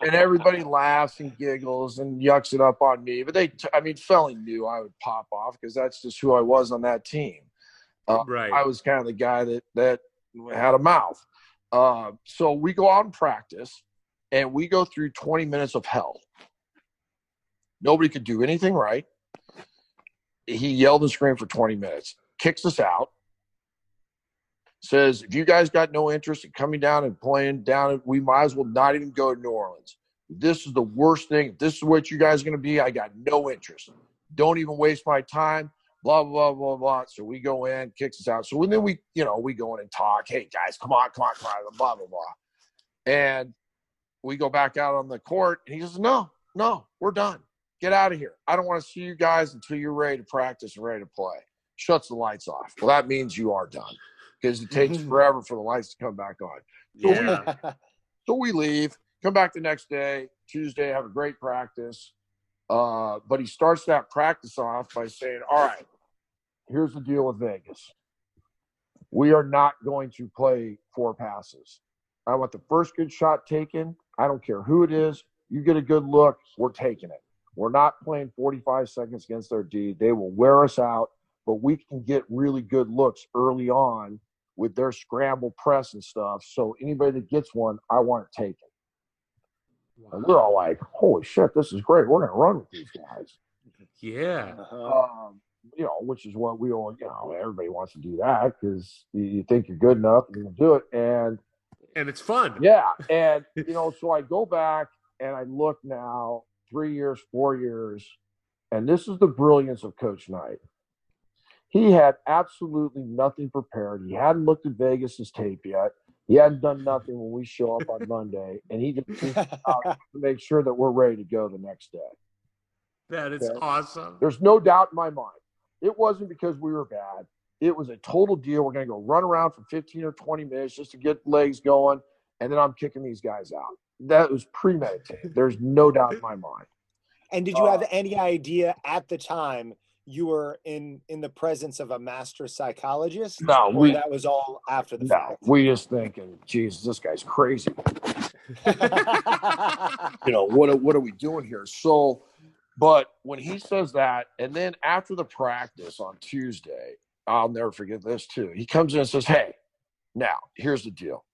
And everybody laughs and giggles and yucks it up on me. But they, t- I mean, Felling knew I would pop off because that's just who I was on that team. Uh, right. I was kind of the guy that that had a mouth. Uh, so we go out and practice, and we go through 20 minutes of hell. Nobody could do anything right. He yelled and screamed for 20 minutes, kicks us out, says, If you guys got no interest in coming down and playing down, we might as well not even go to New Orleans. This is the worst thing. If this is what you guys are going to be, I got no interest. Don't even waste my time blah blah blah blah. So we go in, kicks us out. So then we, you know, we go in and talk. Hey guys, come on, come on, come on, blah blah blah. And we go back out on the court, and he says, "No, no, we're done. Get out of here. I don't want to see you guys until you're ready to practice and ready to play." Shuts the lights off. Well, that means you are done because it takes [laughs] forever for the lights to come back on. So we yeah. [laughs] so we leave, come back the next day, Tuesday, have a great practice. Uh, but he starts that practice off by saying, All right, here's the deal with Vegas. We are not going to play four passes. I want the first good shot taken. I don't care who it is. You get a good look, we're taking it. We're not playing 45 seconds against their D. They will wear us out, but we can get really good looks early on with their scramble press and stuff. So anybody that gets one, I want it taken. And we're all like, holy shit, this is great. We're going to run with these guys. Yeah. Um, you know, which is what we all, you know, everybody wants to do that because you, you think you're good enough and you do it. And And it's fun. yeah, and [laughs] you know, so I go back and I look now, three years, four years, and this is the brilliance of Coach Knight. He had absolutely nothing prepared. He hadn't looked at Vegas's tape yet. He hadn't done nothing when we show up on Monday, and he just [laughs] to make sure that we're ready to go the next day. That is Okay. awesome. There's no doubt in my mind. It wasn't because we were bad. It was a total deal. We're going to go run around for 15 or 20 minutes just to get legs going, and then I'm kicking these guys out. That was premeditated. There's no doubt in my mind. [laughs] And did you have Uh, any idea at the time you were in in the presence of a master psychologist? No, we- that was all after the No, fact. we just thinking, Jesus, this guy's crazy. [laughs] you know what are, what are we doing here so but when he says that and then after the practice on tuesday i'll never forget this too he comes in and says hey now here's the deal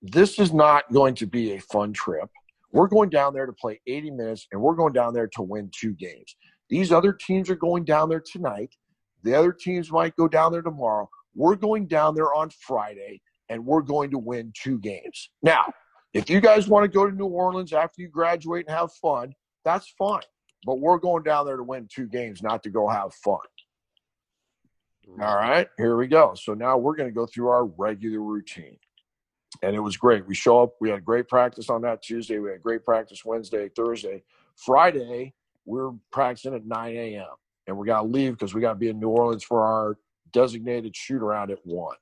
this is not going to be a fun trip we're going down there to play 80 minutes and we're going down there to win two games these other teams are going down there tonight the other teams might go down there tomorrow we're going down there on friday and we're going to win two games now if you guys want to go to New Orleans after you graduate and have fun, that's fine. But we're going down there to win two games, not to go have fun. All right, here we go. So now we're going to go through our regular routine. And it was great. We show up, we had great practice on that Tuesday. We had great practice Wednesday, Thursday. Friday, we're practicing at 9 a.m. And we got to leave because we got to be in New Orleans for our designated shoot around at 1.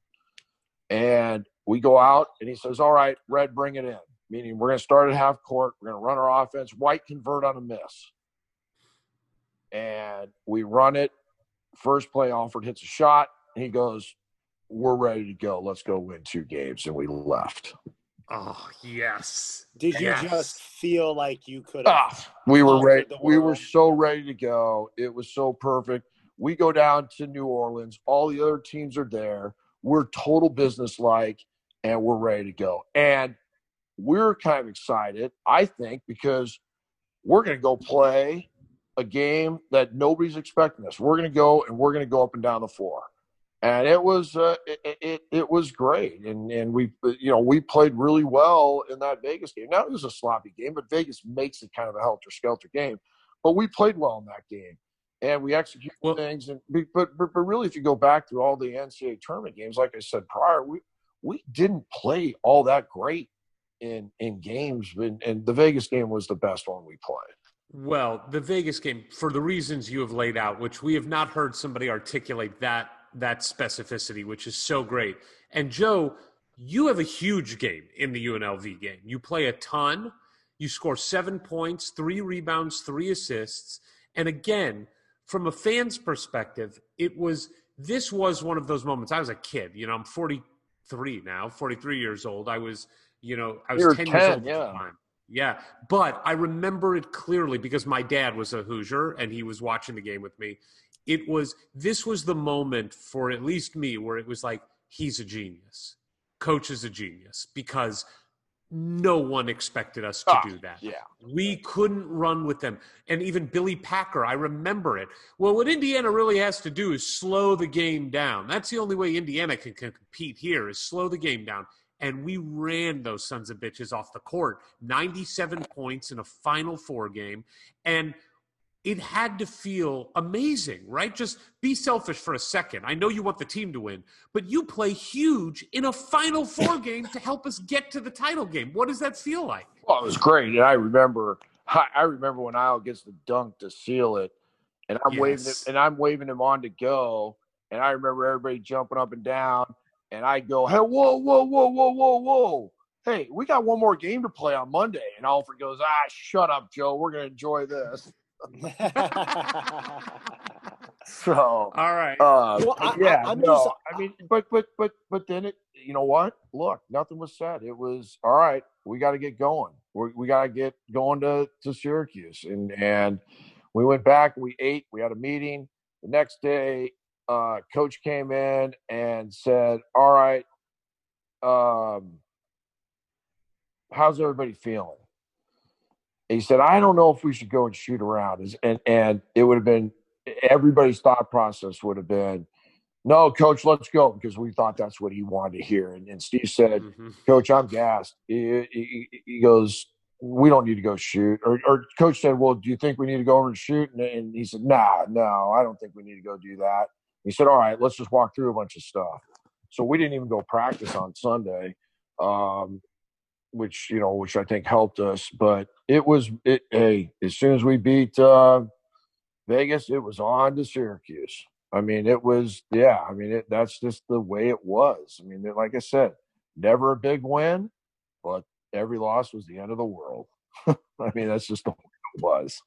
And we go out and he says, All right, Red, bring it in. Meaning we're going to start at half court. We're going to run our offense. White convert on a miss. And we run it. First play, Alford hits a shot. He goes, We're ready to go. Let's go win two games. And we left. Oh, yes. Did you just feel like you could have? Ah, we were ready. We were so ready to go. It was so perfect. We go down to New Orleans. All the other teams are there. We're total business like, and we're ready to go. And we're kind of excited, I think, because we're going to go play a game that nobody's expecting us. We're going to go and we're going to go up and down the floor. And it was uh, it, it it was great, and and we you know we played really well in that Vegas game. Now it was a sloppy game, but Vegas makes it kind of a helter skelter game. But we played well in that game, and we executed Well- things. And but, but but really, if you go back through all the NCAA tournament games, like I said prior, we we didn't play all that great in in games, and, and the Vegas game was the best one we played. Well, the Vegas game, for the reasons you have laid out, which we have not heard somebody articulate that that specificity, which is so great. And Joe, you have a huge game in the UNLV game. You play a ton. You score seven points, three rebounds, three assists. And again, from a fan's perspective, it was this was one of those moments. I was a kid, you know, I'm 43 now, 43 years old. I was, you know, I was You were 10, years 10, old at the yeah. time. Yeah, but I remember it clearly because my dad was a Hoosier and he was watching the game with me. It was this was the moment for at least me where it was like he's a genius. Coach is a genius because no one expected us to Ah, do that. Yeah, We couldn't run with them. And even Billy Packer, I remember it. Well, what Indiana really has to do is slow the game down. That's the only way Indiana can, can compete here is slow the game down. And we ran those sons of bitches off the court. 97 points in a Final Four game. And it had to feel amazing, right? Just be selfish for a second. I know you want the team to win, but you play huge in a Final Four [laughs] game to help us get to the title game. What does that feel like? Well, it was great, and I remember, I remember when Al gets the dunk to seal it, and I'm waving it, and I'm waving him on to go, and I remember everybody jumping up and down, and I go, "Hey, whoa, whoa, whoa, whoa, whoa, whoa! Hey, we got one more game to play on Monday." And Alford goes, "Ah, shut up, Joe. We're gonna enjoy this." [laughs] [laughs] So, All right. uh, Well, I- I- yeah, I'm no, just- I mean, but but but but then it, you know what? Look, nothing was said. It was all right. We got to get going. we we got to get going to to Syracuse, and and we went back. We ate. We had a meeting. The next day, uh, coach came in and said, "All right, um, how's everybody feeling?" He said, I don't know if we should go and shoot around. And and it would have been everybody's thought process would have been, no, coach, let's go, because we thought that's what he wanted to hear. And, and Steve said, Mhm. Coach, I'm gassed. He, he, he goes, we don't need to go shoot. Or, or coach said, well, do you think we need to go over and shoot? And, and he said, nah, no, I don't think we need to go do that. He said, all right, let's just walk through a bunch of stuff. So we didn't even go practice on Sunday, um, which, you know, which I think helped us. But it was, it, hey, as soon as we beat uh, Vegas, it was on to Syracuse. I mean, it was, yeah, I mean, it, that's just the way it was. I mean, like I said, never a big win, but every loss was the end of the world. [laughs] I mean, that's just the way it was.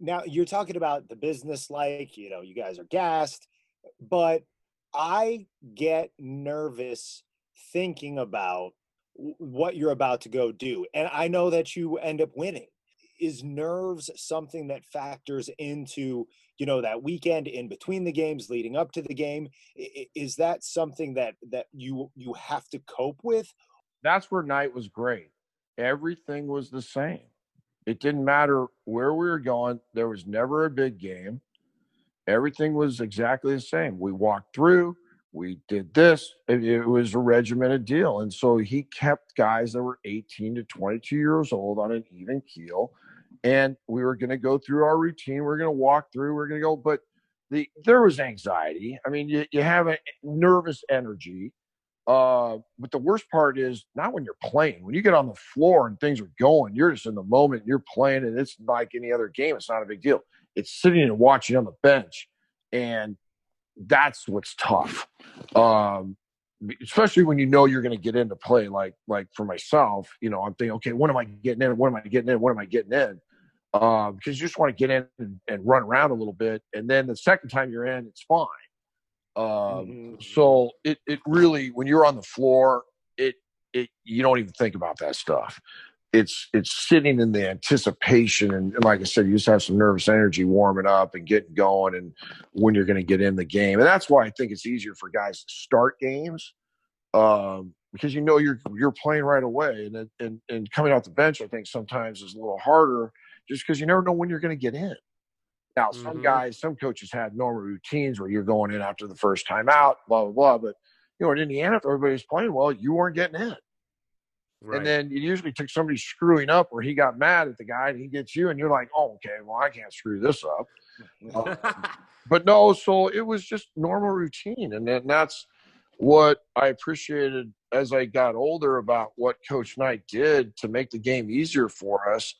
Now you're talking about the business like, you know, you guys are gassed, but I get nervous thinking about what you're about to go do. And I know that you end up winning. Is nerves something that factors into, you know, that weekend in between the games leading up to the game? Is that something that that you you have to cope with? That's where Knight was great everything was the same. It didn't matter where we were going. There was never a big game. Everything was exactly the same. We walked through, we did this. It, it, was a regimented deal. And so he kept guys that were 18 to 22 years old on an even keel. And we were going to go through our routine. We are going to walk through. We are going to go. But the there was anxiety. I mean, you, you have a nervous energy. Uh, but the worst part is not when you're playing. When you get on the floor and things are going, you're just in the moment. You're playing, and it's like any other game. It's not a big deal. It's sitting and watching on the bench, and that's what's tough. Um, especially when you know you're going to get into play. Like like for myself, you know, I'm thinking, okay, when am I getting in? When am I getting in? When am I getting in? Um, because you just want to get in and, and run around a little bit, and then the second time you're in, it's fine um, mm-hmm. So it it really when you're on the floor, it it you don't even think about that stuff. It's it's sitting in the anticipation, and, and like I said, you just have some nervous energy warming up and getting going, and when you're going to get in the game, and that's why I think it's easier for guys to start games. Um, because you know you're you're playing right away, and and and coming off the bench, I think sometimes is a little harder, just because you never know when you're going to get in. Now, some mm-hmm. guys, some coaches had normal routines where you're going in after the first time out, blah, blah, blah. But, you know, in Indiana, if everybody's playing well, you weren't getting in. Right. And then it usually took somebody screwing up where he got mad at the guy and he gets you, and you're like, oh, okay, well, I can't screw this up. [laughs] uh, but no, so it was just normal routine. And then that's what I appreciated as I got older about what Coach Knight did to make the game easier for us.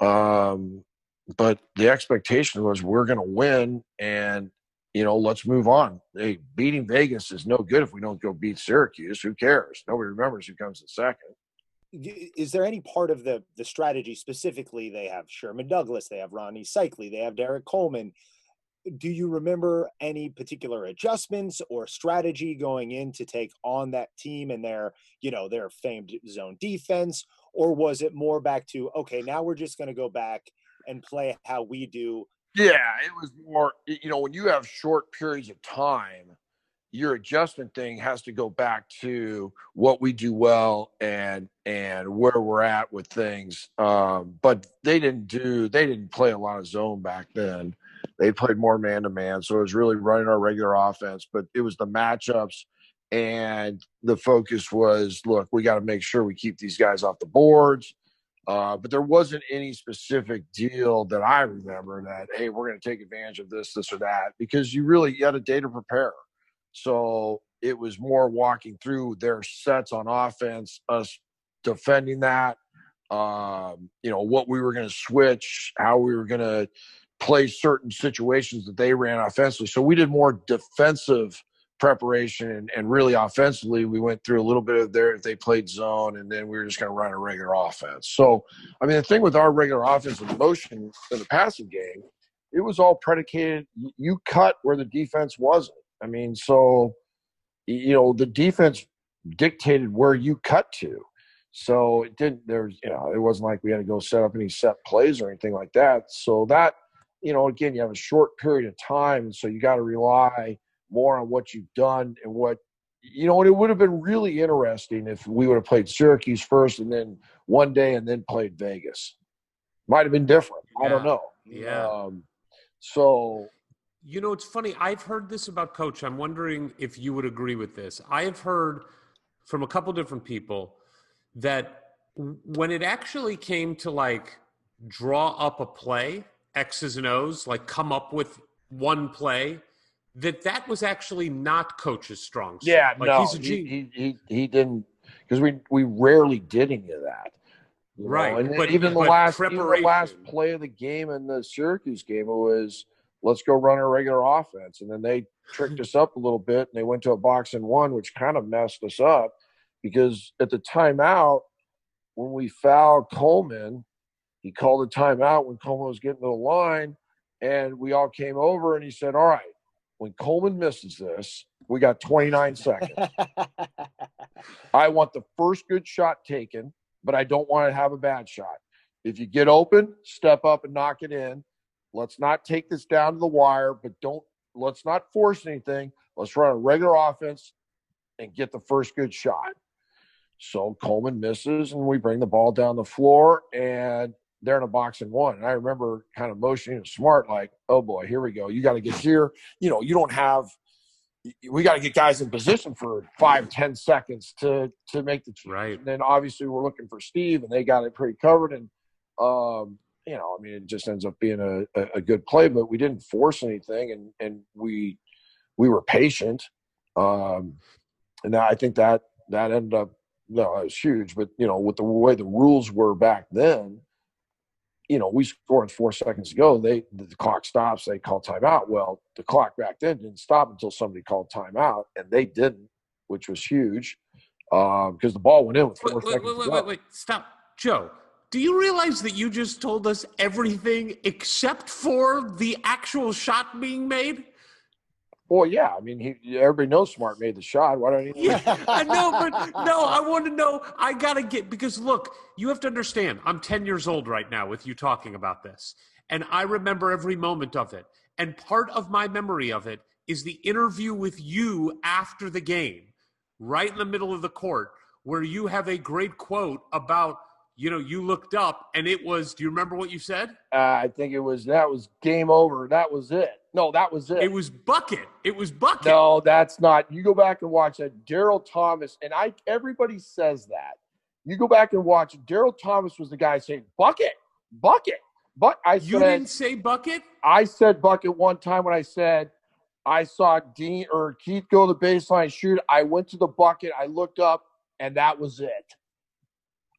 Um, but the expectation was we're going to win and you know let's move on. Hey beating vegas is no good if we don't go beat syracuse. Who cares? Nobody remembers who comes in second. Is there any part of the the strategy specifically they have? Sherman douglas they have Rony Seikaly they have Derrick coleman. Do you remember any particular adjustments or strategy going in to take on that team and their you know their famed zone defense? Or was it more back to okay now we're just going to go back and play how we do. Yeah, it was more, you know, when you have short periods of time, your adjustment thing has to go back to what we do well and and where we're at with things. Um, but they didn't do they didn't play a lot of zone back then. They played more man to man, so it was really running our regular offense. But it was the matchups, and the focus was look, we got to make sure we keep these guys off the boards. Uh, but there wasn't any specific deal that I remember that, hey, we're going to take advantage of this, this, or that, because you really you had a day to prepare. So it was more walking through their sets on offense, us defending that, um, you know, what we were going to switch, how we were going to play certain situations that they ran offensively. So we did more defensive preparation and, and, really offensively we went through a little bit of their they played zone and then we were just going to run a regular offense. So i mean the thing with our regular offense and motion in the passing game it was all predicated you cut where the defense wasn't. I mean so you know the defense dictated where you cut to. So it didn't there's you know it wasn't like we had to go set up any set plays or anything like that. So that you know again you have a short period of time so you got to rely more on what you've done and what you know, and it would have been really interesting if we would have played Syracuse first and then one day and then played Vegas. Might have been different. Yeah. I don't know. Yeah. Um, so, you know, it's funny. I've heard this about Coach. I'm wondering if you would agree with this. I have heard from a couple different people that when it actually came to like draw up a play, X's and O's, like come up with one play, that that was actually not coach's strong suit. Yeah, like no, he's a he, he, he, he didn't because we we rarely did any of that. know, Right, And but- even the but last even the last play of the game in the Syracuse game it was let's go run our regular offense, and then they tricked [laughs] us up a little bit and they went to a box and one, which kind of messed us up because at the timeout when we fouled Coleman, he called a timeout when Coleman was getting to the line, and we all came over and he said, "All right." When Coleman misses this, we got 29 seconds. [laughs] I want the first good shot taken, but I don't want to have a bad shot. If you get open, step up and knock it in. Let's not take this down to the wire, but don't let's not force anything. Let's run a regular offense and get the first good shot. So Coleman misses, and we bring the ball down the floor, and they're in a box and one. And I remember kind of motioning to Smart, like, "Oh boy, here we go. You got to get here. You know, you don't have we got to get guys in position for five, ten seconds to to make the change. Right. And then obviously we're looking for Steve, and they got it pretty covered. And um, you know, I mean, it just ends up being a, a, a good play, but we didn't force anything, and and we we were patient. Um, and I think that that ended up no, it was huge. But you know, with the way the rules were back then, you know, we scored four seconds ago. They the clock stops. They call timeout. Well, the clock back then didn't stop until somebody called timeout, and they didn't, which was huge um, because the ball went in with four wait, seconds wait, wait, wait, wait. Stop. Joe, do you realize that you just told us everything except for the actual shot being made? Well, yeah, I mean, he, everybody knows Smart made the shot. Why don't he? Yeah, I know, but no, I want to know. I got to get, because look, you have to understand, I'm 10 years old right now with you talking about this. And I remember every moment of it. And part of my memory of it is the interview with you after the game, right in the middle of the court, where you have a great quote about, you know, you looked up and it was, do you remember what you said? Uh, I think it was that was game over. That was it. No, that was it. It was bucket. It was bucket. No, that's not. You go back and watch that. Daryl Thomas, and I. Everybody says that. You go back and watch. Daryl Thomas was the guy saying bucket, bucket, but I You said didn't say bucket? I said bucket one time when I said I saw Dean or Keith go to the baseline shoot. I went to the bucket. I looked up, and that was it.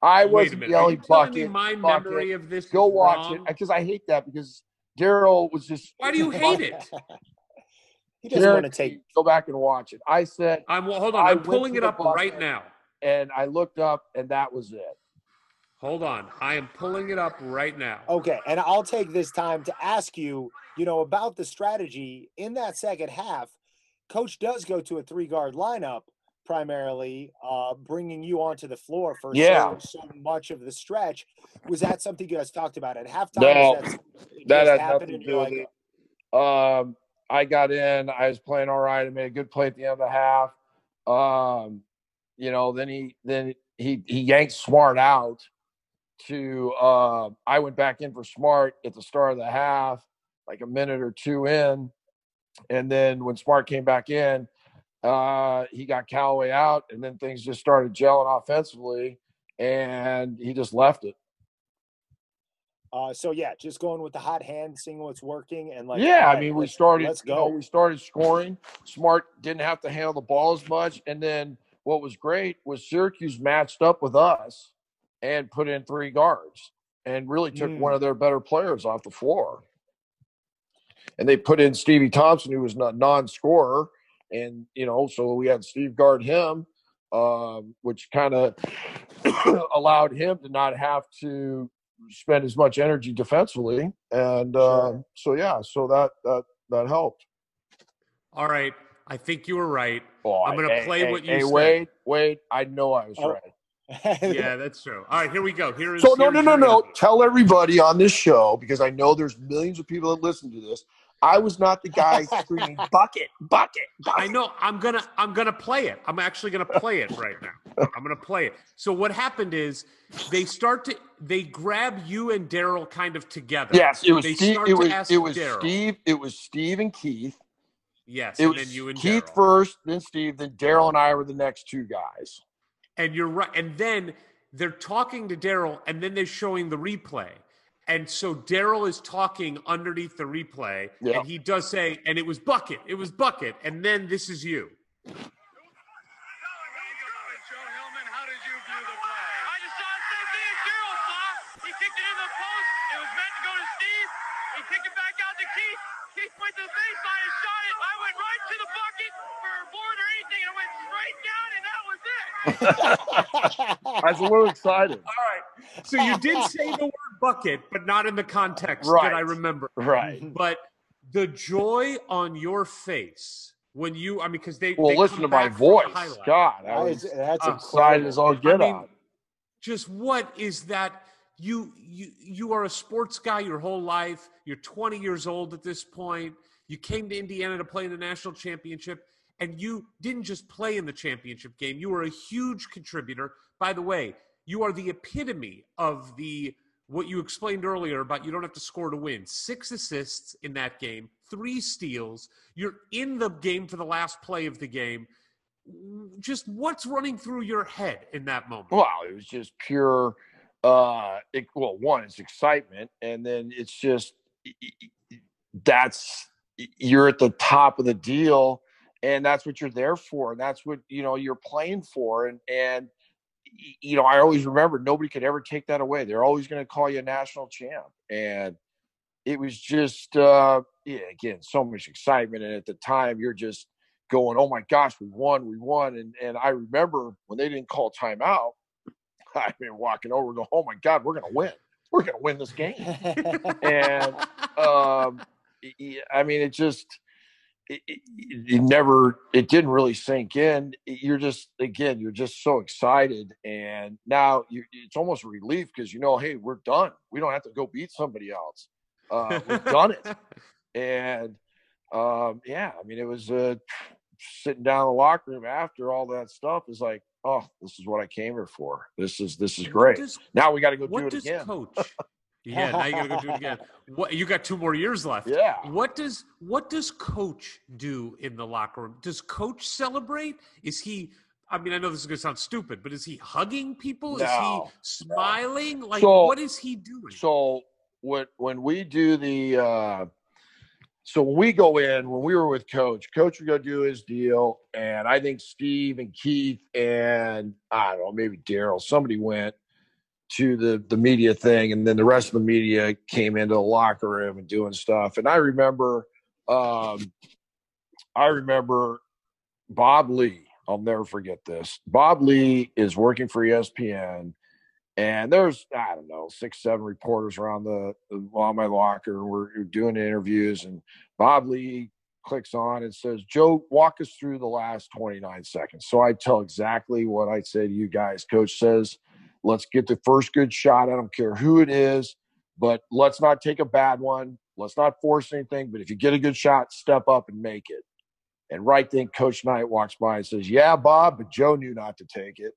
I wasn't minute. Yelling bucket. my bucket. memory of this Go watch wrong? it because I hate that because Daryl was just. Why do you [laughs] hate it? he doesn't Derek, want to take. Go back and watch it. I said, I'm well, hold on. I I'm pulling it up right now. and I looked up, and that was it. Hold on. I am pulling it up right now. Okay, and I'll take this time to ask you, you know, about the strategy in that second half. Coach does go to a three guard lineup primarily, uh, bringing you onto the floor for Yeah. so, so much of the stretch. Was that something you guys talked about at halftime? No, that, that had nothing to do with like, it. Um, I got in. I was playing all right. I made a good play at the end of the half. Um, you know, then he then he he yanked Smart out. To uh, I went back in for Smart at the start of the half, like a minute or two in, and then when Smart came back in, uh, he got Calloway out, and then things just started gelling offensively, and he just left it. Uh, so yeah, just going with the hot hand, seeing what's working, and like yeah, I mean, we started. Let's You know, go. we started scoring. Smart didn't have to handle the ball as much, and then what was great was Syracuse matched up with us and put in three guards and really took Mm. one of their better players off the floor. And they put in Stevie Thompson, who was not non-scorer, and you know, so we had Steve guard him, um, which kind of [clears throat] allowed him to not have to spend as much energy defensively, and uh, Sure. so yeah, so that that that helped. All right. I think you were right. Oh, I'm gonna hey, play hey, what you hey, said. Wait, wait, I know I was Oh. right. [laughs] Yeah, that's true. All right, here we go. Here is So no, no, no, no. Tell everybody on this show because I know there's millions of people that listen to this. I was not the guy screaming bucket, [laughs] bucket, bucket. I know. I'm gonna. I'm gonna play it. I'm actually gonna play it right now. I'm gonna play it. So what happened is they start to they grab you and Daryl kind of together. Yes, it was They Steve. start It to was ask it was Daryl. Steve. It was Steve and Keith. Yes, It and was then you and Keith Daryl. first, then Steve, then Daryl and I were the next two guys. And you're right. And then they're talking to Daryl, and then they're showing the replay. And so Daryl is talking underneath the replay, Yeah. and he does say, and it was bucket, it was bucket, and then this is you. Joe how did you view the play? I just saw the same Daryl saw. He kicked it in the post. It was meant to go to Steve. He kicked it back out to Keith. Keith went to the baseline and shot it. I went right to the bucket for a board or anything, and went straight down, and that was it. I was a little excited. All right. So you did say the word bucket, but not in the context Right. that I remember. Right. [laughs] But the joy on your face when you, I mean, because they Well, they listen to my back from the voice. God, I That was that's uh, excited as all get I mean, out. just what is that you you you are a sports guy your whole life you're 20 years old at this point you came to indiana to play in the national championship and you didn't just play in the championship game you were a huge contributor by the way you are the epitome of the what you explained earlier about you don't have to score to win. Six assists in that game three steals. You're in the game for the last play of the game. Just what's running through your head in that moment? Well, it was just pure. Uh, it, well, one, it's excitement, and then it's just that's you're at the top of the deal, and that's what you're there for, and that's what you know you're playing for, and and you know I always remember nobody could ever take that away. They're always going to call you a national champ, and it was just uh, yeah, again, so much excitement, and at the time you're just going, "Oh my gosh, we won, we won!" And and I remember when they didn't call timeout, [laughs] I've been walking over, going, "Oh my God, we're gonna win! We're gonna win this game!" and um, I mean, it just it, it, it never it didn't really sink in. You're just again, you're just so excited, and now you it's almost a relief because you know, hey, we're done. We don't have to go beat somebody else. Uh, we've done it, [laughs] and um, yeah, I mean, it was uh, sitting down in the locker room after all that stuff is like, oh, this is what I came here for. This is this is great. does- now we got to go do it does again. coach? Yeah, now you gotta go do it again. [laughs] What you got two more years left. Yeah. What does what does coach do in the locker room? Does coach celebrate? Is he I mean, I know this is gonna sound stupid, but is he hugging people? No, is he smiling? Like So- what is he doing? So when when we do the uh so when we go in, when we were with Coach, Coach would go do his deal, and I think Steve and Keith and I don't know, maybe Daryl, somebody went to the the media thing, and then the rest of the media came into the locker room and doing stuff. And I remember, um, I remember Bob Lee. I'll never forget this. Bob Lee is working for ESPN and there's I don't know six seven reporters around the on my locker. We're we're doing interviews, and Bob Lee clicks on and says, "Joe, walk us through the last 29 seconds." So I tell exactly what I say to you guys. Coach says, "Let's get the first good shot. I don't care who it is, but let's not take a bad one. Let's not force anything. But if you get a good shot, step up and make it." And right then, Coach Knight walks by and says, "Yeah, Bob, but Joe knew not to take it."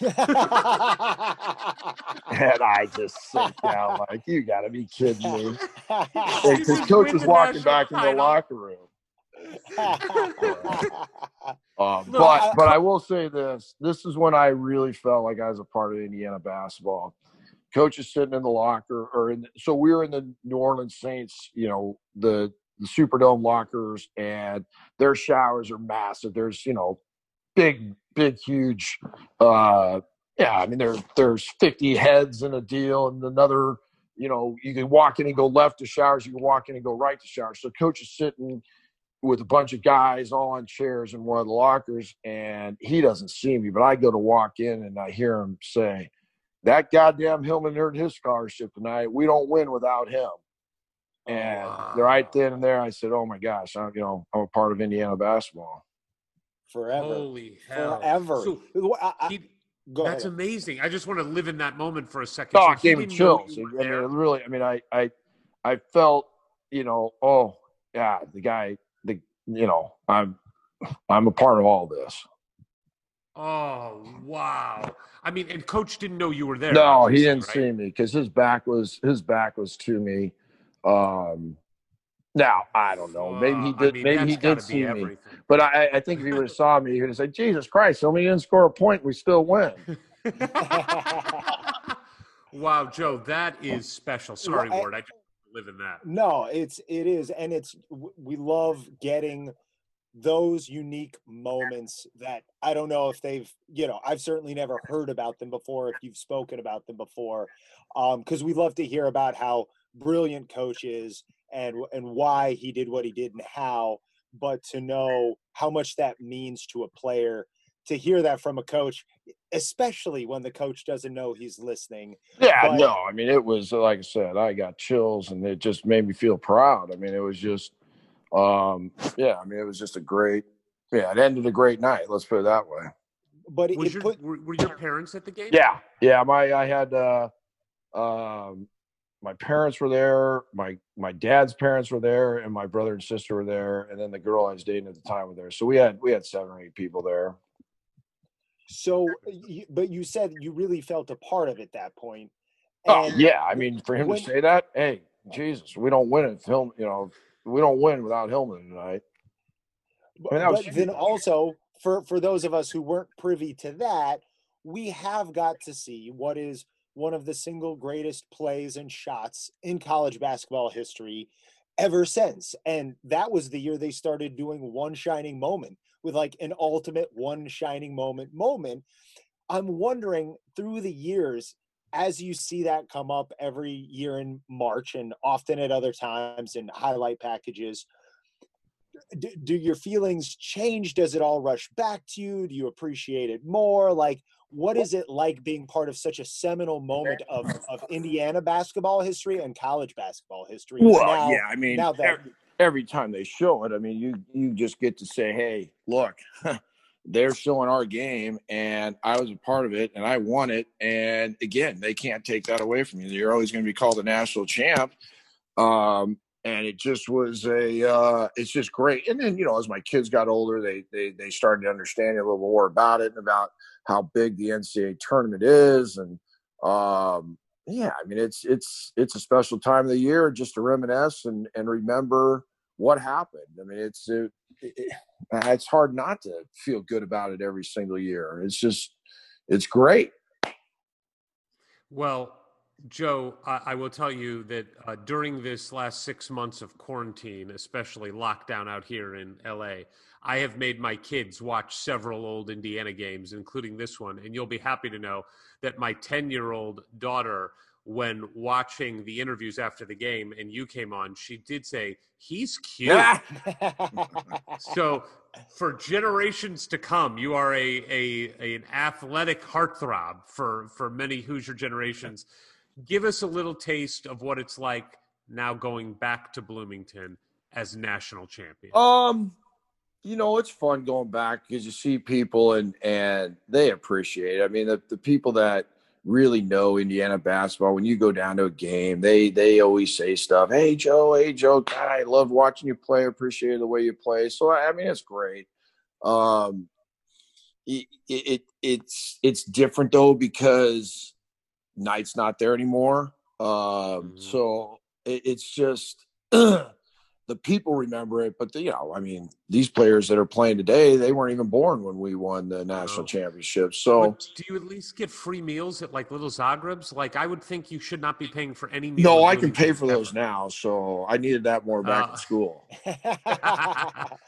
[laughs] And I just sit down like, you got to be kidding me. [laughs] Because coach win was walking national back in the locker room. Um, [laughs] No, but I- but I will say this: this is when I really felt like I was a part of Indiana basketball. Coach is sitting in the locker, or in, so we were in the New Orleans Saints, you know, the the Superdome lockers, and their showers are massive. There's you know, big, big, huge. Uh, yeah, I mean there there's 50 heads in a deal, and another. You know, you can walk in and go left to showers. You can walk in and go right to showers. So coach is sitting with a bunch of guys all on chairs in one of the lockers, and he doesn't see me, but I go to walk in and I hear him say, "That goddamn Hillman earned his scholarship tonight. We don't win without him." Oh, and right then and there, I said, "Oh my gosh, I'm you know I'm a part of Indiana basketball." Forever. Holy hell. Forever. So I- I- he- that's ahead. amazing. I just want to live in that moment for a second. Oh, So it gave me chills. I mean, really, I mean, I I I felt, you know, oh yeah, the guy, the you know, I'm I'm a part of all this. Oh wow! I mean, and coach didn't know you were there. No, he didn't right? see me because his back was his back was to me. Um, now I don't know. Maybe he Uh, I did. mean, maybe he did be see me. But I, I think if he would have saw me, he would have said, "Jesus Christ, so many didn't score a point, we still win." [laughs] wow, Joe, that is special. Sorry, Ward, I just live in that. No, it's it is, and it's we love getting those unique moments that I don't know if they've you know I've certainly never heard about them before. If you've spoken about them before, um, because we love to hear about how brilliant coach is and and why he did what he did and how. But to know how much that means to a player, to hear that from a coach, especially when the coach doesn't know he's listening. Yeah, But- no, I mean it was like I said, I got chills and it just made me feel proud. I mean, it was just um yeah, I mean it was just a great yeah, it ended a great night, let's put it that way. But it, Was it your, put were, were your parents at the game? Yeah. Yeah, my I had uh um my parents were there, my my dad's parents were there, and my brother and sister were there, and then the girl I was dating at the time were there. So we had we had seven or eight people there. So, you, but you said you really felt a part of it at that point. Oh yeah, I mean for him when- to say that, hey, Jesus, we don't win if Hillman, you know, we don't win without Hillman tonight. I mean, but then also for for those of us who weren't privy to that, we have got to see what is one of the single greatest plays and shots in college basketball history ever since. And that was the year they started doing one shining moment with like an ultimate one shining moment moment. I'm wondering through the years, as you see that come up every year in March and often at other times in highlight packages, do, do your feelings change? Does it all rush back to you? Do you appreciate it more? Like, what is it like being part of such a seminal moment of, [laughs] of Indiana basketball history and college basketball history? Well, now, yeah, I mean, now that every, every time they show it, I mean, you you just get to say, "Hey, look, [laughs] they're showing our game, and I was a part of it, and I won it." And again, they can't take that away from you. You're always going to be called a national champ. Um, and it just was a, uh, it's just great. And then you know, as my kids got older, they they they started to understand a little more about it and about how big the NCAA tournament is, and um, yeah, I mean, it's it's it's a special time of the year just to reminisce and and remember what happened. I mean, it's it, it, it's hard not to feel good about it every single year. It's just it's great. Well, Joe, I, I will tell you that uh, during this last six months of quarantine, especially lockdown out here in LA, I have made my kids watch several old Indiana games, including this one. And you'll be happy to know that my 10 year old daughter, when watching the interviews after the game and you came on, she did say, He's cute. [laughs] so for generations to come, you are a, a, a an athletic heartthrob for for many Hoosier generations. Give us a little taste of what it's like now going back to Bloomington as national champion. Um, you know, it's fun going back because you see people and and they appreciate it. I mean, the, the people that really know Indiana basketball, when you go down to a game, they they always say stuff. Hey Joe, hey Joe, God, I love watching you play. Appreciate the way you play. So I mean, it's great. Um, it, it it's it's different though because Knight's not there anymore. Um, Mhm. so it, it's just [clears throat] the people remember it, but the, you know, I mean, these players that are playing today, they weren't even born when we won the national No. championship. So But do you at least get free meals at like little Zagreb's? Like I would think you should not be paying for any meal. no, I can pay Bloomington for those now. So I needed that more back Ah. in school. [laughs] [laughs]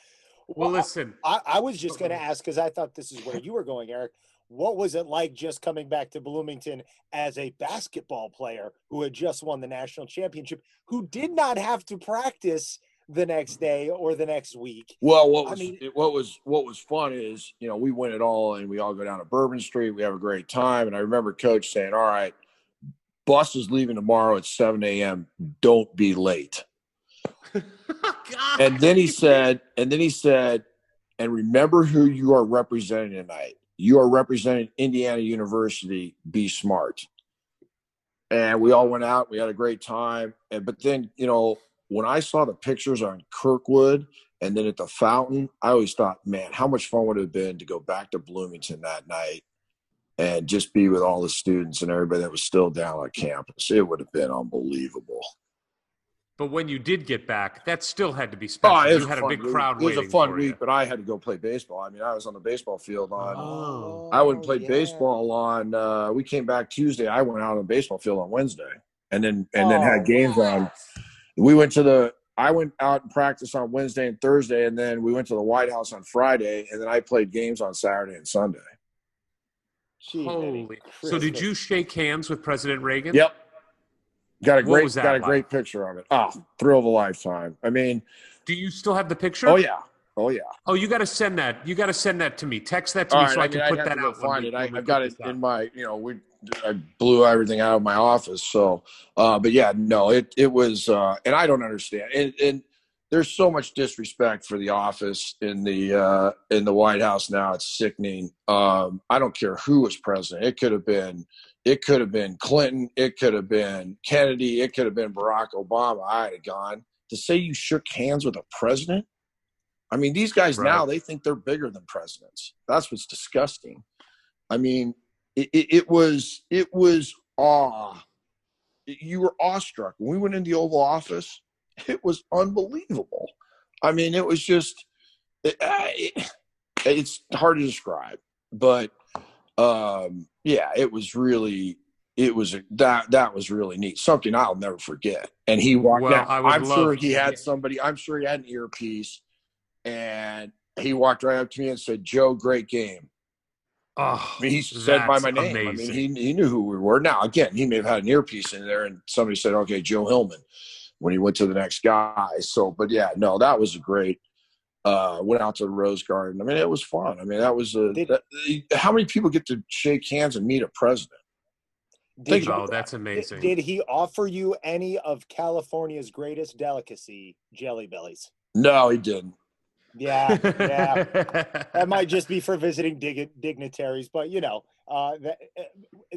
Well, listen, I, I was just going to ask because I thought this is where you were going, Eric. What was it like just coming back to Bloomington as a basketball player who had just won the national championship, who did not have to practice the next day or the next week? Well, what I was mean- it- what was what was fun is you know we win it all and we all go down to Bourbon Street. We have a great time, and I remember Coach saying, "All right, bus is leaving tomorrow at seven a.m. Don't be late." God. [laughs] and then he said, and then he said, and remember who you are representing tonight. You are representing Indiana University. Be smart. And we all went out. We had a great time. And but then you know when I saw the pictures on Kirkwood and then at the fountain, I always thought, man, how much fun would it have been to go back to Bloomington that night and just be with all the students and everybody that was still down on campus. It would have been unbelievable. But when you did get back, that still had to be Oh, special. it was you had a fun big week. crowd It was a fun week, you. but I had to go play baseball. I mean, I was on the baseball field on. Oh. I went and played yeah. baseball on. Uh, we came back Tuesday. I went out on the baseball field on Wednesday, and then and then Oh, had games on. We went to the. I went out and practiced on Wednesday and Thursday, and then we went to the White House on Friday, and then I played games on Saturday and Sunday. Gee, Holy. So did you shake hands with President Reagan? Yep. Got a great got a like? great picture of it. Oh, thrill of a lifetime. I mean, Do you still have the picture? oh yeah, oh yeah. Oh, you got to send that. You got to send that to me. Text that to All me right, so I, I mean, can put that out. find we- it. I, I've got it out. in my, you know, we I blew everything out of my office. So, uh, but yeah, no, it it was, uh, and I don't understand. And, and there's so much disrespect for the office in the uh, in the White House now. It's sickening. Um, I don't care who was president. It could have been, it could have been Clinton. It could have been Kennedy. It could have been Barack Obama. I'd have gone to say you shook hands with a president. I mean, these guys Right. now they think they're bigger than presidents. That's what's disgusting. I mean, it, it, it was it was awe. You were awestruck when we went in the Oval Office. It was unbelievable. I mean, it was just it, it, it's hard to describe, but um, yeah, it was really it was that that was really neat. Something I'll never forget. And he walked Well, out. I I'm sure he had somebody. I'm sure he had an earpiece, and he walked right up to me and said, "Joe, great game." Oh, I mean, he said by my name. I mean, he, he knew who we were. Now, again, he may have had an earpiece in there, and somebody said, "Okay, Joe Hillman," when he went to the next guy. So, but yeah, no, that was a great. Uh, went out to the Rose Garden. I mean, it was fun. I mean, that was a. Did- that, how many people get to shake hands and meet a president? Did, Think you- oh, that's amazing. did he offer you any of California's greatest delicacy, jelly bellies? No, he didn't. Yeah, yeah. [laughs] that might just be for visiting dig- dignitaries, but you know, uh, that, uh,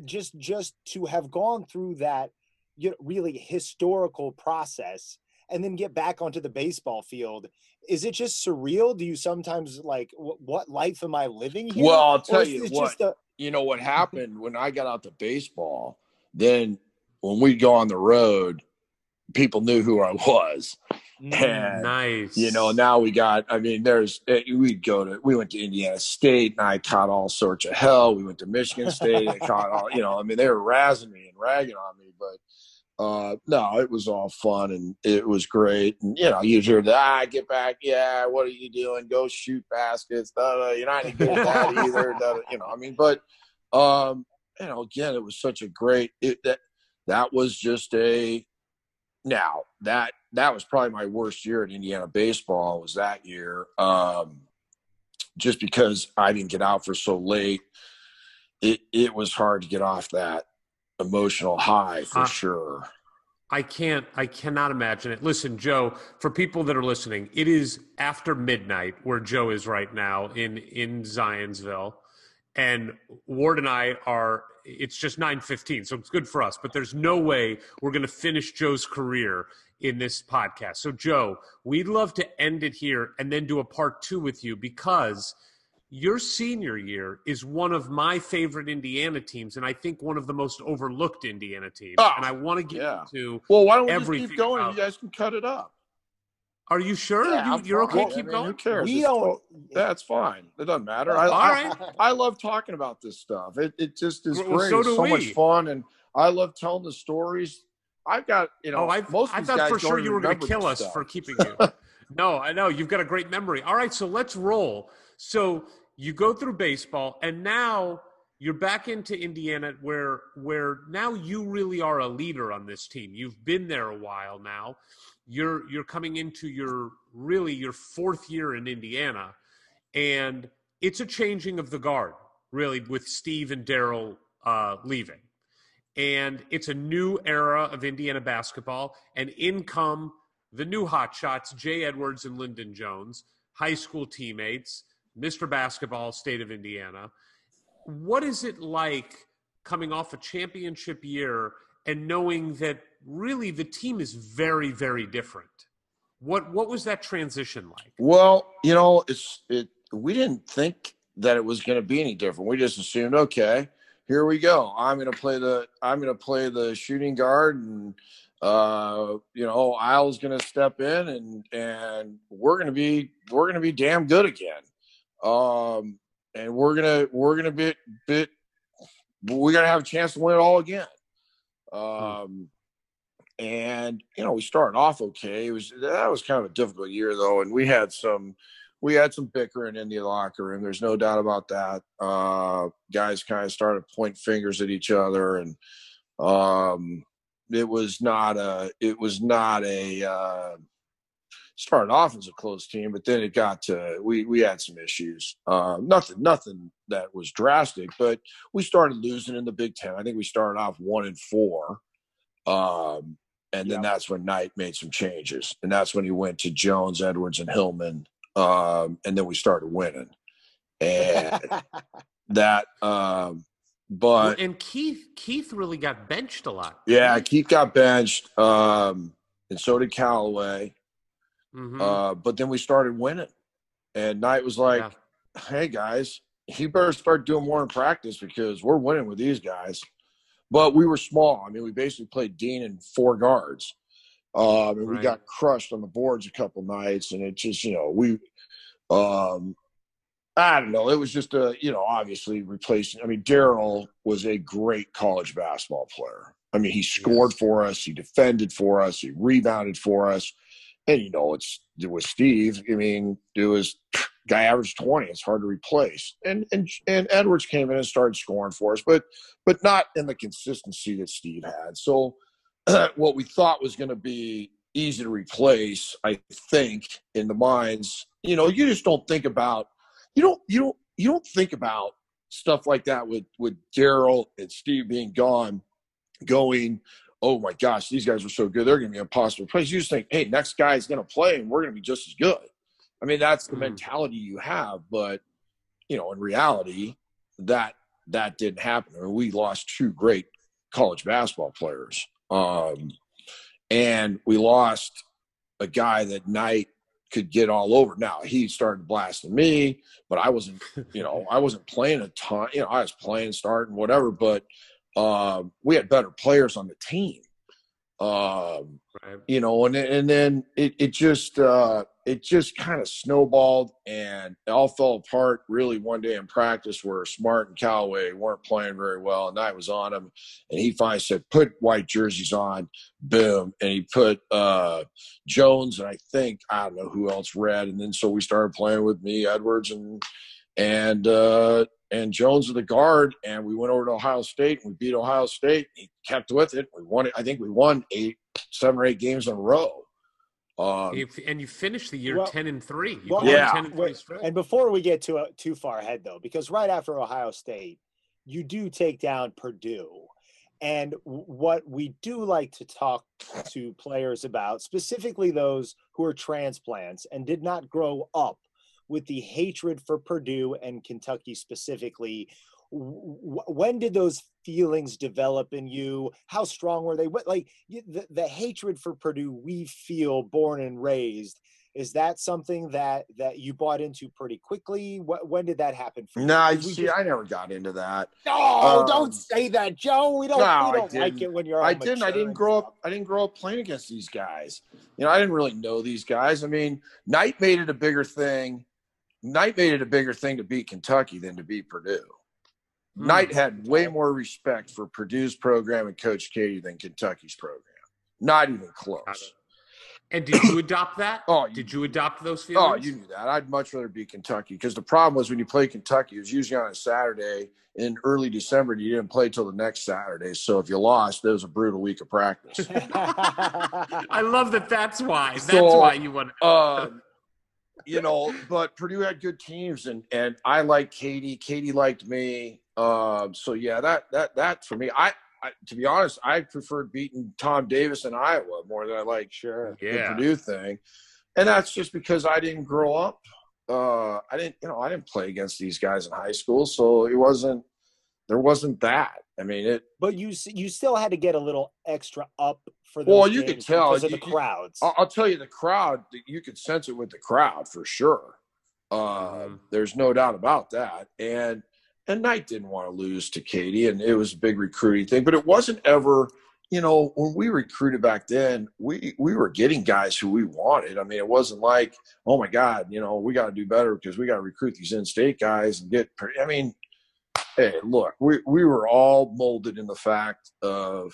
just just to have gone through that, you know, really historical process, and then get back onto the baseball field. Is it just surreal? Do you sometimes like, wh- what life am I living here? Well, I'll tell you what. just a- you know what [laughs] happened when I got out to baseball? Then when we'd go on the road, people knew who I was. Mm, And nice. you know, now we got. I mean, there's eh, we'd go to. We went to Indiana State, and I caught all sorts of hell. We went to Michigan State, I caught all. You know, I mean, they were razzing me and ragging on me, but uh no, it was all fun and it was great. And you know, you hear the ah, get back, yeah, what are you doing? Go shoot baskets. Da, da, you're not good at that [laughs] either. Da, you know, I mean, but um, you know, again, it was such a great. It, that that was just a. Now that that was probably my worst year at Indiana baseball was that year, um, just because I didn't get out for so late. It it was hard to get off that emotional high for Uh, sure. I can't, I cannot imagine it. Listen, Joe, for people that are listening, it is after midnight where Joe is right now in, in Zionsville. And Ward and I are, it's just 9.15, so it's good for us, but there's no way we're going to finish Joe's career in this podcast. So, Joe, we'd love to end it here and then do a part two with you because your senior year is one of my favorite Indiana teams, and I think one of the most overlooked Indiana teams. Oh, and I want to get yeah. into. Well, why don't we just everything keep going? about- You guys can cut it up. Are you sure? Yeah, you, you're okay? fine. Keep I mean, going. Who cares? we It's don't. That's fine. It doesn't matter. I, All I. I love talking about this stuff. It, it just is Well, great. so it's do so we. much fun, and I love telling the stories. I've got you know. oh, I, most of I thought guys for sure you were going to kill us stuff. for keeping [laughs] you. no, I know you've got a great memory. All right, so let's roll. So you go through baseball, and now you're back into Indiana, where where now you really are a leader on this team. You've been there a while now. You're you're coming into your really your fourth year in Indiana, and it's a changing of the guard, really, with Steve and Daryl uh, leaving and it's a new era of Indiana basketball. And in come the new hotshots, Jay Edwards and Lyndon Jones, high school teammates, Mr. Basketball, state of Indiana. What is it like coming off a championship year and knowing that really the team is very, very different? What what was that transition like? Well, you know, it's it. We didn't think that it was going to be any different. We just assumed, okay, here we go. I'm going to play the I'm going to play the shooting guard, and uh, you know, Eyl's going to step in and and we're going to be we're going to be damn good again. Um, and we're gonna we're gonna be bit we got to have a chance to win it all again. Um, and you know we started off okay. It was that was kind of a difficult year though, and we had some we had some bickering in the locker room. There's no doubt about that. Uh, guys kind of started pointing fingers at each other, and um, it was not a it was not a uh, started off as a close team, but then it got to we we had some issues. Uh, nothing nothing that was drastic, but we started losing in the Big Ten. I think we started off one and four, um, and then Yep. that's when Knight made some changes, and that's when he went to Jones, Edwards, and Hillman, um, and then we started winning, and [laughs] that. Um, but and Keith Keith really got benched a lot. yeah, Keith got benched, um, and so did Calloway. Mhm. Uh, but then we started winning, and Knight was like, Yeah. "Hey guys, you better start doing more in practice because we're winning with these guys." But we were small. I mean, we basically played Dean and four guards, um, and we Right. got crushed on the boards a couple nights. And it just, you know, we, um, I don't know. It was just a, you know, obviously replacing. I mean, Daryl was a great college basketball player. I mean, he scored for us, he defended for us, he rebounded for us and you know it's with Steve. I mean, it was guy averaged twenty. It's hard to replace. And and and Edwards came in and started scoring for us, but but not in the consistency that Steve had. So [clears throat] what we thought was going to be easy to replace, I think, in the minds, you know, you just don't think about you don't you don't you don't think about stuff like that with with Daryl and Steve being gone, going oh my gosh, these guys are so good. They're going to be impossible to replace. You just think, hey, next guy is going to play and we're going to be just as good. I mean, that's the Mhm. mentality you have. But, you know, in reality, that that didn't happen. I mean, we lost two great college basketball players. Um, and we lost a guy that Knight could get all over. Now he started blasting me, but I wasn't, you know, [laughs] I wasn't playing a ton. You know, I was playing, starting, whatever. But um, we had better players on the team. Um, Right. you know, and and then it it just uh, it just kind of snowballed and it all fell apart really one day in practice where Smart and Calloway weren't playing very well, and I was on him, and he finally said, "Put white jerseys on." Boom, and he put uh, Jones and I think I don't know who else red, and then so we started playing with me, Edwards, and and uh, and Jones of the guard, and we went over to Ohio State and we beat Ohio State. He kept with it. We won it. I think we won eight, seven or eight games in a row. Um, If- and you finished the year Well- ten and three. You well, Yeah. ten and three And before we get too too far ahead, though, because right after Ohio State, you do take down Purdue, and what we do like to talk to players about, specifically those who are transplants and did not grow up with the hatred for Purdue and Kentucky specifically. When did those feelings develop in you? How strong were they? What like the, the hatred for Purdue we feel born and raised is that something that that you bought into pretty quickly what when did that happen for you nah, you 'Cause we see, just- I never got into that. no um, don't say that joe we don't no, we don't like it when you're I didn't. I didn't grow up. I didn't grow up playing against these guys. You know, I didn't really know these guys. I mean, Knight made it a bigger thing. Knight made it a bigger thing to beat Kentucky than to beat Purdue. Hmm. Knight had way more respect for Purdue's program and Coach Keady than Kentucky's program. Not even close. And did you adopt that? [coughs] Oh, you- did you adopt those feelings? Oh, you knew that. I'd much rather beat Kentucky because the problem was when you play Kentucky, it was usually on a Saturday in early December, and you didn't play till the next Saturday. So if you lost, that was a brutal week of practice. [laughs] I love that. That's why. That's So, why you won. um, you know, but Purdue had good teams, and and I liked Keady. Keady liked me. Um, so yeah, that that that for me, I, I to be honest, I preferred beating Tom Davis in Iowa more than I like sure the Purdue thing, and that's just because I didn't grow up. Uh, I didn't, you know, I didn't play against these guys in high school, so it wasn't. There wasn't that. I mean, it. but you you still had to get a little extra up for those Well, you could games tell. because of You- the you- crowds I'll, I'll tell you, the crowd. You could sense it with the crowd for sure. Mhm. There's no doubt about that. And and Knight didn't want to lose to Keady, and it was a big recruiting thing. But it wasn't ever. you know, when we recruited back then, we we were getting guys who we wanted. I mean, it wasn't like, oh my God, you know, we got to do better because we got to recruit these in-state guys and get. I mean, hey, look, we we were all molded in the fact of,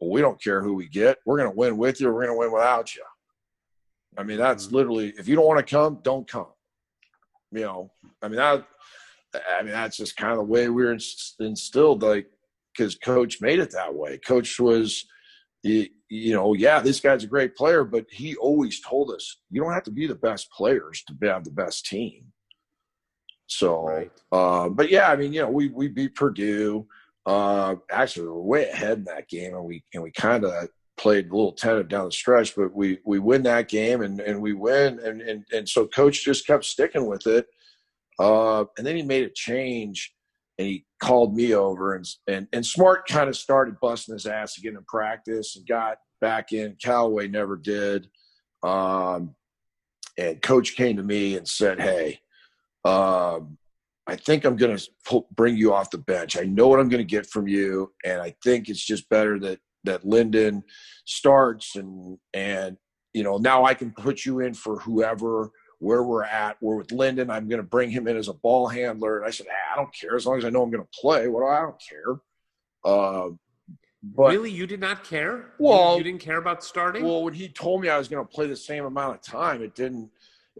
well, we don't care who we get. We're going to win with you. We're going to win without you. I mean, that's Mm-hmm. literally if you don't want to come, don't come. You know, I mean that. I mean that's just kind of the way we were ins- instilled. Like because coach made it that way. Coach was, you, you know, yeah, this guy's a great player, but he always told us you don't have to be the best players to have the best team. So, Right. uh, but yeah, I mean, you know, we we beat Purdue. Uh, actually, we were way ahead in that game, and we and we kind of played a little tentative down the stretch, but we we win that game, and and we win, and and and so coach just kept sticking with it. Uh, and then he made a change and he called me over and and, and smart kind of started busting his ass again in practice and got back in calloway never did um, and coach came to me and said hey um, i think i'm going to bring you off the bench i know what i'm going to get from you and i think it's just better that that lyndon starts and and you know now i can put you in for whoever where we're at. We're with Lyndon. I'm going to bring him in as a ball handler. And I said, ah, I don't care as long as I know I'm going to play. What do I, don't care. Uh, but really, you did not care? You- Well- you, didn't care about starting? well, when he told me I was going to play the same amount of time, it didn't.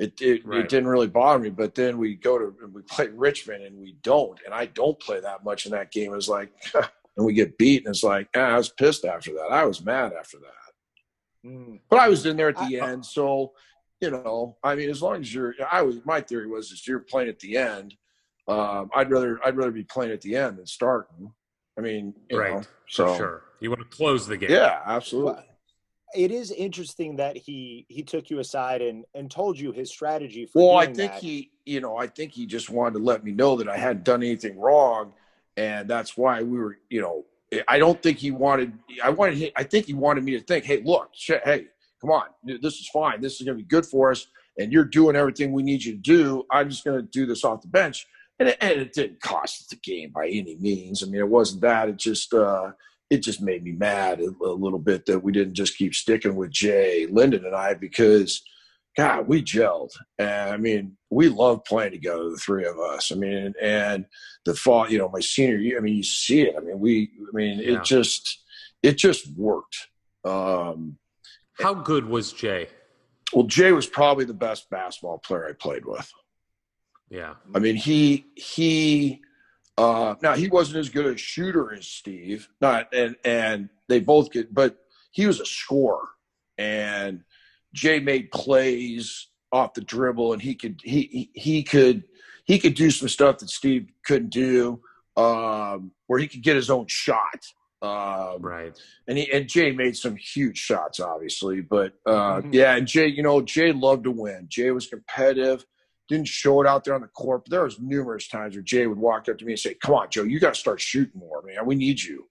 It it, Right. it didn't really bother me. But then we go to we play Richmond and we don't, and I don't play that much in that game. It's like, [laughs] and we get beat, and it's like, ah, I was pissed after that. I was mad after that. Mm. But I was in there at the I- end, so you know, I mean, as long as you're, I was. My theory was, is you're playing at the end. Um, I'd rather, I'd rather be playing at the end than starting. I mean, right. know, so For sure. You want to close the game. yeah, absolutely. It is interesting that he he took you aside and and told you his strategy for Well, I think that. he, you know, I think he just wanted to let me know that I hadn't done anything wrong, and that's why we were, you know, I don't think he wanted. I wanted. I think he wanted me to think, hey, look, shit, hey, come on, this is fine. This is going to be good for us, and you're doing everything we need you to do. I'm just going to do this off the bench, and it, and it didn't cost the game by any means. I mean, it wasn't that. It just. uh it just made me mad a, a little bit that we didn't just keep sticking with Jay, Lyndon, and I because God, we gelled. And I mean, we love playing together, the three of us. I mean, and the fall, you know, my senior year, I mean, you see it. I mean, we, I mean, Yeah. it just, it just worked. Um, How good was Jay? well, Jay was probably the best basketball player I played with. Yeah. I mean, he, he, uh, now he wasn't as good a shooter as Steve, not, and, and they both get, but he was a scorer and Jay made plays off the dribble and he could, he, he, he could, he could do some stuff that Steve couldn't do, um, where he could get his own shot. Um, Right. and he and Jay made some huge shots, obviously. But uh, Mhm. yeah, and Jay, you know, Jay loved to win. Jay was competitive, didn't show it out there on the court. But there was numerous times where Jay would walk up to me and say, "Come on, Joe, you got to start shooting more, man. We need you."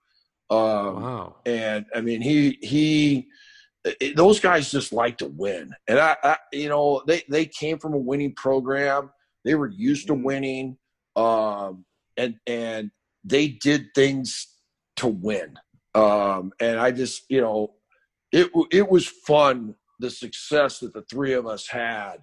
Um, Wow. and I mean, he he. it- those guys just like to win, and I, I, you know, they they came from a winning program. They were used to Mhm. winning, um, and and they did things to win. Um, and I just, you know, it it was fun the success that the three of us had,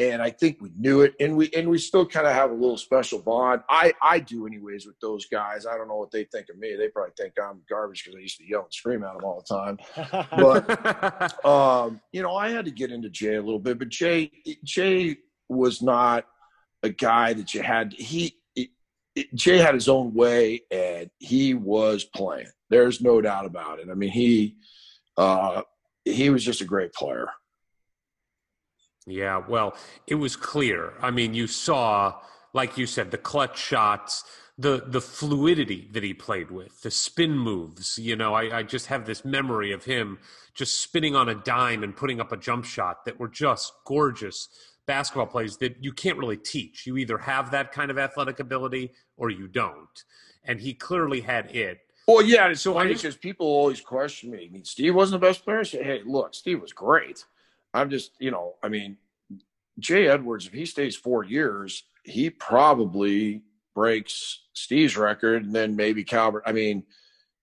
and I think we knew it, and we and we still kind of have a little special bond. I I do anyways with those guys. I don't know what they think of me. They probably think I'm garbage because I used to yell and scream at them all the time. But [laughs] um, you know, I had to get into Jay a little bit, but Jay Jay was not a guy that you had. He it, it- Jay had his own way, and he was playing. There's no doubt about it. I mean, he uh, he was just a great player. Yeah, well, it was clear. I mean, you saw, like you said, the clutch shots, the the fluidity that he played with, the spin moves. You know, I, I just have this memory of him just spinning on a dime and putting up a jump shot that were just gorgeous basketball plays that you can't really teach. You either have that kind of athletic ability or you don't. And he clearly had it. Well, yeah, it's So funny just- because people always question me. I mean, Steve wasn't the best player. Hey, look, Steve was great. I'm just, you know, I mean, Jay Edwards, if he stays four years, he probably breaks Steve's record, and then maybe Calbert. I mean,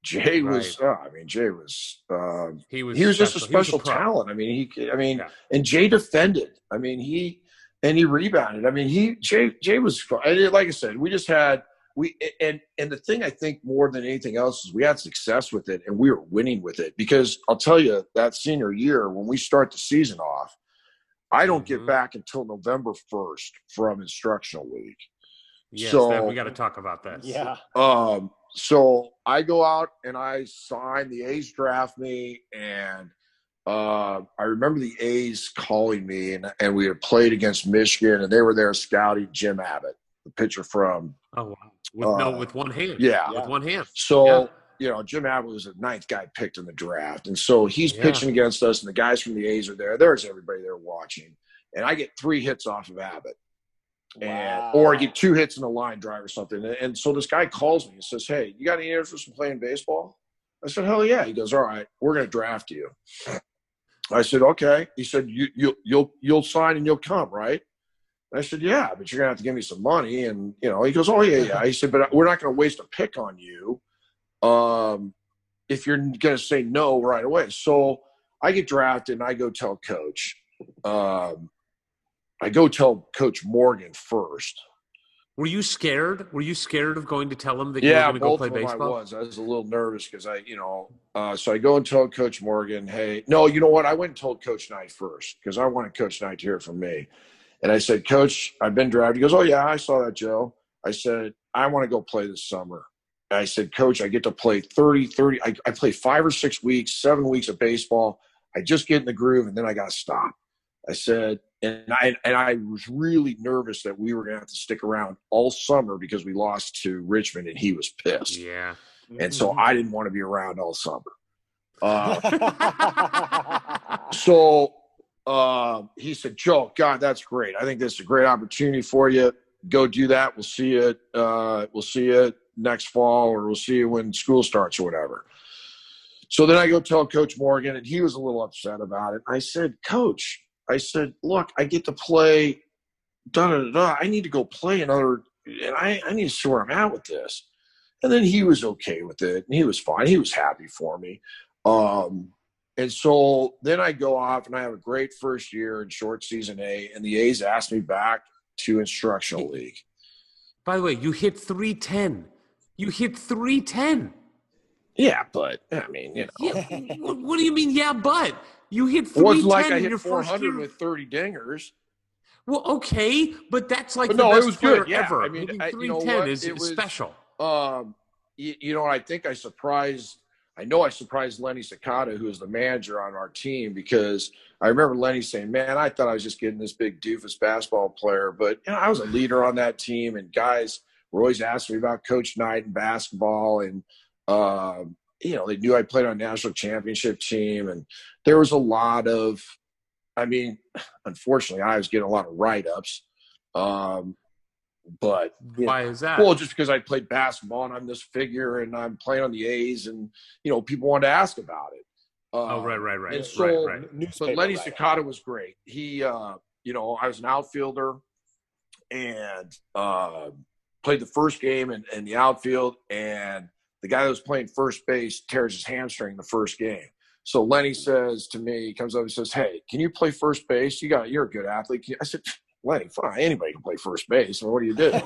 Jay was, uh, I mean, Jay was, uh, He was. he was just a special. Was pro. talent. I mean, he, I mean, Yeah. and Jay defended. I mean, he and he rebounded. I mean, he Jay Jay was. Like I said, we just had we and and the thing I think more than anything else is we had success with it and we were winning with it because I'll tell you that senior year when we start the season off, I don't get Mhm. back until November first from instructional week. Yes, So- that, we got to talk about that. Yeah. Um, so I go out and I sign. The A's draft me, and uh, I remember the A's calling me, and, and we had played against Michigan, and they were there scouting Jim Abbott, the pitcher from. Oh wow. With no, Uh, with one hand. Yeah. With one hand. So Yeah. you know, Jim Abbott was the ninth guy picked in the draft, and so he's Yeah. pitching against us, and the guys from the A's are there. There's everybody there watching, and I get three hits off of Abbott and or I get two hits in a line drive or something. And, and so this guy calls me and says, "Hey, you got any interest in playing baseball?" I said, "Hell yeah!" He goes, "All right, we're going to draft you." I said, "Okay." He said, "You you you'll you'll sign and you'll come, right?" I said, "Yeah, but you're going to have to give me some money." And you know, he goes, "Oh yeah, yeah." He said, "But we're not going to waste a pick on you, um, if you're going to say no right away." So I get drafted and I go tell coach. Um, I go tell Coach Morgan first. Were you scared? Were you scared of going to tell him that you Yeah, were going to go play baseball? I was. I was a little nervous because I, you know, uh, so I go and tell Coach Morgan, hey, no, you know what? I went and told Coach Knight first because I wanted Coach Knight to hear from me. And I said, Coach, I've been drafted. He goes, Oh, yeah, I saw that, Joe. I said, I want to go play this summer. And I said, Coach, I get to play 30, 30. I, I play five or six weeks, seven weeks of baseball. I just get in the groove and then I got to stop. I said, and I and I was really nervous that we were going to have to stick around all summer because we lost to Richmond and he was pissed, Yeah. and so Mm-hmm. I didn't want to be around all summer. Uh, [laughs] so uh, he said, "Joe, God, that's great. I think this is a great opportunity for you. Go do that. We'll see you. Uh, we'll see you next fall, or we'll see you when school starts, or whatever." So then I go tell Coach Morgan, and he was a little upset about it. I said, "Coach, I said, look, I get to play. Da da. da. I need to go play another, and I I need to see where I'm at with this." And then he was okay with it, and he was fine. He was happy for me. Um, and so then I go off and I have a great first year in short season A, and the A's asked me back to instructional league. By the way, you hit 310. You hit 310. Yeah, but I mean, you know, Yeah. what, do you mean, yeah, but? You hit it 310 wasn't like I hit your first 400 year. with 30 dingers. Well, okay, but that's like But the no, it best was good, yeah. ever. I mean, I- you know 310 what? is, It is was- special. Um, you, you know, I think I surprised. I know I surprised Lenny Sakata, who is the manager on our team, because I remember Lenny saying, "Man, I thought I was just getting this big doofus basketball player, but you know, I was a leader on that team, and guys were always asking me about Coach Knight and basketball, and um, you know, they knew I played on a national championship team, and there was a lot of, I mean, [sighs] unfortunately, I was getting a lot of write ups." Um, but you know, Why is that? well, just because I played basketball and I'm this figure and I'm playing on the A's and you know people wanted to ask about it. Uh, oh, right, right, right. and so- right, right. Newspaper But Lenny write-up. Sakata was great. He, uh, you know, I was an outfielder and uh, played the first game in, in the outfield, and the guy that was playing first base tears his hamstring the first game. So Lenny says to me, he comes up and says, "Hey, can you play first base? You got, you're a good athlete." I said, "Lenny, fine. Anybody can play first base. What do you do?" [laughs]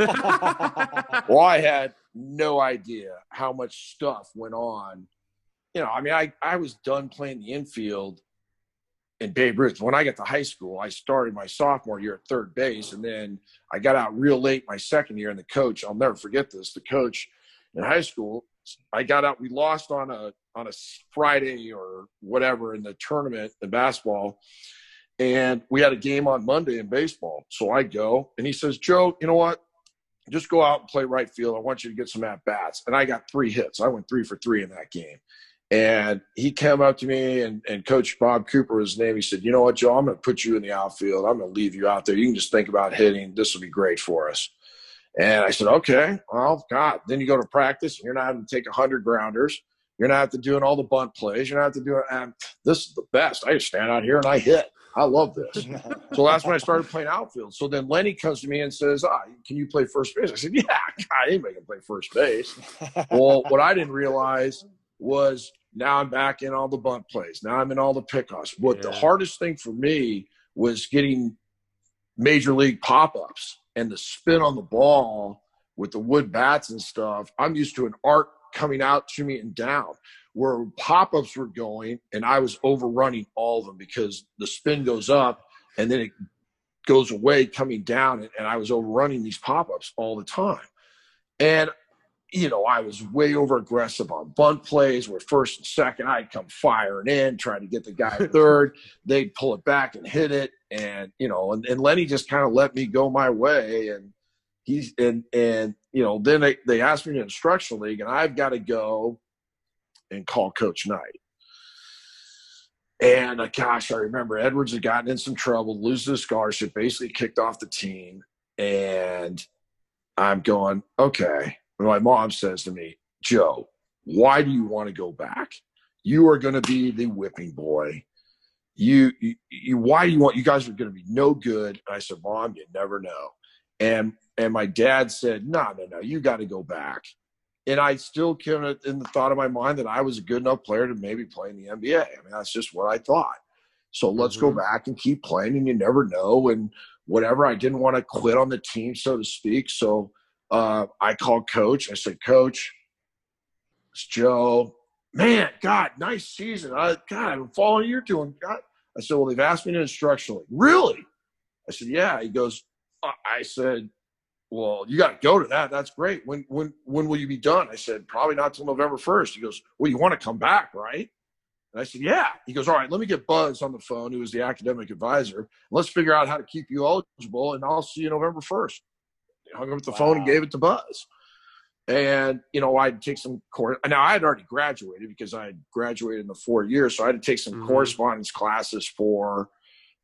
well, I had no idea how much stuff went on. You know, I mean, I, I was done playing the infield in Babe Ruth. When I got to high school, I started my sophomore year at third base, and then I got out real late my second year. And the coach, I'll never forget this, the coach in high school, I got out. We lost on a on a Friday or whatever in the tournament in basketball, and we had a game on Monday in baseball. So I go, and he says, "Joe, you know what? Just go out and play right field. I want you to get some at bats." And I got three hits. I went three for three in that game. And he came up to me, and, and Coach Bob Cooper was his name. He said, "You know what, Joe? I'm going to put you in the outfield. I'm going to leave you out there. You can just think about hitting. This will be great for us." And I said, "Okay, well, God." Then you go to practice, and you're not having to take hundred grounders. You're not have to doing all the bunt plays. You're not have to do. And this is the best. I just stand out here and I hit. I love this. [laughs] so that's when I started playing outfield. So then Lenny comes to me and says, "Ah, can you play first base?" I said, "Yeah, God, anybody can play first base." well, what I didn't realize was now I'm back in all the bunt plays. Now I'm in all the pickoffs. What the hardest thing for me was getting major league pop ups and the spin on the ball with the wood bats and stuff. I'm used to an arc coming out to me and down where pop ups were going, and I was overrunning all of them because the spin goes up and then it goes away coming down, and, and I was overrunning these pop ups all the time. And you know, I was way over aggressive on bunt plays where first and second I'd come firing in, trying to get the guy [laughs] third. They'd pull it back and hit it. And, you know, and, and Lenny just kind of let me go my way. And he's, and, and, you know, then they, they asked me to instructional league and I've got to go and call Coach Knight. And uh, gosh, I remember Edwards had gotten in some trouble, losing his scholarship, basically kicked off the team. And I'm going, okay. And my mom says to me, Joe, why do you want to go back? You are going to be the whipping boy. You, you, you, why do you want? You guys are going to be no good. And I said, Mom, you never know. And and my dad said, No, no, no, you got to go back. And I still kind in the thought of my mind that I was a good enough player to maybe play in the NBA. I mean, that's just what I thought. So let's go Mhm. back and keep playing, and you never know. And whatever, I didn't want to quit on the team, so to speak. So uh, I called coach. I said, Coach, it's Joe. Man, God, nice season. I, God, I'm following you're doing. God. I said, Well, they've asked me to instructionally. Really? I said, Yeah. He goes, uh, I said, Well, you got to go to that. That's great. When when when will you be done? I said, Probably not till November 1st. He goes, Well, you want to come back, right? And I said, Yeah. He goes, All right, let me get Buzz on the phone, who was the academic advisor. Let's figure out how to keep you eligible, and I'll see you November 1st. He hung up the phone and gave it to Buzz. And, you know, I'd take some course. Now, I had already graduated because I had graduated in the four years. So I had to take some Mhm. correspondence classes for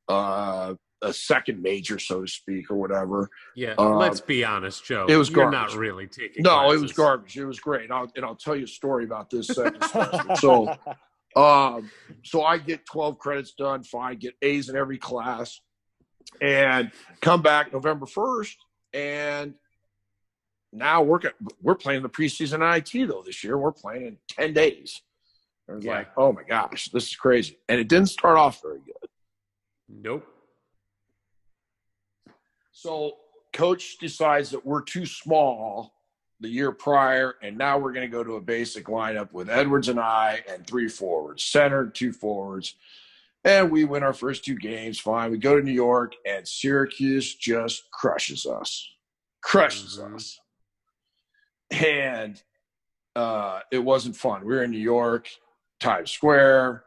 uh, a second major, so to speak, or whatever. Yeah, Um, let's be honest, Joe. it was You're not really taking. No, it was garbage. It was great. And I'll, and I'll tell you a story about this. [laughs] So, um, so I get 12 credits done, fine, get A's in every class, and come back November 1st. And now we're we're playing the preseason IT though this year. We're playing in 10 days. I was Yeah. like, oh my gosh, this is crazy. And it didn't start off very good. Nope. So coach decides that we're too small the year prior, and now we're going to go to a basic lineup with Edwards and I and three forwards, center, two forwards. And we win our first two games. Fine. We go to New York, and Syracuse just crushes us. Crushes Mhm. us. And uh, it wasn't fun. We were in New York, Times Square,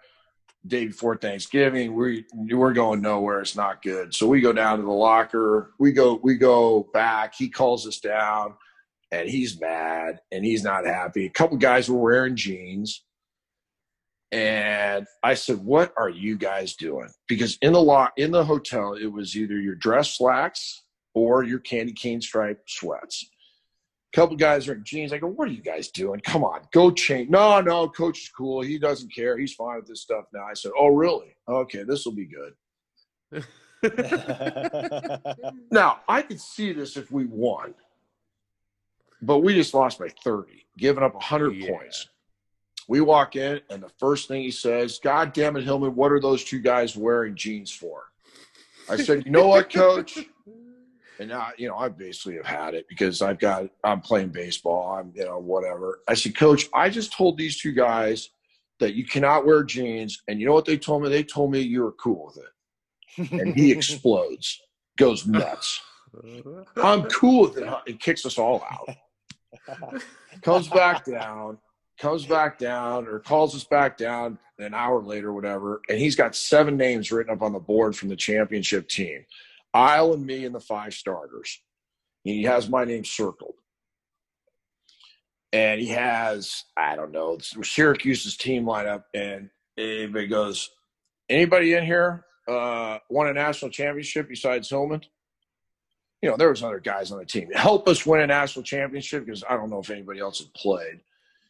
day before Thanksgiving. We we're going nowhere. It's not good. So we go down to the locker. We go we go back. He calls us down, and he's mad and he's not happy. A couple guys were wearing jeans, and I said, "What are you guys doing?" Because in the lock in the hotel, it was either your dress slacks or your candy cane stripe sweats. A couple guys are in jeans. I go, "What are you guys doing? Come on, go change." No, no, coach is cool. He doesn't care. He's fine with this stuff now. I said, "Oh, really? Okay, this will be good." [laughs] [laughs] Now, I could see this if we won, but we just lost by 30, giving up 100 Yeah. points. We walk in, and the first thing he says, God damn it, Hillman, what are those two guys wearing jeans for? I said, You know what, coach? And I, you know, I basically have had it because I've got, I'm playing baseball, I'm, you know, whatever. I said, Coach, I just told these two guys that you cannot wear jeans. And you know what they told me? They told me you were cool with it. And he [laughs] explodes, goes nuts. I'm cool with it. He kicks us all out. Comes back down, comes back down, or calls us back down an hour later, whatever. And he's got seven names written up on the board from the championship team. Eyl and me and the five starters. And he has my name circled. And he has, I don't know, Syracuse's team lineup. And everybody goes, anybody in here uh, won a national championship besides Hillman? you know, there was other guys on the team. Help us win a national championship because I don't know if anybody else had played.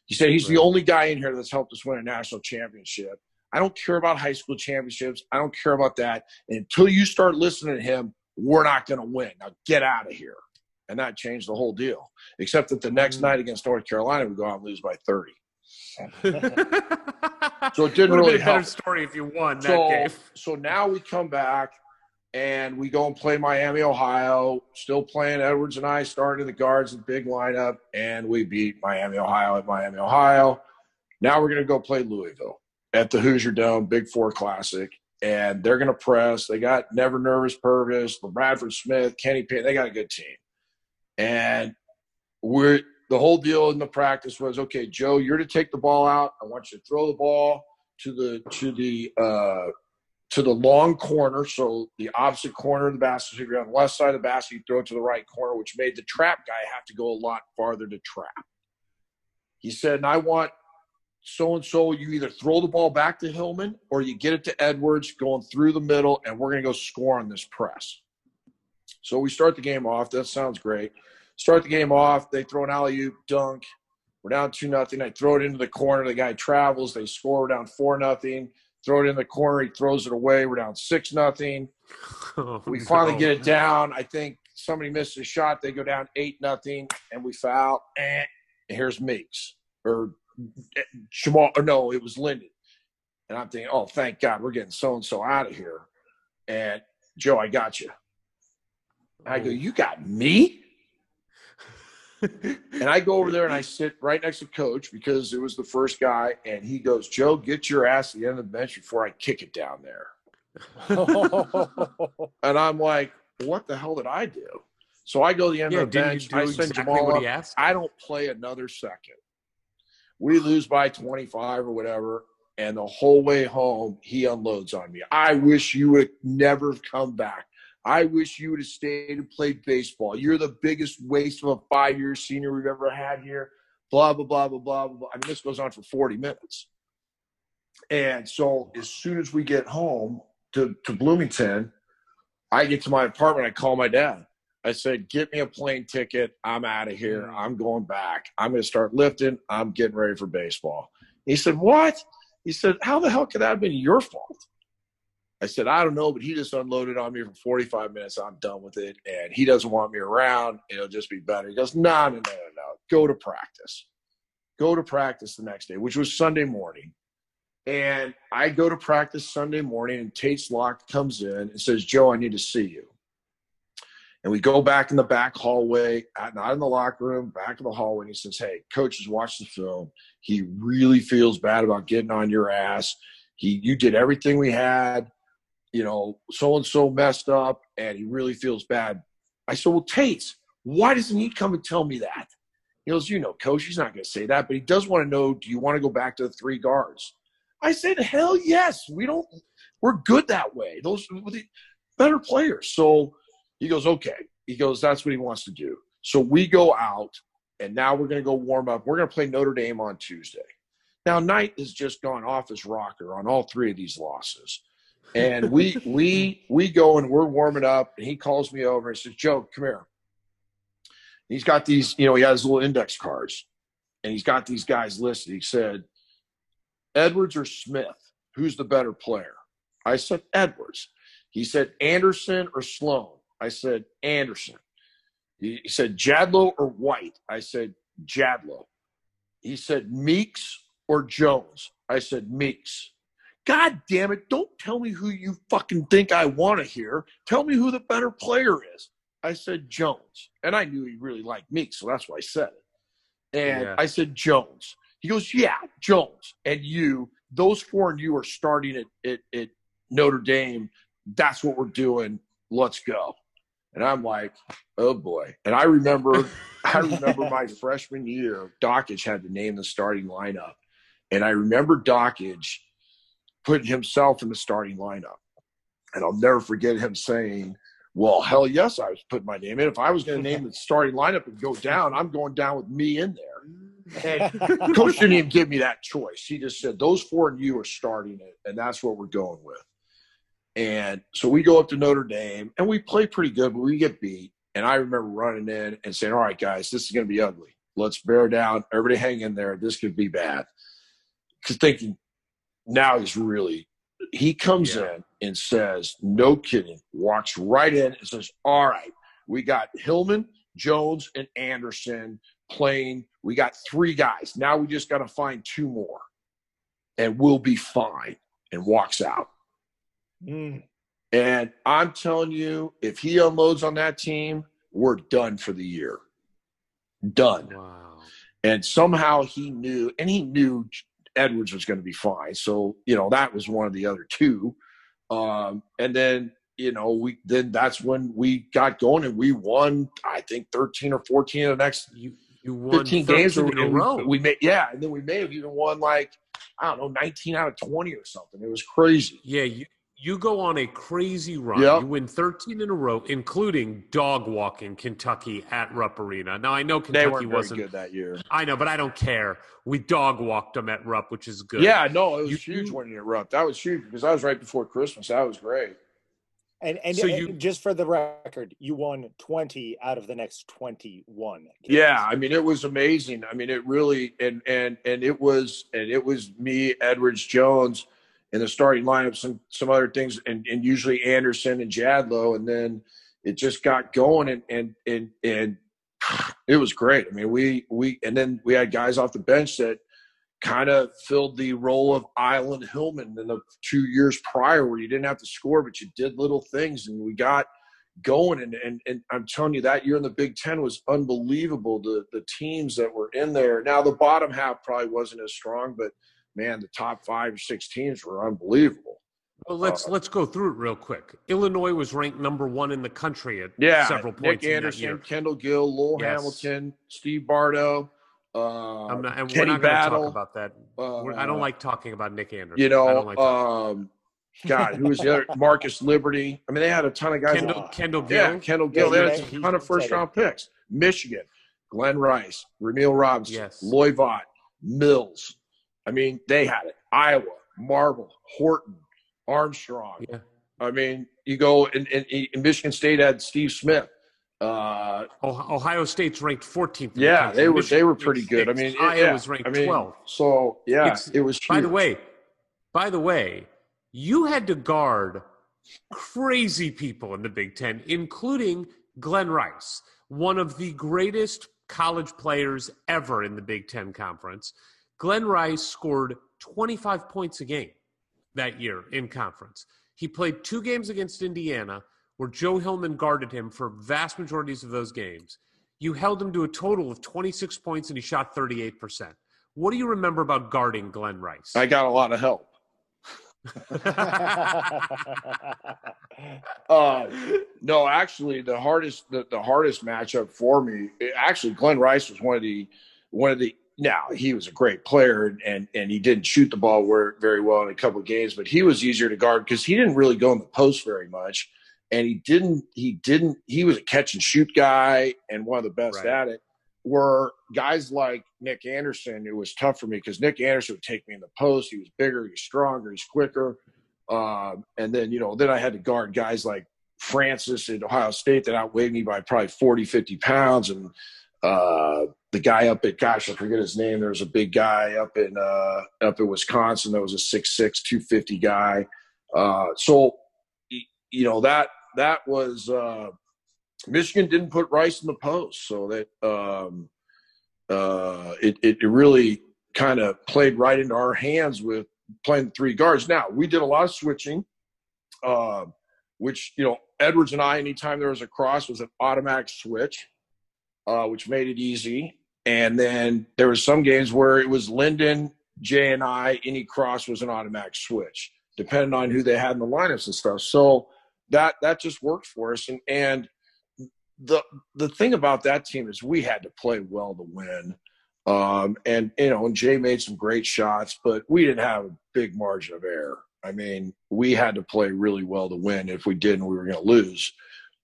He said he's the only guy in here that's helped us win a national championship. I don't care about high school championships. I don't care about that. Until you start listening to him, we're not going to win. Now get out of here. And that changed the whole deal. Except that the next Mhm. night against North Carolina, we go out and lose by 30. [laughs] So it didn't Would have really been a better story if you won that game. so now we come back and we go and play Miami, Ohio. Still playing Edwards and I starting in the guards, the big lineup, and we beat Miami, Ohio at Miami, Ohio. Now we're going to go play Louisville at the Hoosier Dome, Big Four Classic, and they're going to press. They got Never Nervous Pervis, Bradford Smith, Kenny Payne. They got a good team, and we're the whole deal in the practice was okay, Joe, you're to take the ball out. I want you to throw the ball to the to the uh, to the long corner, so the opposite corner of the basket. So if you're on the left side of the basket, you throw it to the right corner, which made the trap guy have to go a lot farther to trap. He said, and I want so and so. You either throw the ball back to Hillman or you get it to Edwards going through the middle, and we're going to go score on this press. So we start the game off. That sounds great. Start the game off. They throw an alley oop dunk. We're down two nothing. I throw it into the corner. The guy travels. They score. We're down four nothing. Throw it in the corner. He throws it away. We're down six nothing. Oh, [laughs] We finally no. get it down. I think somebody missed a shot. They go down eight nothing, and we foul. Eh. And here's Meeks or Jamal. Or no, it was Lyndon. And I'm thinking, oh, thank God, we're getting so and so out of here. And Joe, I got you. I go, you got me? [laughs] and I go over there and I sit right next to coach because it was the first guy. And he goes, Joe, get your ass to the end of the bench before I kick it down there. [laughs] And I'm like, what the hell did I do? So I go to the end Yeah, of the bench. I send exactly Jamal what up. he asked? I don't play another second. We lose by 25 or whatever. And the whole way home, he unloads on me. I wish you would never have come back. I wish you would have stayed and played baseball. You're the biggest waste of a five year senior we've ever had here. Blah, blah, blah, blah, blah, blah. I mean, this goes on for 40 minutes. And so as soon as we get home to, to Bloomington, I get to my apartment. I call my dad. I said, "Get me a plane ticket. I'm out of here. I'm going back. I'm going to start lifting. I'm getting ready for baseball." He said, "What?" He said, "How the hell could that have been your fault?" I said, "I don't know, but he just unloaded on me for 45 minutes. I'm done with it, and he doesn't want me around. It'll just be better." He goes, "No, no, no, no, no. Go to practice. Go to practice the next day, which was Sunday morning." And I go to practice Sunday morning, and Tates Locke comes in and says, Joe, I need to see you. And we go back in the back hallway, not in the locker room, back in the hallway. And he says, Hey, coach has watched the film. He really feels bad about getting on your ass. He, you did everything we had. You know, so and so messed up, and he really feels bad. I said, Well, Tate, why doesn't he come and tell me that? He goes, You know, coach, he's not going to say that, but he does want to know do you want to go back to the three guards? I said, hell yes. We don't, we're good that way. Those better players. So he goes, okay. He goes, that's what he wants to do. So we go out and now we're going to go warm up. We're going to play Notre Dame on Tuesday. Now, Knight has just gone off his rocker on all three of these losses. And we, [laughs] we, we go and we're warming up and he calls me over and says, Joe, come here. He's got these, you know, he has little index cards and he's got these guys listed. He said, Edwards or Smith? Who's the better player? I said Edwards. He said Anderson or Sloan? I said Anderson. He said Jadlow or White? I said Jadlow. He said Meeks or Jones? I said Meeks. God damn it, don't tell me who you fucking think I want to hear. Tell me who the better player is. I said Jones. And I knew he really liked Meeks, so that's why I said it. And Yeah. I said Jones. He goes, Yeah, Jones. And you, those four and you are starting at, at, at Notre Dame. That's what we're doing. Let's go. And I'm like, oh boy. And I remember, [laughs] I remember my freshman year, Dakich had to name the starting lineup. And I remember Dakich putting himself in the starting lineup. And I'll never forget him saying, well, hell yes, I was putting my name in. If I was going to name the starting lineup and go down, I'm going down with me in there. And coach didn't even give me that choice. He just said, those four and you are starting it, and that's what we're going with. And so we go up to Notre Dame, and we play pretty good, but we get beat. And I remember running in and saying, all right, guys, this is going to be ugly. Let's bear down. Everybody hang in there. This could be bad. Because thinking, now he's really, he comes Yeah. in and says, no kidding, walks right in and says, all right, we got Hillman, Jones and Anderson playing. We got three guys. Now we just got to find two more, and we'll be fine. And walks out. Mm. And I'm telling you, if he unloads on that team, we're done for the year. Done. Wow. And somehow he knew, and he knew Edwards was going to be fine. So, you know, that was one of the other two. Um, and then, you know, we then that's when we got going and we won, I think, 13 or 14 of the next You you won 15 games 13 in a row. We, we made, yeah. And then we may have even won like, I don't know, 19 out of 20 or something. It was crazy. yeah, you you go on a crazy run. Yep. You win 13 in a row, including dog walking Kentucky at Rupp Arena. Now I know Kentucky weren't very wasn't. good that year. I know, but I don't care. We dog walked them at Rupp, which is good. Yeah, no, it was You- huge winning at Rupp. That was huge because that was right before Christmas. That was great. And and So you- just for the record, you won 20 out of the next 21. games. Yeah, I mean it was amazing. I mean it really and and and it was and it was me, Edwards Jones in the starting lineup, some some other things, and, and usually Anderson and Jadlow, and then it just got going and and and and [sighs] it was great. I mean we we and then we had guys off the bench that kind of filled the role of Island Hillman in the two years prior where you didn't have to score, but you did little things and we got going and, and and I'm telling you that year in the Big Ten was unbelievable. The the teams that were in there. Now the bottom half probably wasn't as strong, but man, the top five or six teams were unbelievable. Well, let's let's go through it real quick. Illinois was ranked number one in the country at Yeah, several Nick points in that Anderson. Kendall Gill, Lowell Yes. Hamilton, Steve Bardo, uh, I'm not, and we're not going to talk about that. We're- I uh, don't like talking about Nick Anderson. you I know, don't like um, God, who was the other? Marcus Liberty. I mean, they had a ton of guys. Kendall, Kendall Gill. Yeah, Kendall Gill. Yeah, they had a ton of first round picks. Michigan, Glenn Rice, Rumeal Robinson, Yes. Loy Vaught, Mills. I mean, they had it. Iowa, Marble, Horton, Armstrong. Yeah. I mean, you go and, and, and Michigan State had Steve Smith. Uh, Oh- Ohio State's ranked 14th. in the yeah, they were they were pretty good. I mean, it- Iowa's yeah, ranked I mean, 12th. So yeah, It's- it was. By the way, by the way, you had to guard crazy people in the Big Ten, including Glenn Rice, one of the greatest college players ever in the Big Ten Conference. Glenn Rice scored 25 points a game that year in conference. He played two games against Indiana, where Joe Hillman guarded him for vast majorities of those games. You held him to a total of 26 points, and he shot 38%. What do you remember about guarding Glenn Rice? I got a lot of help. [laughs] Uh, no, actually, the hardest the, the hardest matchup for me, it- actually, Glenn Rice was one of the one of the. Now he was a great player and and he didn't shoot the ball very well in a couple of games, but he was easier to guard because he didn't really go in the post very much, and he didn't he didn't he was a catch and shoot guy and one of the best Right. at it. Were guys like Nick Anderson, it was tough for me because Nick Anderson would take me in the post. He was bigger, he's stronger, he's quicker. Um, and then, you know, then I had to guard guys like Francis at Ohio State that outweighed me by probably 40, 50 pounds. And uh, the guy up at, gosh, I forget his name. There was a big guy up in, uh, up in Wisconsin that was a 6'6, 250 guy. Uh, so, you know, that, that was, uh, Michigan didn't put Rice in the post. So that, um, uh, it, it, really kind of played right into our hands with playing the three guards. Now we did a lot of switching, uh, which you know Edwards and I, anytime there was a cross, was an automatic switch, uh, which made it easy. And then there was some games where it was Lyndon, Jay, and I. Any cross was an automatic switch, depending on who they had in the lineups and stuff. So that that just worked for us. And and the the thing about that team is we had to play well to win. Um, and you know, and Jay made some great shots, but we didn't have a big margin of error. I mean, we had to play really well to win. If we didn't, we were going to lose.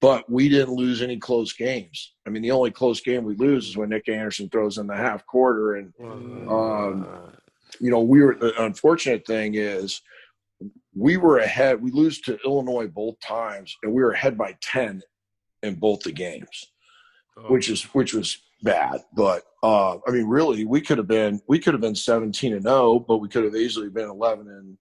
But we didn't lose any close games. I mean, the only close game we lose is when Nick Anderson throws in the half quarter. And um, you know, we were the unfortunate thing is we were ahead. We lose to Illinois both times, and we were ahead by ten in both the games which is which was bad. But uh, I mean, really, we could have been we could have been seventeen and zero, but we could have easily been eleven and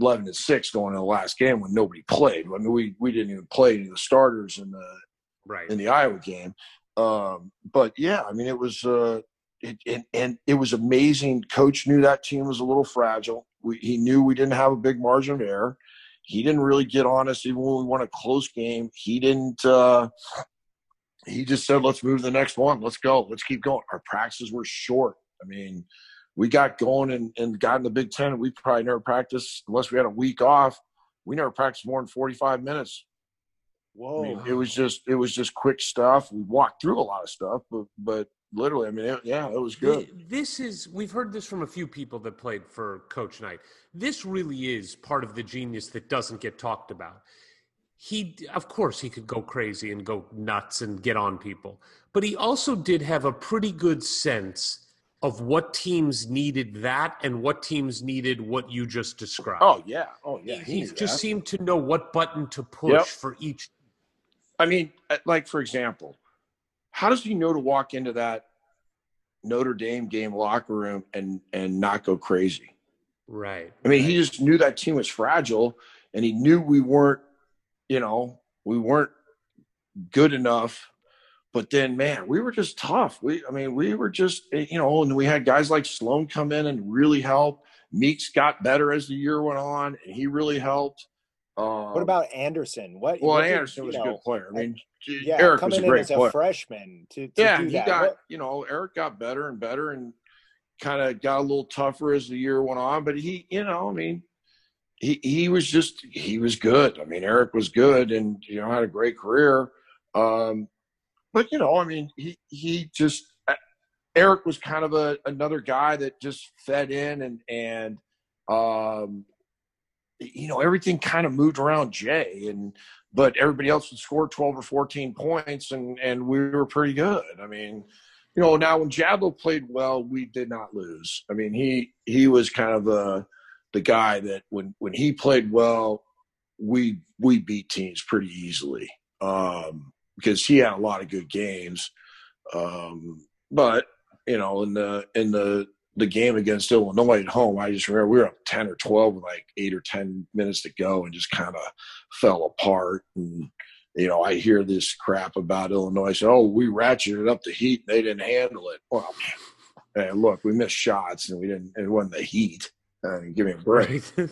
eleven and six going into the last game when nobody played. I mean, we we didn't even play any of the starters in the right. in the Iowa game. Um, but yeah, I mean, it was, uh, it, and, and it was amazing. Coach knew that team was a little fragile. We, he knew we didn't have a big margin of error. He didn't really get on us even when we won a close game. He didn't. Uh, he just said, "Let's move to the next one. Let's go. Let's keep going." Our practices were short. I mean, we got going and, and got in the Big Ten. We probably never practiced unless we had a week off. We never practiced more than forty five minutes. Whoa! I mean, it was just it was just quick stuff. We walked through a lot of stuff, but but literally, I mean, it, yeah, it was good. This is we've heard this from a few people that played for Coach Knight. This really is part of the genius that doesn't get talked about. He, of course, he could go crazy and go nuts and get on people, but he also did have a pretty good sense of what teams needed that and what teams needed what you just described. Oh yeah, oh yeah. he, knew just that. seemed to know what button to push Yep. for each. I mean, uh, like for example, how does he know to walk into that Notre Dame game locker room and and not go crazy? Right. I mean, he just knew that team was fragile, and he knew we weren't, you know, we weren't good enough. But then, man, we were just tough. We, I mean, we were just, eh, you know, and we had guys like Sloan come in and really help. Meeks got better as the year went on, and he really helped. Um, What about Anderson? What? Well, what did- Anderson was you a know, good player. I mean, Yeah, Eric coming was a in as a player. freshman to, to yeah, do he that. got, What- you know, Eric got better and better and kind of got a little tougher as the year went on. But he, you know, I mean, he he was just he was good. I mean, Eric was good and you know had a great career. Um, but you know, I mean, he he just uh, Eric was kind of a another guy that just fed in and and um, you know everything kind of moved around Jay and but everybody else would score 12 or 14 points and and we were pretty good. I mean, you know, now when Jadlow played well, we did not lose. I mean, he he was kind of the the guy that when when he played well, we we beat teams pretty easily. Um because he had a lot of good games. Um but you know, in the in the the game against Illinois at home, I just remember we were up ten or twelve with like eight or ten minutes to go and just kind of fell apart. And you know, I hear this crap about Illinois. So, oh, we ratcheted up the heat and they didn't handle it. Well, hey, look, we missed shots and we didn't. It wasn't the heat. Uh, give me a break. [laughs]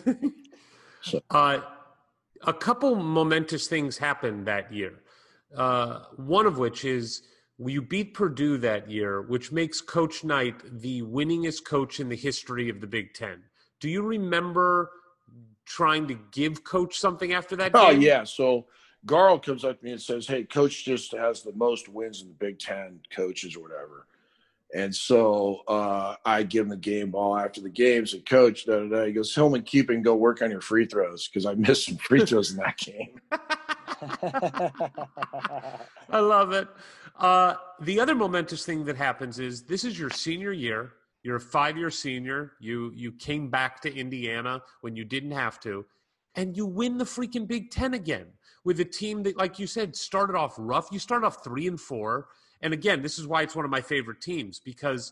So- uh, a couple momentous things happened that year. Uh, one of which is you beat Purdue that year, which makes Coach Knight the winningest coach in the history of the Big Ten. Do you remember trying to give Coach something after that game? Oh game? yeah. So Garl comes up to me and says, "Hey, coach just has the most wins in the Big Ten coaches or whatever." And so uh, I give him the game ball after the game. Said, "Coach, da, da, da. he goes, Hillman, keep and go work on your free throws because I missed some free throws in that [laughs] game." [laughs] [laughs] I love it. Uh, the other momentous thing that happens is this is your senior year. You're a five-year senior. You you came back to Indiana when you didn't have to, and you win the freaking Big Ten again with a team that, like you said, started off rough. You started off three and four, and again, this is why it's one of my favorite teams because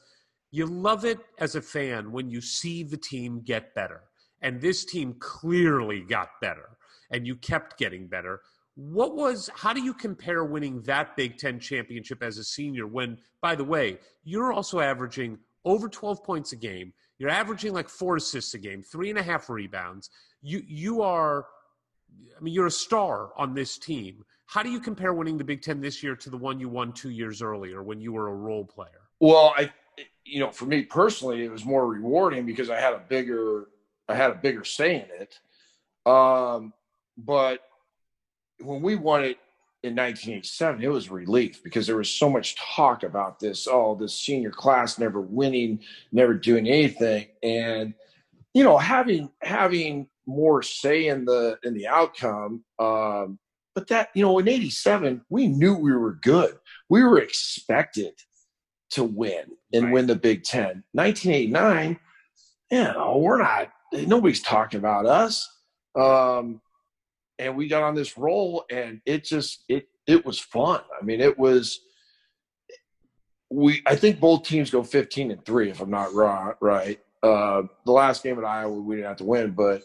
you love it as a fan when you see the team get better, and this team clearly got better, and you kept getting better. What was, how do you compare winning that Big Ten championship as a senior when, by the way, you're also averaging over 12 points a game? You're averaging like four assists a game, three and a half rebounds. You, you are, I mean, you're a star on this team. How do you compare winning the Big Ten this year to the one you won two years earlier when you were a role player? Well, I, you know, for me personally, it was more rewarding because I had a bigger, I had a bigger say in it. Um, but when we won it in 1987, it was relief because there was so much talk about this. Oh, this senior class never winning, never doing anything, and you know, having having more say in the in the outcome. Um, but that you know, in '87, we knew we were good. We were expected to win and Right. win the Big Ten. 1989, you know, we're not. Nobody's talking about us. Um, and we got on this roll, and it just it it was fun. I mean, it was. We I think both teams go 15 and three, if I'm not wrong. Right. Uh, the last game at Iowa, we didn't have to win, but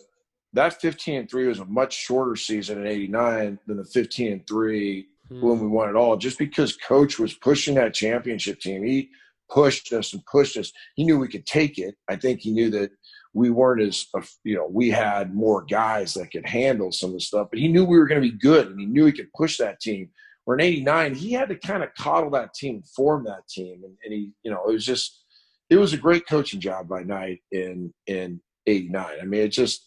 that 15 and three was a much shorter season in '89 than the 15 and three when we won it all, just because coach was pushing that championship team. He pushed us and pushed us. He knew we could take it. I think he knew that we weren't as uh, you know we had more guys that could handle some of the stuff, but he knew we were going to be good, and he knew he could push that team. Where in '89, he had to kind of coddle that team, form that team, and, and he, you know, it was just it was a great coaching job by Knight in in '89. I mean, it just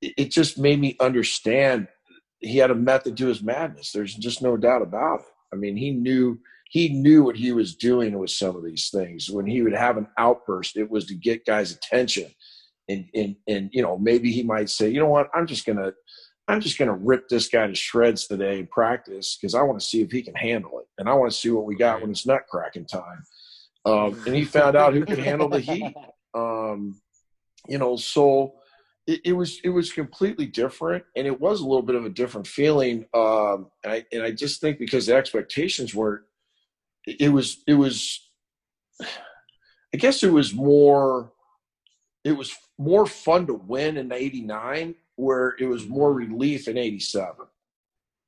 it just made me understand he had a method to his madness. There's just no doubt about it. I mean, he knew he knew what he was doing with some of these things. When he would have an outburst, it was to get guys' attention. And and and you know, maybe he might say, you know what, I'm just gonna I'm just gonna rip this guy to shreds today in practice because I want to see if he can handle it. And I want to see what we got when it's nut cracking time. Um, [laughs] and he found out who could handle the heat. Um, you know, so it, it, was it was completely different, and it was a little bit of a different feeling. Um, and I and I just think because the expectations were it was it was I guess it was more it was more fun to win in 89 where it was more relief in 87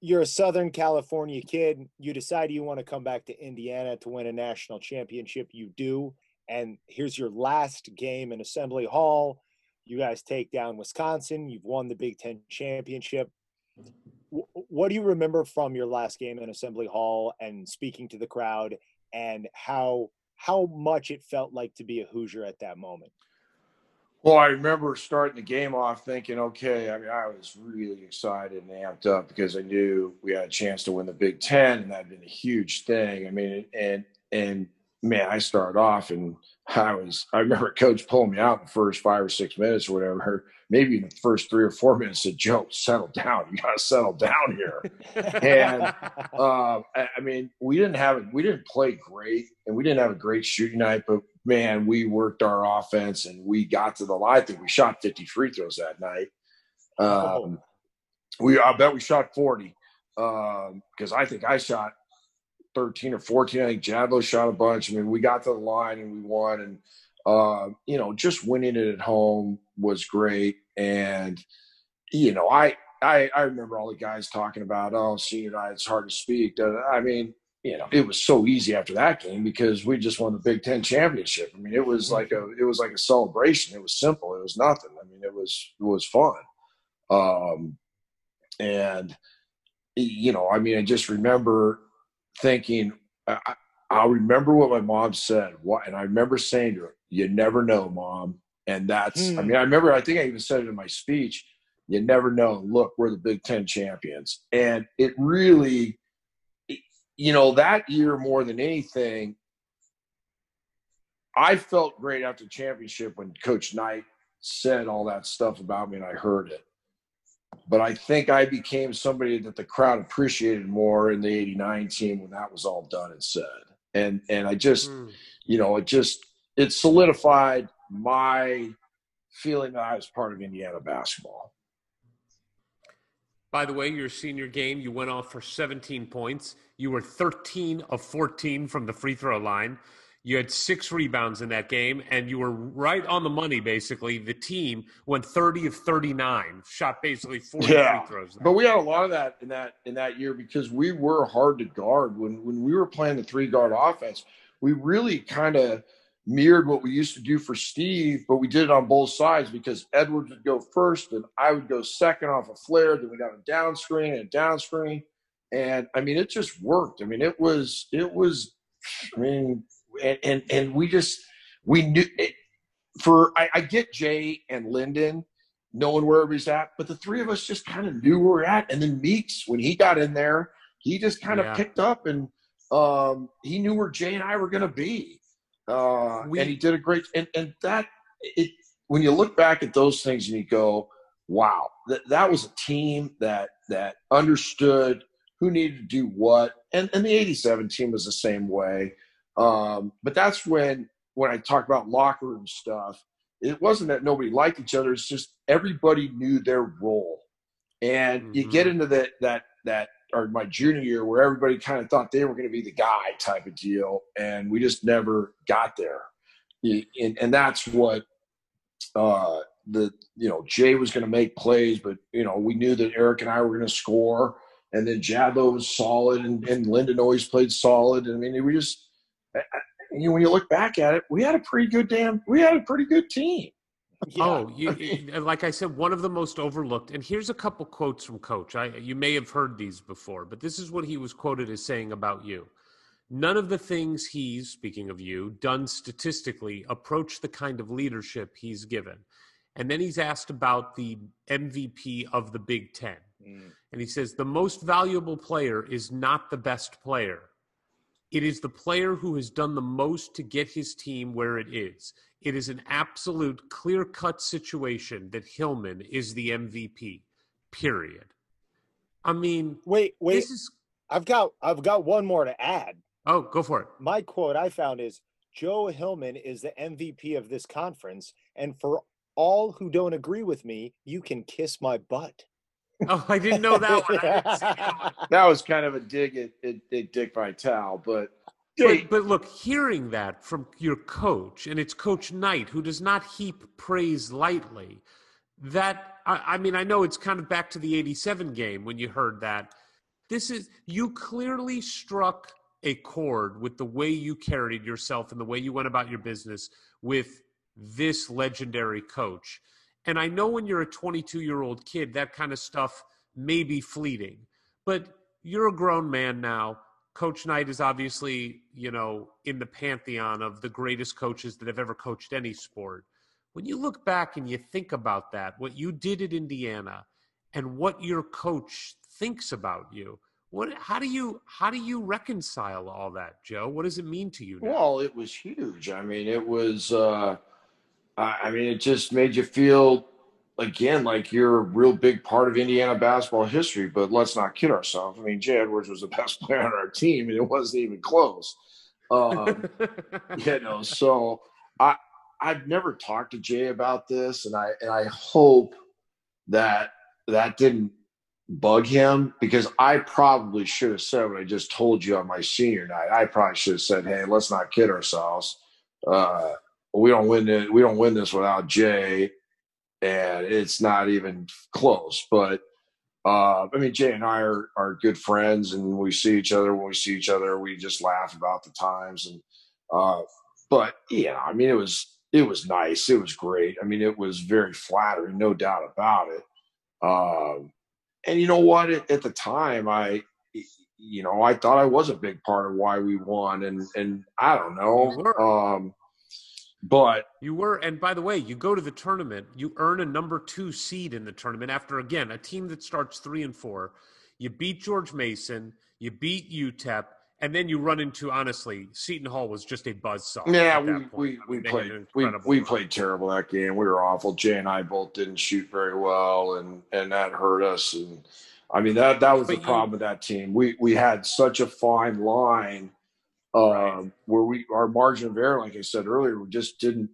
you're a southern california kid. You decide you want to come back to indiana to win a national championship. You do. And here's your last game in assembly hall. You guys take down wisconsin. You've won the big ten championship what do you remember from your last game in Assembly Hall and speaking to the crowd and how how much it felt like to be a Hoosier at that moment? Well, I remember starting the game off thinking, okay, I mean, I was really excited and amped up because I knew we had a chance to win the Big Ten, and that'd been a huge thing. I mean, and and man, I started off and [laughs] I was, I remember coach pulling me out in the first five or six minutes or whatever, maybe in the first three or four minutes said, Joe, settle down. You got to settle down here. and [laughs] uh, I mean, we didn't have, we didn't play great and we didn't have a great shooting night, but man, we worked our offense and we got to the line. I think we shot 50 free throws that night. Oh. Um, we, I bet we shot 40 because um, I think I shot 13 or 14. I think Jadlow shot a bunch. I mean, we got to the line and we won. And, uh, you know, just winning it at home was great. And, you know, I, I, I remember all the guys talking about, oh, senior night, it's hard to speak. I mean, you know, it was so easy after that game because we just won the Big Ten championship. I mean, it was like a, it was like a celebration. It was simple. It was nothing. I mean, it was, it was fun. Um, and, you know, I mean, I just remember thinking, I, I'll remember what my mom said. What, and I remember saying to her, "You never know, mom." And that's, I hmm. mean, I remember. I think I even said it in my speech. You never know. Look, we're the Big Ten champions, and it really, you know, that year more than anything, I felt great after championship when Coach Knight said all that stuff about me, and I heard it but I think I became somebody that the crowd appreciated more in the 89 team when that was all done and said. And and I just mm. you know, it just it solidified my feeling that I was part of Indiana basketball. By the way, your senior game, you went off for 17 points. You were 13 of 14 from the free throw line. You had six rebounds in that game, and you were right on the money. Basically, the team went thirty of thirty-nine, shot basically forty yeah. free throws. But we had a lot of that in that in that year because we were hard to guard when when we were playing the three guard offense. We really kind of mirrored what we used to do for Steve, but we did it on both sides because Edwards would go first and I would go second off a flare. Then we got a down screen and a down screen. And I mean, it just worked. I mean, it was, it was, I mean, and and, and we just we knew it, for I, I, get Jay and Lyndon knowing where everybody's at, but the three of us just kind of knew where we're at. And then Meeks, when he got in there, he just kind of yeah. picked up and um, he knew where Jay and I were going to be. Uh, we, and he did a great and and that it when you look back at those things and you go, wow, that that was a team that that understood who needed to do what. And and the 87 team was the same way. Um, but that's when when I talk about locker room stuff, it wasn't that nobody liked each other. It's just everybody knew their role. And mm-hmm. you get into that that that or my junior year where everybody kind of thought they were going to be the guy type of deal, and we just never got there. And, and that's what uh, the you know Jay was going to make plays, but you know we knew that Eric and I were going to score, and then Jadlow was solid, and, and Lyndon always played solid. I mean, we just you know, when you look back at it, we had a pretty good damn, we had a pretty good team. Oh, you, you- like I said, one of the most overlooked. And here's a couple quotes from Coach. I you may have heard these before, but this is what he was quoted as saying about you. None of the things he's speaking of you done statistically approach the kind of leadership he's given. And then he's asked about the MVP of the Big Ten. Mm. And he says the most valuable player is not the best player. It is the player who has done the most to get his team where it is. It is an absolute clear cut situation that Hillman is the MVP, period. I mean, Wait, wait. this is. I've got I've got one more to add. Oh, go for it. My quote I found is Joe Hillman is the MVP of this conference, and for all who don't agree with me, you can kiss my butt. Oh, I didn't know that one. That one. [laughs] That was kind of a dig at, at, at Dick Vitale, but But, but look, hearing that from your coach, and it's Coach Knight, who does not heap praise lightly, that, I, I mean, I know it's kind of back to the 87 game when you heard that. This is, you clearly struck a chord with the way you carried yourself and the way you went about your business with this legendary coach. And I know when you're a 22 year old kid, that kind of stuff may be fleeting, but you're a grown man now. Coach Knight is obviously, you know, in the pantheon of the greatest coaches that have ever coached any sport. When you look back and you think about that, what you did at Indiana and what your coach thinks about you, what how do you how do you reconcile all that, Joe? What does it mean to you now? Well, it was huge. I mean, it was. Uh, I I mean, it just made you feel again like you're a real big part of Indiana basketball history. But let's not kid ourselves. I mean, Jay Edwards was the [laughs] best player on our team, and it wasn't even close. Um, [laughs] you know, so I I've never talked to Jay about this, and I and I hope that that didn't bug him because I probably should have said what I just told you on my senior night. I probably should have said, "Hey, let's not kid ourselves. Uh, we don't win it. We don't win this without Jay, and it's not even close." But uh, I mean, Jay and I are are good friends, and we see each other when we see each other. We just laugh about the times, and uh, but yeah, I mean, it was it was nice. It was great. I mean, it was very flattering, no doubt about it. Um, and you know what? At, at the time, I, you know, I thought I was a big part of why we won, and and I don't know. Um, but You were, and by the way, you go to the tournament, you earn a number two seed in the tournament after, again, a team that starts three and four. You beat George Mason, you beat UTEP, and then you run into, honestly, Seton Hall was just a buzzsaw. yeah, we point. we, I mean, played we, incredible we run. played terrible that game. We were awful. Jay and I both didn't shoot very well, and and that hurt us. And I mean that that was But the you- problem with that team. We we had such a fine line. Um, where we our margin of error, like I said earlier, we just didn't.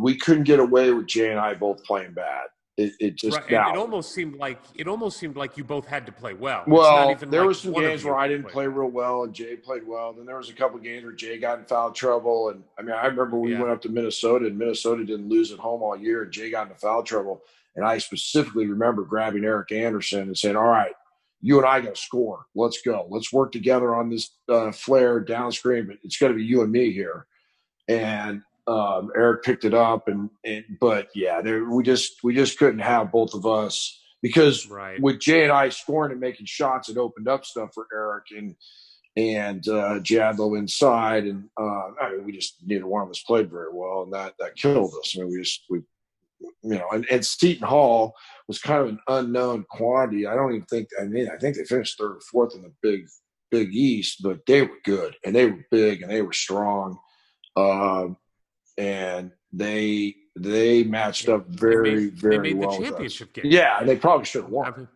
We couldn't get away with Jay and I both playing bad. It, it just Right, it almost seemed like it almost seemed like you both had to play well. Well, even there like was some games where I didn't play real well and Jay played well. Then there was a couple games where Jay got in foul trouble. And I mean, I remember we Yeah. went up to Minnesota and Minnesota didn't lose at home all year and Jay got into foul trouble. And I specifically remember grabbing Eric Anderson and saying, all right, you and I got to score. Let's go. Let's work together on this uh, flare downstream. But it's going to be you and me here. And um, Eric picked it up, and, and but yeah, there, we just we just couldn't have both of us because Right. with Jay and I scoring and making shots, it opened up stuff for Eric and and uh, Jadlow inside, and uh, I mean, we just neither one of us played very well, and that that killed us. I mean, we just we you know, and, and Seton Hall was kind of an unknown quantity. I don't even think I mean I think they finished third or fourth in the big Big East, but they were good and they were big and they were strong, um, and they they matched up They very made- very they made well the championship game. Yeah, and they probably should have I won. mean,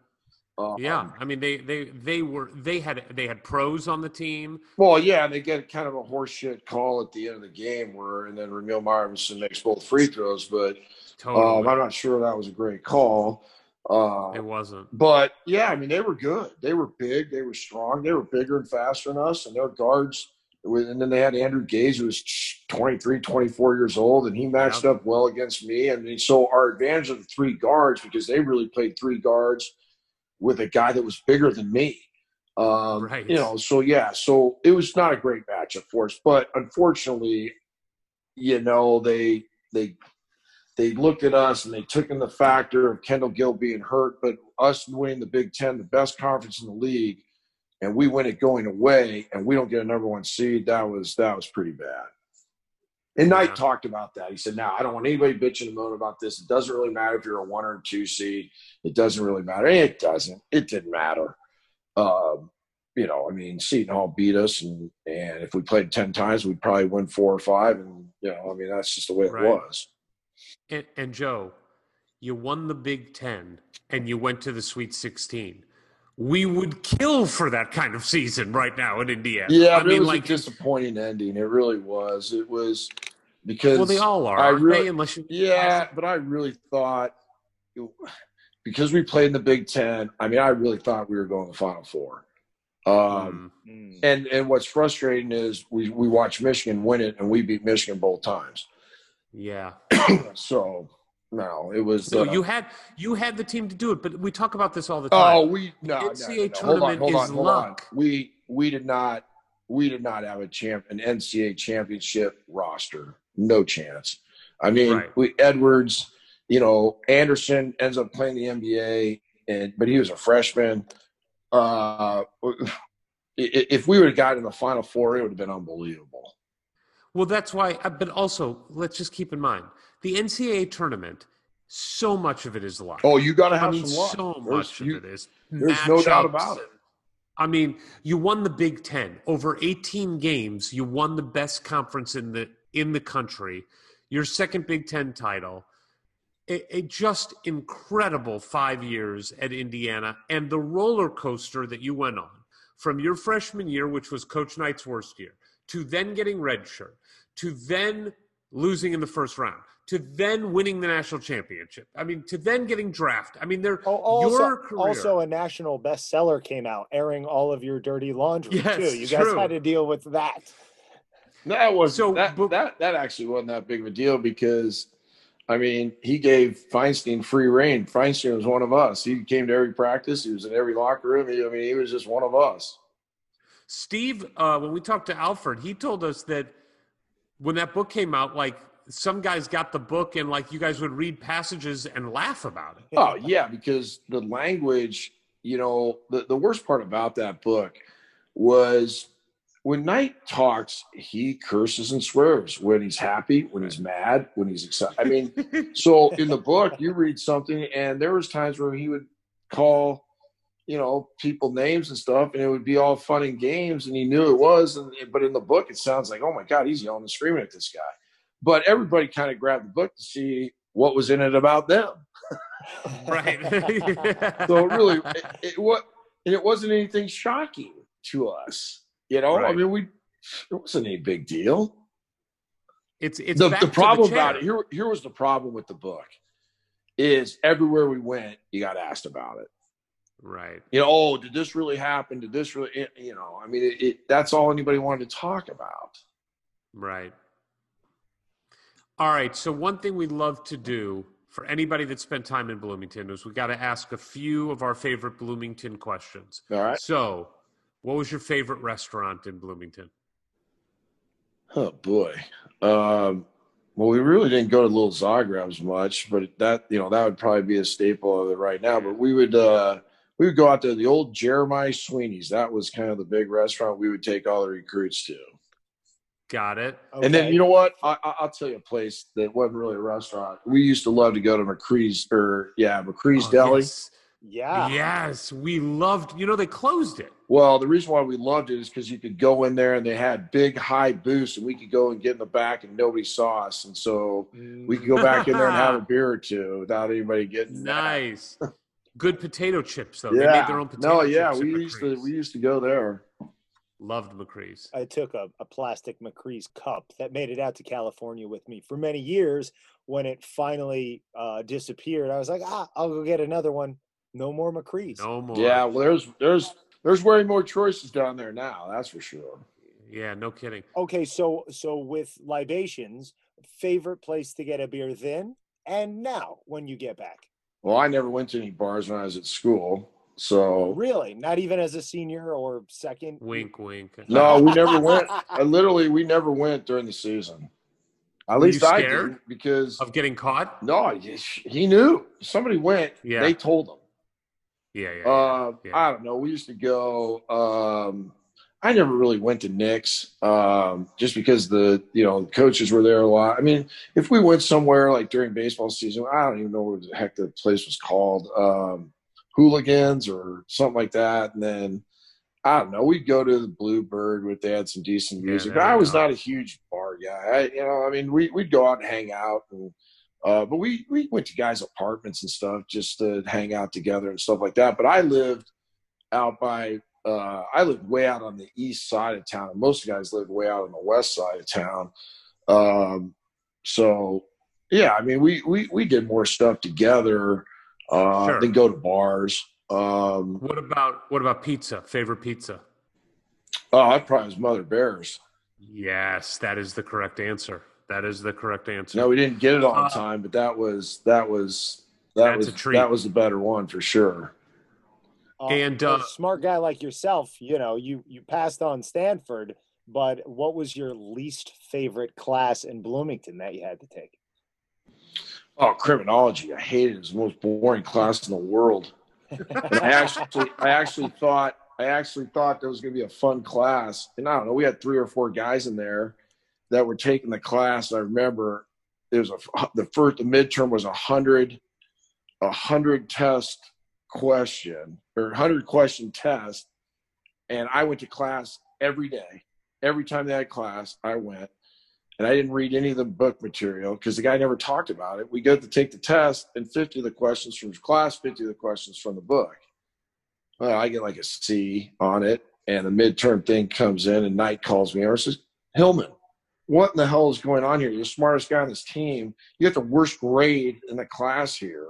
Um, yeah, I mean they they they were they had they had pros on the team. Well, yeah, and they get kind of a horseshit call at the end of the game where, and then Rumeal Robinson makes both free throws, but Totally, um, I'm not sure that was a great call. Uh, it wasn't. but yeah, I mean, they were good. They were big. They were strong. They were bigger and faster than us, and their guards. And then they had Andrew Gaze, who was 23, 24 years old, and he matched Yeah. up well against me. I And so our advantage of the three guards, because they really played three guards with a guy that was bigger than me. Um, Right. You know, so yeah, so it was not a great matchup for us, but unfortunately, you know, they they they looked at us and they took in the factor of Kendall Gill being hurt, but us winning the Big Ten, the best conference in the league, and we win it going away, and we don't get a number one seed. That was that was pretty bad. And Knight Yeah. talked about that. He said, "Now I don't want anybody bitching and moaning about this. It doesn't really matter if you're a one or two seed. It doesn't really matter. It doesn't. It didn't matter. Um, you know, I mean, Seton Hall beat us, and and if we played ten times, we'd probably win four or five. And you know, I mean, that's just the way it Right. was. And, and Joe, you won the Big Ten and you went to the Sweet 16. We would kill for that kind of season right now in Indiana. Yeah, I mean, it was like, a disappointing ending. It really was. It was because well, they all are, I really, they? Unless you, yeah, but I really thought [sighs] because we played in the Big Ten. I mean, I really thought we were going to the Final Four. Um, Mm, Mm. and and what's frustrating is we we watched Michigan win it, and we beat Michigan both times. yeah. [coughs] so no, it was. No, uh, you had you had the team to do it, but we talk about this all the time. Oh, we no, no, NCAA no, no. Hold on, tournament hold is on, hold on. luck. We we did not we did not have a champ an NCAA championship roster. No chance. I mean, Right. we Edwards, you know, Anderson ends up playing the NBA, and but he was a freshman. Uh, if we would have gotten in the Final Four, it would have been unbelievable. Well, that's why. uh, But also, let's just keep in mind the NCAA tournament. So much of it is luck. Oh, you got to I have mean, some luck. so There's- much you- of it is. there's no doubt about it. I mean, you won the Big Ten over 18 games. You won the best conference in the in the country. Your second Big Ten title. A, a just incredible five years at Indiana, and the roller coaster that you went on from your freshman year, which was Coach Knight's worst year, to then getting redshirt, to then losing in the first round, to then winning the national championship. I mean, to then getting drafted. I mean, they're also, your career. also a national bestseller came out, airing all of your dirty laundry Yes, too. You guys true. had to deal with that. That was So, that, but- that that actually wasn't that big of a deal because I mean he gave Feinstein free reign. Feinstein was one of us. He came to every practice. He was in every locker room. He, I mean, he was just one of us. Steve, uh, when we talked to Alford, he told us that when that book came out, like some guys got the book and like you guys would read passages and laugh about it. Oh yeah, because the language, you know, the, the worst part about that book was when Knight talks, he curses and swears when he's happy, when he's mad, when he's excited. I mean, [laughs] so in the book you read something and there was times where he would call you know people names and stuff and it would be all fun and games and he knew it was and but in the book it sounds like oh my god he's yelling and screaming at this guy but everybody kind of grabbed the book to see what was in it about them [laughs] right. so it really it, it what and it wasn't anything shocking to us you know i mean we it wasn't any big deal it's it's the, the problem chair. about it here here was the problem with the book is everywhere we went you got asked about it Right. you know oh did this really happen did this really eh, you know i mean it, it that's all anybody wanted to talk about Right. All right. So one thing we'd love to do for anybody that spent time in Bloomington is we got to ask a few of our favorite Bloomington questions. all right So, what was your favorite restaurant in Bloomington? oh boy um well we really didn't go to little zagreb's much but that you know that would probably be a staple of it right now but we would uh we would go out to the old jeremiah sweeney's that was kind of the big restaurant we would take all the recruits to Got it. And then you know what? I, I- I'll tell you a place that wasn't really a restaurant. We used to love to go to McCree's or yeah, McCree's Oh, Deli. Yes. yeah. Yes, we loved. You know, they closed it. Well, the reason why we loved it is because you could go in there and they had big high booths, and we could go and get in the back and nobody saw us, and so we could go back in there and have a mm. beer or two without anybody getting. Nice. [laughs] Good potato chips though. They Yeah. made their own potato no, yeah, chips. we used to we used to go there. Loved McCree's. I took a, a plastic McCree's cup that made it out to California with me for many years. When it finally uh, disappeared, I was like, ah, I'll go get another one. No more McCree's. No more. Yeah, well, there's there's there's way more choices down there now. That's for sure. Yeah, no kidding. Okay, so so with libations, favorite place to get a beer then and now when you get back. Well, I never went to any bars when I was at school. So Really? Not even as a senior or second? Wink, wink. no, we never [laughs] went. I literally, we never went during the season. At Were least you I didn't because Of getting caught? no, he knew somebody went. Yeah. They told him. Yeah, yeah. yeah. Uh, yeah. I don't know. We used to go. Um, I never really went to Nick's um, just because the you know the coaches were there a lot. I mean, if we went somewhere like during baseball season, I don't even know what the heck the place was called, um, Hooligans or something like that. And then I don't know. We'd go to the Bluebird with they had some decent music, there but I was not a huge bar guy. I, you know, I mean, we we'd go out and hang out and. Uh, but we we went to guys' apartments and stuff just to hang out together and stuff like that. But I lived out by uh, I lived way out on the east side of town. Most guys live way out on the west side of town. Um, so yeah, I mean we we we did more stuff together uh, Sure. than go to bars. Um, What about what about pizza? Favorite pizza? oh, I probably was Mother Bears. Yes, that is the correct answer. That is the correct answer. No, we didn't get it on Uh, time, but that was that was that was a treat. that was the better one for sure. Uh, And, a uh, smart guy like yourself, you know, you you passed on Stanford, but what was your least favorite class in Bloomington that you had to take? Oh, criminology! I hated it. It was the most boring class in the world. And I actually, I actually thought, I actually thought there was going to be a fun class. And I don't know, we had three or four guys in there that were taking the class. I remember it was a the first the midterm was a hundred, a hundred test question or hundred question test, and I went to class every day. Every time they had class, I went. And I didn't read any of the book material because the guy never talked about it. We go to take the test, and 50 of the questions from class, 50 of the questions from the book. Well, I get like a C on it, and the midterm thing comes in, and Knight calls me over and says, Hillman, what in the hell is going on here? You're the smartest guy on this team. You got the worst grade in the class here,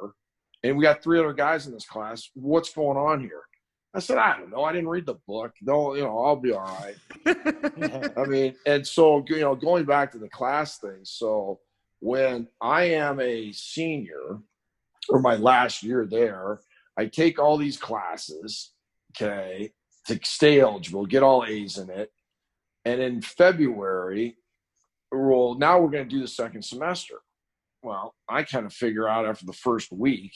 and we got three other guys in this class. What's going on here? I said, I don't know. I didn't read the book. No, you know, I'll be all right. [laughs] I mean, and so you know, going back to the class thing. So when I am a senior, or my last year there, I take all these classes, okay, to stay eligible, get all A's in it, and in February, well, now we're going to do the second semester. Well, I kind of figure out after the first week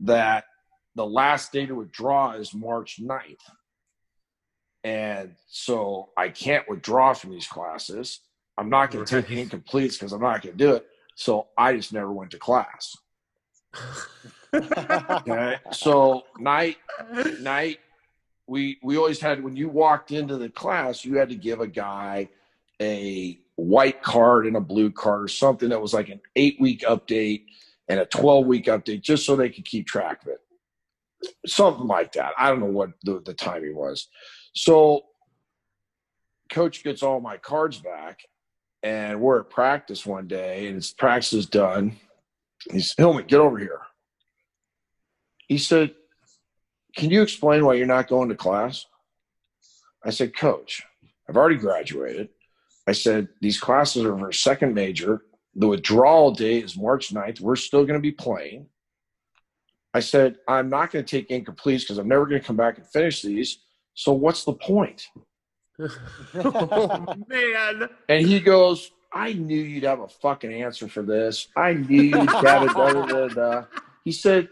that the last day to withdraw is March 9th. And so I can't withdraw from these classes. I'm not going to take Right. incompletes because I'm not going to do it. So I just never went to class. Okay. so night, night, we we always had when you walked into the class, you had to give a guy a white card and a blue card or something that was like an eight week update and a 12 week update just so they could keep track of it. Something like that. I don't know what the, the timing was. So coach gets all my cards back and we're at practice one day and his practice is done. He's Hillman, get over here. He said, Can you explain why you're not going to class? I said, Coach, I've already graduated. I said, These classes are for second major. The withdrawal date is March 9th. We're still going to be playing. I said, I'm not going to take incompletes because I'm never going to come back and finish these. So what's the point? oh, [laughs] man. And he goes, I knew you'd have a fucking answer for this. I knew you'd have it. He said,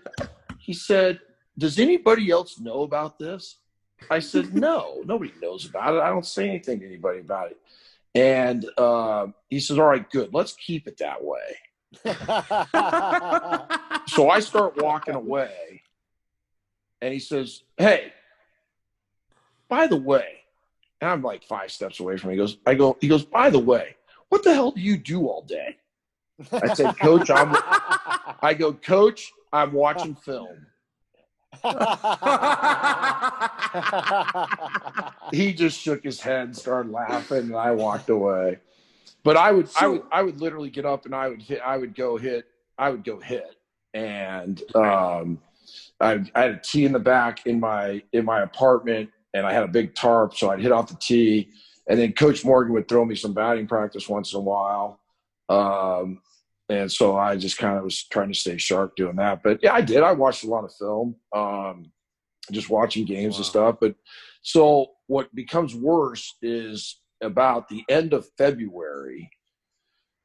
he said, does anybody else know about this? I said, no, nobody knows about it. I don't say anything to anybody about it. And uh, he says, all right, good. Let's keep it that way. So I start walking away, and he says, "Hey, by the way," and I'm like five steps away from him. He goes, "I go." He goes, "By the way, what the hell do you do all day?" I said, "Coach, I'm." I go, "Coach, I'm watching film." [laughs] He just shook his head, and started laughing, and I walked away. But I would, I would, I would literally get up and I would hit, I would go hit, I would go hit, and um, I, I had a tee in the back in my in my apartment, and I had a big tarp, so I'd hit off the tee, and then Coach Morgan would throw me some batting practice once in a while, um, and so I just kind of was trying to stay sharp doing that. But yeah, I did. I watched a lot of film. Um, just watching games and stuff. But so what becomes worse is about the end of February,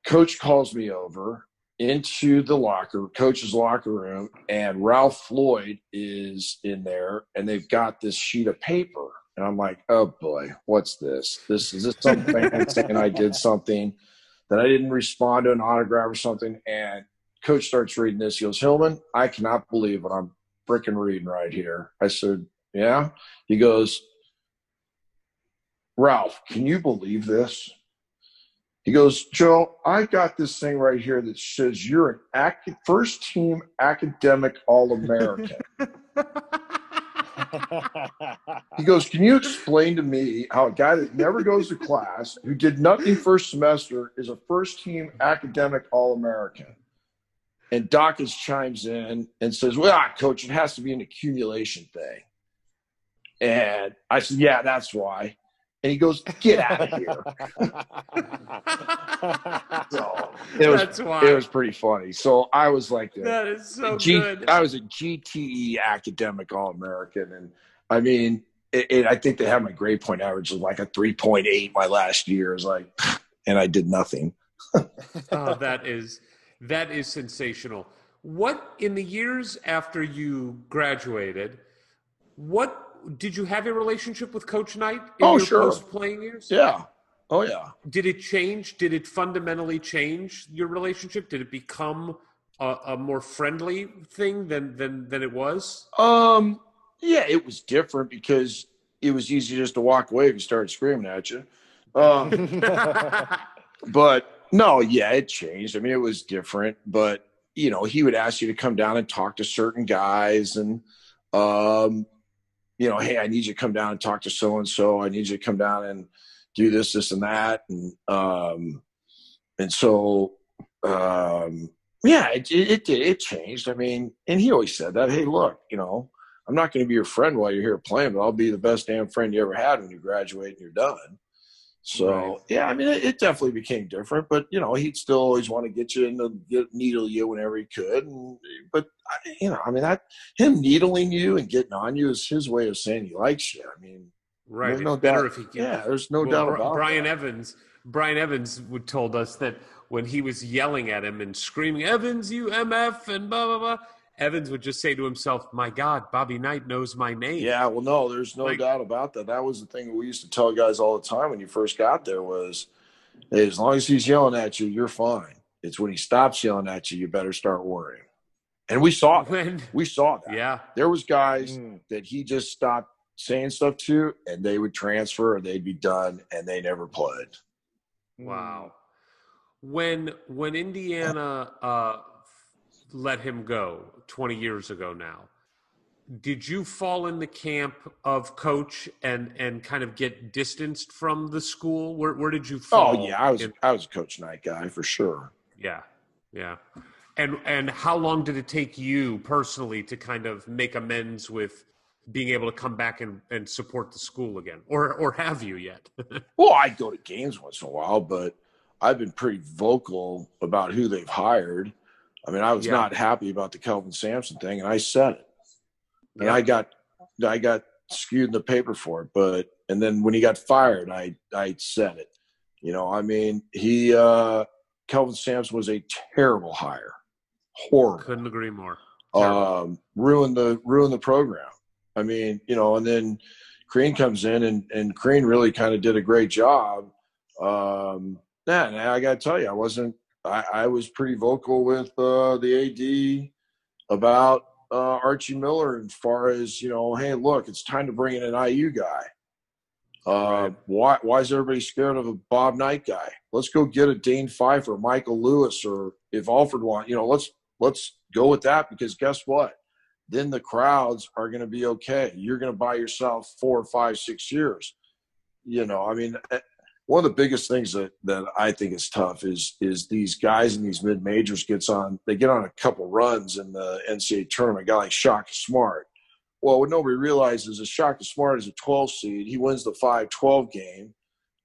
coach calls me over into the locker, coach's locker room, and Ralph Floyd is in there, and they've got this sheet of paper. And I'm like, oh boy, what's this? This is this some fan saying I did something that I didn't respond to an autograph or something. And coach starts reading this. He goes, Hillman, I cannot believe what I'm freaking reading right here. I said, Yeah. He goes, Ralph, can you believe this? He goes, Joe, I got this thing right here that says you're an ac- first team academic All American. [laughs] He goes, Can you explain to me how a guy that never goes to class, who did nothing first semester, is a first team academic All American? And Dawkins chimes in and says, Well, ah, coach, it has to be an accumulation thing. And I said, Yeah, that's why. And he goes, Get out of [laughs] here. [laughs] So it was That's why. it was pretty funny. So I was like the, that is so G- good. I was a GTE academic All American, and I mean, it, it, I think they had my grade point average of like a three point eight my last year. Was like, and I did nothing. [laughs] oh, that is that is sensational. What in the years after you graduated, what did you have a relationship with Coach Knight in Oh, your sure. post playing years? Yeah. Oh yeah. Did it change? Did it fundamentally change your relationship? Did it become a, a more friendly thing than than than it was? Um. Yeah, it was different because it was easy just to walk away if you started screaming at you. Um, [laughs] but no, yeah, it changed. I mean, it was different, but you know, he would ask you to come down and talk to certain guys and um, you know, hey, I need you to come down and talk to so and so. I need you to come down and do this, this, and that. And um and so um yeah, it it it, it changed. I mean, and he always said that, hey, look, you know, I'm not going to be your friend while you're here playing, but I'll be the best damn friend you ever had when you graduate and you're done. So Right. yeah, I mean, it, it definitely became different, but you know, he'd still always want to get you in the get, needle you whenever he could. And, but I, you know, I mean, that him needling you and getting on you is his way of saying he likes you. I mean, right. there's no better doubt. if he can. yeah, there's no Well, doubt about Brian that. Evans. Brian Evans would told us that when he was yelling at him and screaming, "Evans, you MF," and blah blah blah, Evans would just say to himself, "My God, Bobby Knight knows my name." Yeah, well, no, there's no Like- doubt about that. That was the thing we used to tell guys all the time when you first got there was, hey, as long as he's yelling at you, you're fine. It's when he stops yelling at you, you better start worrying. And we saw that. When, We saw that. yeah, There was guys Mm. that he just stopped saying stuff to, and they would transfer or they'd be done, and they never played. wow. When when Indiana uh, let him go 20 years ago now, did you fall in the camp of coach and and kind of get distanced from the school? Where where did you oh, fall? Oh yeah, I was in- I was a coach Knight guy for sure. Yeah, yeah. And and how long did it take you personally to kind of make amends with being able to come back and, and support the school again, or or have you yet? [laughs] Well, I go to games once in a while, but I've been pretty vocal about who they've hired. I mean, I was Yeah. not happy about the Kelvin Sampson thing, and I said it. And Yeah. I got I got skewed in the paper for it, but and then when he got fired, I I said it. You know, I mean, he uh Kelvin Sampson was a terrible hire. Horrible Couldn't agree more. um, ruin the ruin the program. I mean, you know, and then Crean comes in and and Crean really kind of did a great job. Um, yeah, and I got to tell you, I wasn't. I, I was pretty vocal with uh, the AD about uh, Archie Miller as far as you know. Hey, look, it's time to bring in an IU guy. Uh, Right. Why why is everybody scared of a Bob Knight guy? Let's go get a Dane Pfeiffer, Michael Lewis, or if Alford want, you know, let's let's go with that because guess what? Then the crowds are going to be okay. You're going to buy yourself four, five, six years. You know, I mean, one of the biggest things that that I think is tough is is these guys in these mid majors gets on. They get on a couple runs in the NCAA tournament. A guy like Shaka Smart. Well, what nobody realizes is Shaka Smart is a 12 seed. He wins the 5-12 game.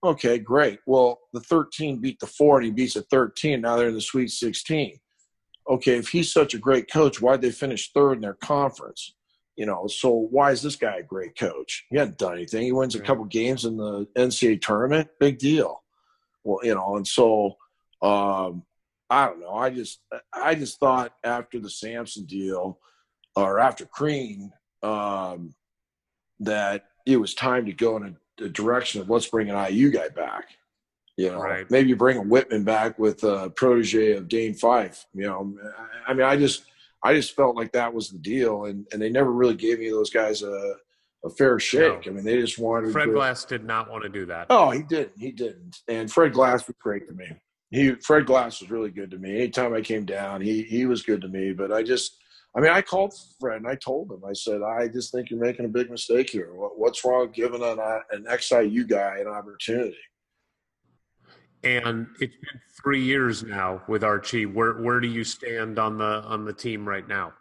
Okay, great. Well, the 13 beat the four, and he beats the 13. Now they're in the Sweet 16 okay, if he's such a great coach, why'd they finish third in their conference? You know, so why is this guy a great coach? He hadn't done anything. He wins a couple games in the NCAA tournament, big deal. Well, you know, and so um, I don't know. I just I just thought after the Sampson deal or after Crean um, that it was time to go in a, a direction of let's bring an IU guy back. You know, Right. maybe bring a Wittman back with a protege of Dane Fife. You know, I mean, I just I just felt like that was the deal, and and they never really gave me those guys a a fair shake. No. I mean, they just wanted Fred to- Glass did not want to do that. Oh, he didn't. He didn't. And Fred Glass was great to me. He Fred Glass was really good to me. Anytime I came down, he he was good to me. But I just, I mean, I called Fred and I told him. I said, I just think you're making a big mistake here. What, what's wrong giving an uh, an XIU guy an opportunity? And it's been three years now with Archie. Where where do you stand on the on the team right now?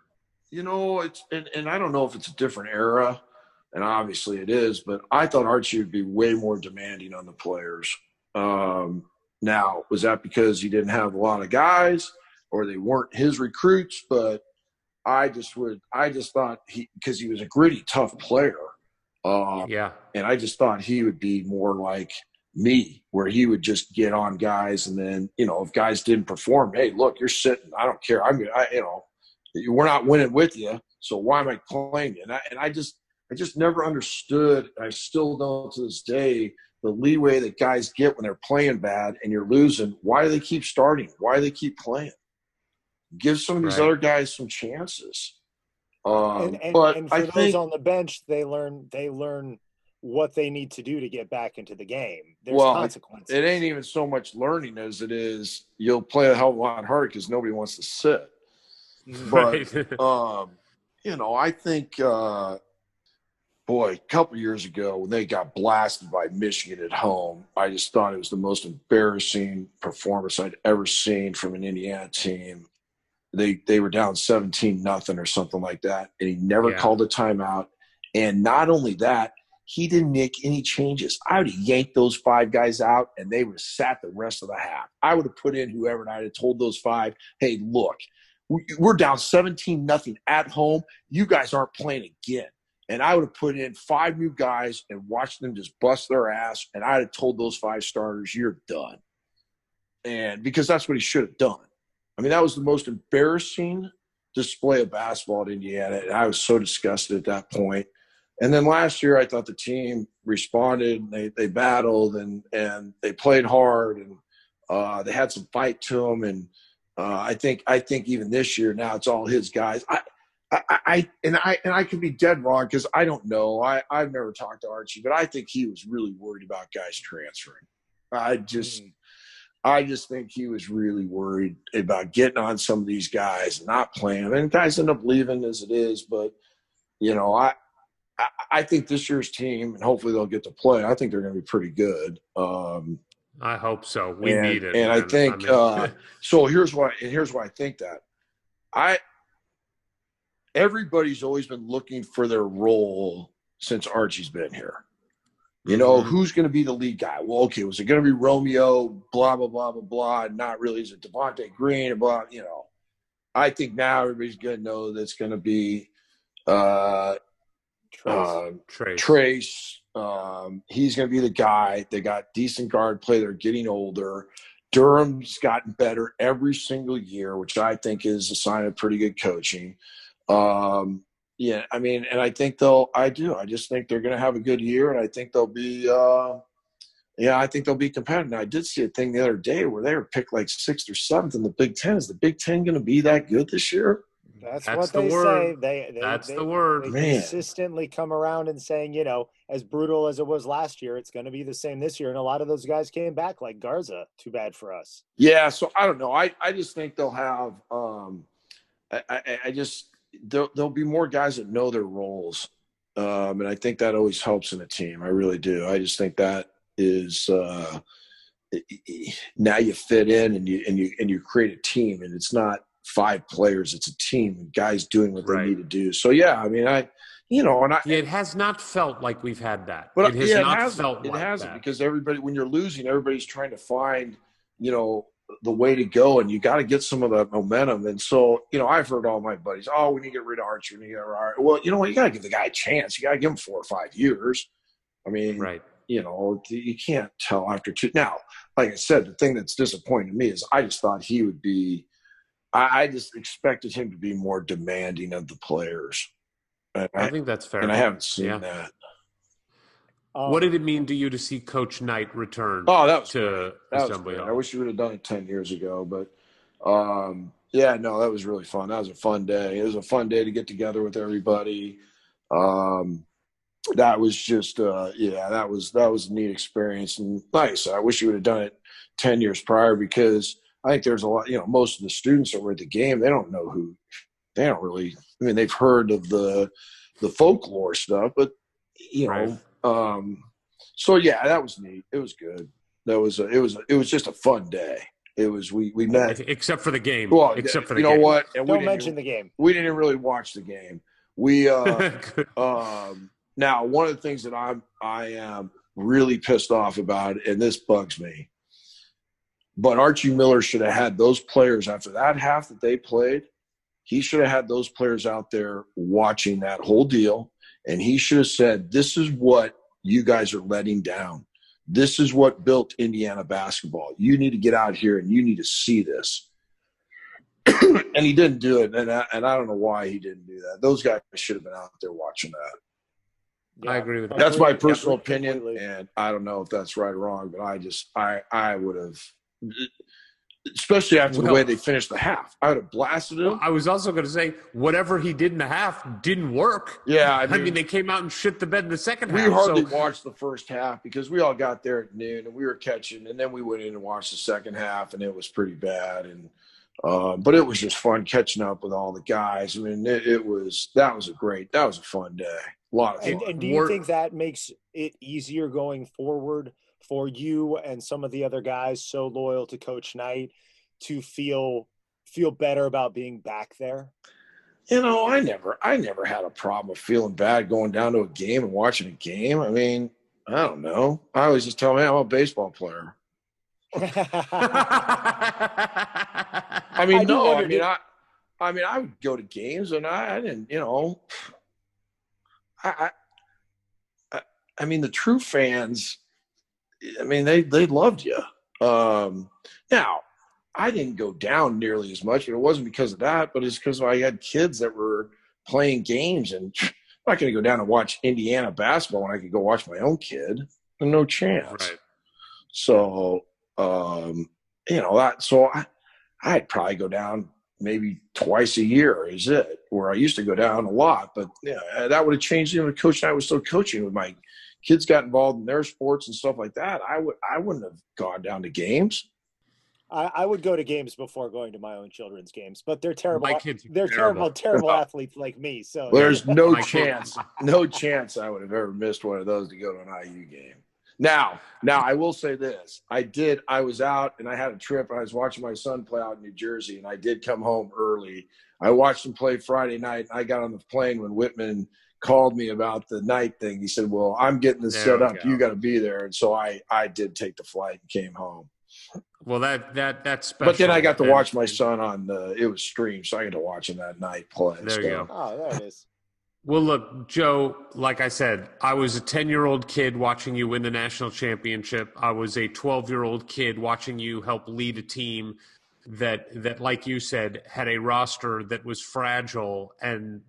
You know, it's and, and I don't know if it's a different era, and obviously it is, but I thought Archie would be way more demanding on the players. Um, now, was that because he didn't have a lot of guys or they weren't his recruits? But I just would I just thought he because he was a gritty, tough player. Uh, Yeah, and I just thought he would be more like me, where he would just get on guys, and then you know if guys didn't perform, hey, look, you're sitting. I don't care. I'm, I, you know, we're not winning with you, so why am I playing you? And I, and I just, I just never understood. I still don't to this day the leeway that guys get when they're playing bad and you're losing. Why do they keep starting? Why do they keep playing? Give some of these Right. other guys some chances. Um, and, and, but and for I those think on the bench, they learn they learn what they need to do to get back into the game. There's Well, consequences. it ain't even so much learning as it is you'll play a hell of a lot harder because nobody wants to sit. [laughs] But right. [laughs] um, you know, I think uh, boy, a couple years ago when they got blasted by Michigan at home, I just thought it was the most embarrassing performance I'd ever seen from an Indiana team. They they were down 17 nothing or something like that, and he never Yeah. called a timeout. And not only that, he didn't make any changes. I would have yanked those five guys out, and they would have sat the rest of the half. I would have put in whoever, and I'd have told those five, "Hey, look, we- we're down 17 nothing at home. You guys aren't playing again." And I would have put in five new guys and watched them just bust their ass. And I'd have told those five starters, "You're done." And because that's what he should have done. I mean, that was the most embarrassing display of basketball at Indiana, and I was so disgusted at that point. And then last year, I thought the team responded. They they battled and and they played hard and uh, they had some fight to them. And uh, I think I think even this year now it's all his guys. I. I, I and I and I could be dead wrong because I don't know. I I've never talked to Archie, but I think he was really worried about guys transferring. I just I just think he was really worried about getting on some of these guys and not playing. And guys end up leaving as it is, but you know, I I, I think this year's team, and hopefully they'll get to play. I think they're going to be pretty good. Um, I hope so. We and, need it. and I man. think mean, uh, [laughs] so. Here's why. And here's why I think that. I everybody's always been looking for their role since Archie's been here. You know, Mhm. who's going to be the lead guy? Well, okay, was it going to be Romeo? Blah blah blah blah blah. Not really. Is it Devonte Green? Blah. You know, I think now everybody's going to know that's going to be uh, uh, Trayce. Trayce. Um, he's going to be the guy. They got decent guard play. They're getting older. Durham's gotten better every single year, which I think is a sign of pretty good coaching. Um, yeah, I mean, and I think they'll. I do. I just think they're going to have a good year, and I think they'll be. Uh, yeah, I think they'll be competitive. I did see a thing the other day where they were picked like sixth or seventh in the Big Ten. Is the Big Ten going to be that good this year? That's, That's what the they say. They, they That's they, the word. They Man. consistently come around and saying, you know, as brutal as it was last year, it's going to be the same this year. And a lot of those guys came back, like Garza. Too bad for us. Yeah, so I don't know. I, I just think they'll have. Um, I, I, I just there'll, there'll be more guys that know their roles, um, and I think that always helps in a team. I really do. I just think that is uh, now you fit in and you and you and you create a team, and it's not five players; it's a team and guys doing what Right. they need to do. So yeah, I mean, I you know, and I it has not felt like we've had that. but it has yeah, not it felt it like hasn't that. because everybody, when you're losing, everybody's trying to find, you know, the way to go, and you got to get some of that momentum. And so, you know, I've heard all my buddies, oh, we need to get rid of Archie. We need to get rid of Archie. Well, you know what? You got to give the guy a chance. You got to give him four or five years. I mean, Right. you know, you can't tell after two. Now, like I said, the thing that's disappointing me is I just thought he would be. I, I just expected him to be more demanding of the players, I I, think that's fair. and I haven't seen Yeah. that. Um, What did it mean to you to see Coach Knight return Oh, that was to That was Assembly great. I wish you would have done it ten years ago, but um, yeah, no, that was really fun. That was a fun day. It was a fun day to get together with everybody. Um, that was just uh, yeah, that was that was a neat experience. And like I said, I wish you would have done it ten years prior because I think there's a lot. You know, most of the students that were at the game, they don't know who. They don't really. I mean, they've heard of the the folklore stuff, but you know. Right. Um, so yeah, that was neat. It was good. That was a, it was a, it was just a fun day. It was we we met. Except for the game. Well, Except for the game. you know game. what? And we Don't didn't mention the game. we didn't really watch the game. We uh, [laughs] um, now one of the things that I'm I am really pissed off about, and this bugs me. But Archie Miller should have had those players after that half that they played. He should have had those players out there watching that whole deal, and he should have said, "This is what you guys are letting down. This is what built Indiana basketball. You need to get out here and you need to see this." [clears throat] and he didn't do it, and I, and I don't know why he didn't do that. Those guys should have been out there watching that. I agree with that. That's my personal completely. opinion, and I don't know if that's right or wrong, but I just I I would have, especially after the way they finished the half, I would have blasted him. I was also going to say whatever he did in the half didn't work. Yeah, I I mean, mean, they came out and shit the bed in the second we half. We hardly so, watched the first half because we all got there at noon and we were catching, and then we went in and watched the second half, and it was pretty bad. And um, but it was just fun catching up with all the guys. I mean, it, it was that was a great, that was a fun day, a lot of fun. And, and do you Wor- think that makes it easier going forward for you and some of the other guys so loyal to Coach Knight to feel feel better about being back there? You know, I never, I never had a problem with feeling bad going down to a game and watching a game. I mean, I don't know. I always just tell me I'm a baseball player. [laughs] I mean, I do no, I mean, did- I, I mean, I would go to games and I, I didn't, you know, I, I, I, I mean, the true fans, I mean, they they loved you. Um, now, I didn't go down nearly as much, but it wasn't because of that, but it's because I had kids that were playing games, and [sniffs] I'm not going to go down and watch Indiana basketball when I could go watch my own kid. No chance. right. So, um, you know, that, so I, I'd probably go down maybe twice a year is it where I used to go down a lot, but yeah, that would have changed. You know, coach and I was still coaching with my kids got involved in their sports and stuff like that. I would, I wouldn't have gone down to games. I, I would go to games before going to my own children's games, but they're terrible. My kids they're terrible, terrible [laughs] athletes like me. So There's no chance, [laughs] no chance I would have ever missed one of those to go to an IU game. Now, now I will say this: I did. I was out and I had a trip. And I was watching my son play out in New Jersey, and I did come home early. I watched him play Friday night. And I got on the plane when Wittman called me about the night thing. He said, "Well, I'm getting this There set up. go. You got to be there." And so I, I did take the flight and came home. Well, that that that's special. But then I got to And- watch my son on the. It was streamed, so I got to watch him that night play. There you go. Oh, there it is. Well, look, Joe, like I said, I was a 10 year old kid watching you win the national championship. I was a 12 year old kid watching you help lead a team that, that, like you said, had a roster that was fragile and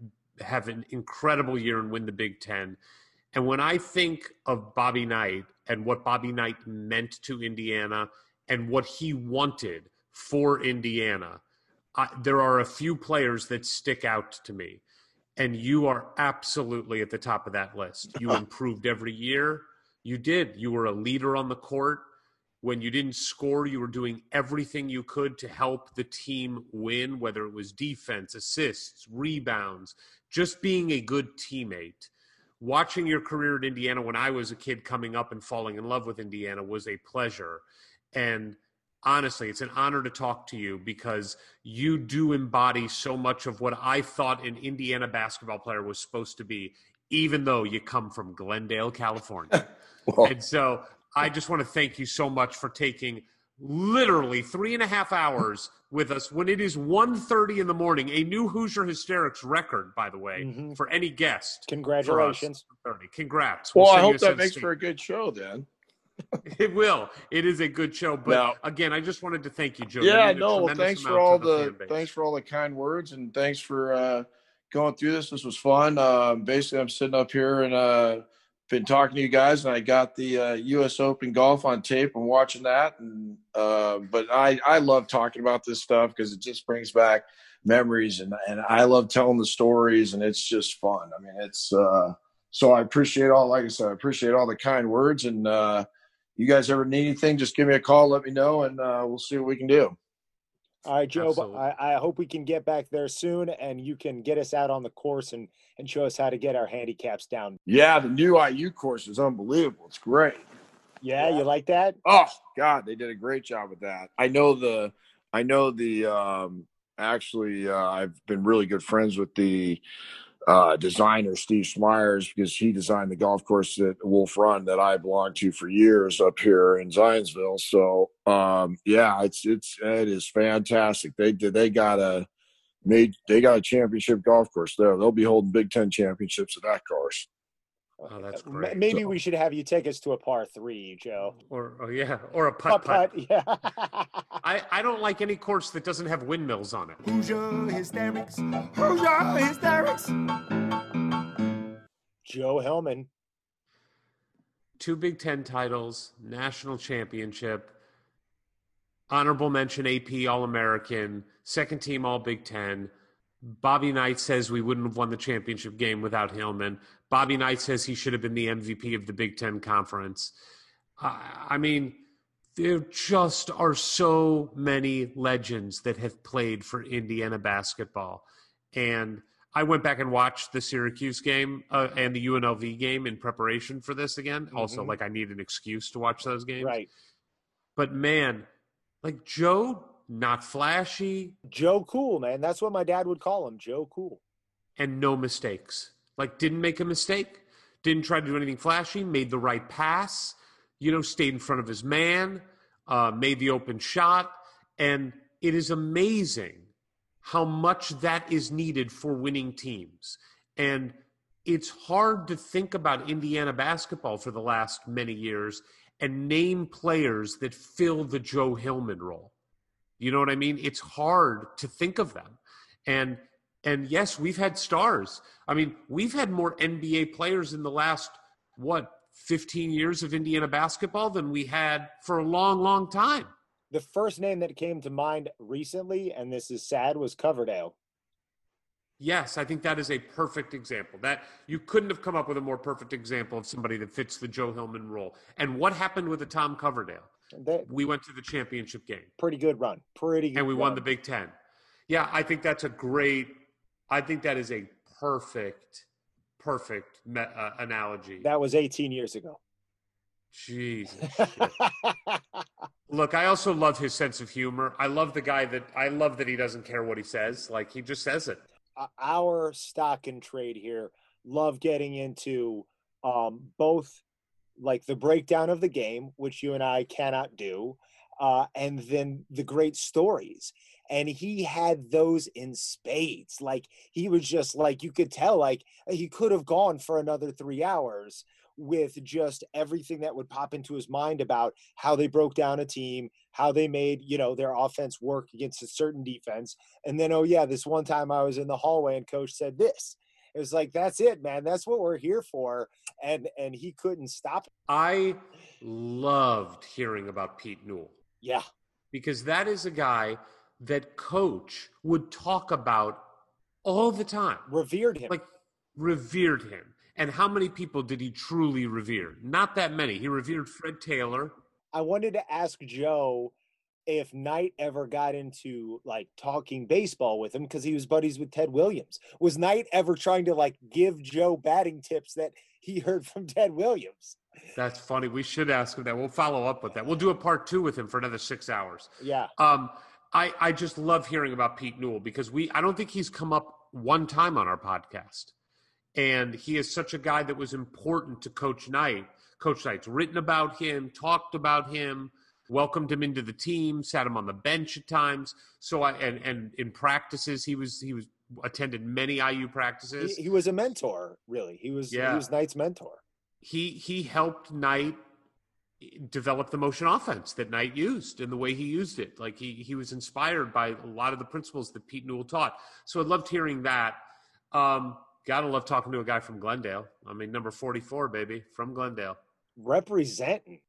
have an incredible year and win the Big Ten. And when I think of Bobby Knight and what Bobby Knight meant to Indiana and what he wanted for Indiana, I, there are a few players that stick out to me and you are absolutely at the top of that list. You [laughs] improved every year. You did. You were a leader on the court. When you didn't score, you were doing everything you could to help the team win, whether it was defense, assists, rebounds, just being a good teammate. Watching your career at Indiana when I was a kid coming up and falling in love with Indiana was a pleasure. And honestly, it's an honor to talk to you because you do embody so much of what I thought an Indiana basketball player was supposed to be, even though you come from Glendale, California. [laughs] Well, and so I just want to thank you so much for taking literally three and a half hours with us when it is 1.30 in the morning. A new Hoosier Hysterics record, by the way, Mhm. for any guest. for us, Congratulations. 1:30. Congrats. Well, We'll I hope that makes to- for a good show then. [laughs] It will. It is a good show. But Now- again, I just wanted to thank you, Joe. Yeah, no. Well, thanks for all the the, thanks for all the kind words and thanks for uh, going through this. This was fun. Um, basically, I'm sitting up here and uh, been talking to you guys, and I got the uh, U.S. Open golf on tape. I'm watching that, and uh, but I I love talking about this stuff because it just brings back memories, and and I love telling the stories, and it's just fun. I mean, it's uh, so I appreciate all. Like I said, I appreciate all the kind words, and uh, you guys ever need anything, just give me a call, let me know, and uh, we'll see what we can do. All right, Joe. Absolutely. I, I hope we can get back there soon, and you can get us out on the course and and show us how to get our handicaps down. Yeah, the new IU course is unbelievable. It's great. Yeah, you like that? Oh God, they did a great job with that. I know the, I know the. um Actually, uh, I've been really good friends with the uh, designer Steve Smyers because he designed the golf course at Wolf Run that I belonged to for years up here in Zionsville. So um, yeah, it's it's it is fantastic. They they got a made they got a championship golf course there. They'll be holding Big Ten championships at that course. Oh, that's Uh, great. Maybe So- we should have you take us to a par three, Joe. Or, or yeah, or a Putt putt putt. putt. Yeah. [laughs] I, I don't like any course that doesn't have windmills on it. Hoosier hysterics. Hoosier hysterics. Joe Hillman. Two Big Ten titles, national championship, honorable mention AP All American, second team All Big Ten. Bobby Knight says we wouldn't have won the championship game without Hillman. Bobby Knight says he should have been the MVP of the Big Ten Conference. I I mean, there just are so many legends that have played for Indiana basketball. And I went back and watched the Syracuse game uh, and the UNLV game in preparation for this again. Also, Mhm. like I need an excuse to watch those games. Right. But man, like Joe, not flashy Joe Cool, man. That's what my dad would call him. Joe Cool. and no mistakes. Like didn't make a mistake, didn't try to do anything flashy, made the right pass, you know, stayed in front of his man, uh, made the open shot, and it is amazing how much that is needed for winning teams. And it's hard to think about Indiana basketball for the last many years and name players that fill the Joe Hillman role. You know what I mean? It's hard to think of them. And and yes, we've had stars. I mean, we've had more NBA players in the last what 15 years of Indiana basketball than we had for a long, long time. The first name that came to mind recently, and this is sad, was Coverdale. Yes, I think that is a perfect example. That you couldn't have come up with a more perfect example of somebody that fits the Joe Hillman role. And what happened with the Tom Coverdale? We went to the championship game pretty good run. Pretty good. and we won the Big Ten. Yeah, I think that's a great. I think that is a perfect, perfect me- uh, analogy. That was 18 years ago. Jesus. [laughs] Look, I also love his sense of humor. I love the guy that I love that he doesn't care what he says. Like he just says it. uh, our stock and trade here love getting into um, both like the breakdown of the game, which you and I cannot do, uh, and then the great stories. And he had those in spades. Like he was just like you could tell, like he could have gone for another three hours with just everything that would pop into his mind about how they broke down a team, how they made you know their offense work against a certain defense, and then oh yeah this one time i was in the hallway and coach said this. It was like that's it man. That's what we're here for. And and he couldn't stop. I loved hearing about Pete Newell. Yeah. Because that is a guy that coach would talk about all the time. revered him Like revered him. And how many people did he truly revere? Not that many. He revered Fred Taylor. i wanted to ask joe if knight ever got into like talking baseball with him because he was buddies with ted williams was knight ever trying to like give joe batting tips that he heard from ted williams That's funny. We should ask him that. We'll follow up with that. We'll do a part two with him for another six hours. yeah Um, I, I just love hearing about Pete Newell because we I don't think he's come up one time on our podcast. And he is such a guy that was important to Coach Knight. Coach Knight's written about him, talked about him. welcomed him into the team, sat him on the bench at times. So I and and in practices he was he was attended many IU practices. He, he was a mentor, really. He was Yeah. he was Knight's mentor. he he helped Knight develop the motion offense that Knight used and the way he used it. Like he he was inspired by a lot of the principles that Pete Newell taught. So I loved hearing that. Um, gotta love talking to a guy from Glendale. I mean, number forty four, baby, from Glendale. Representing.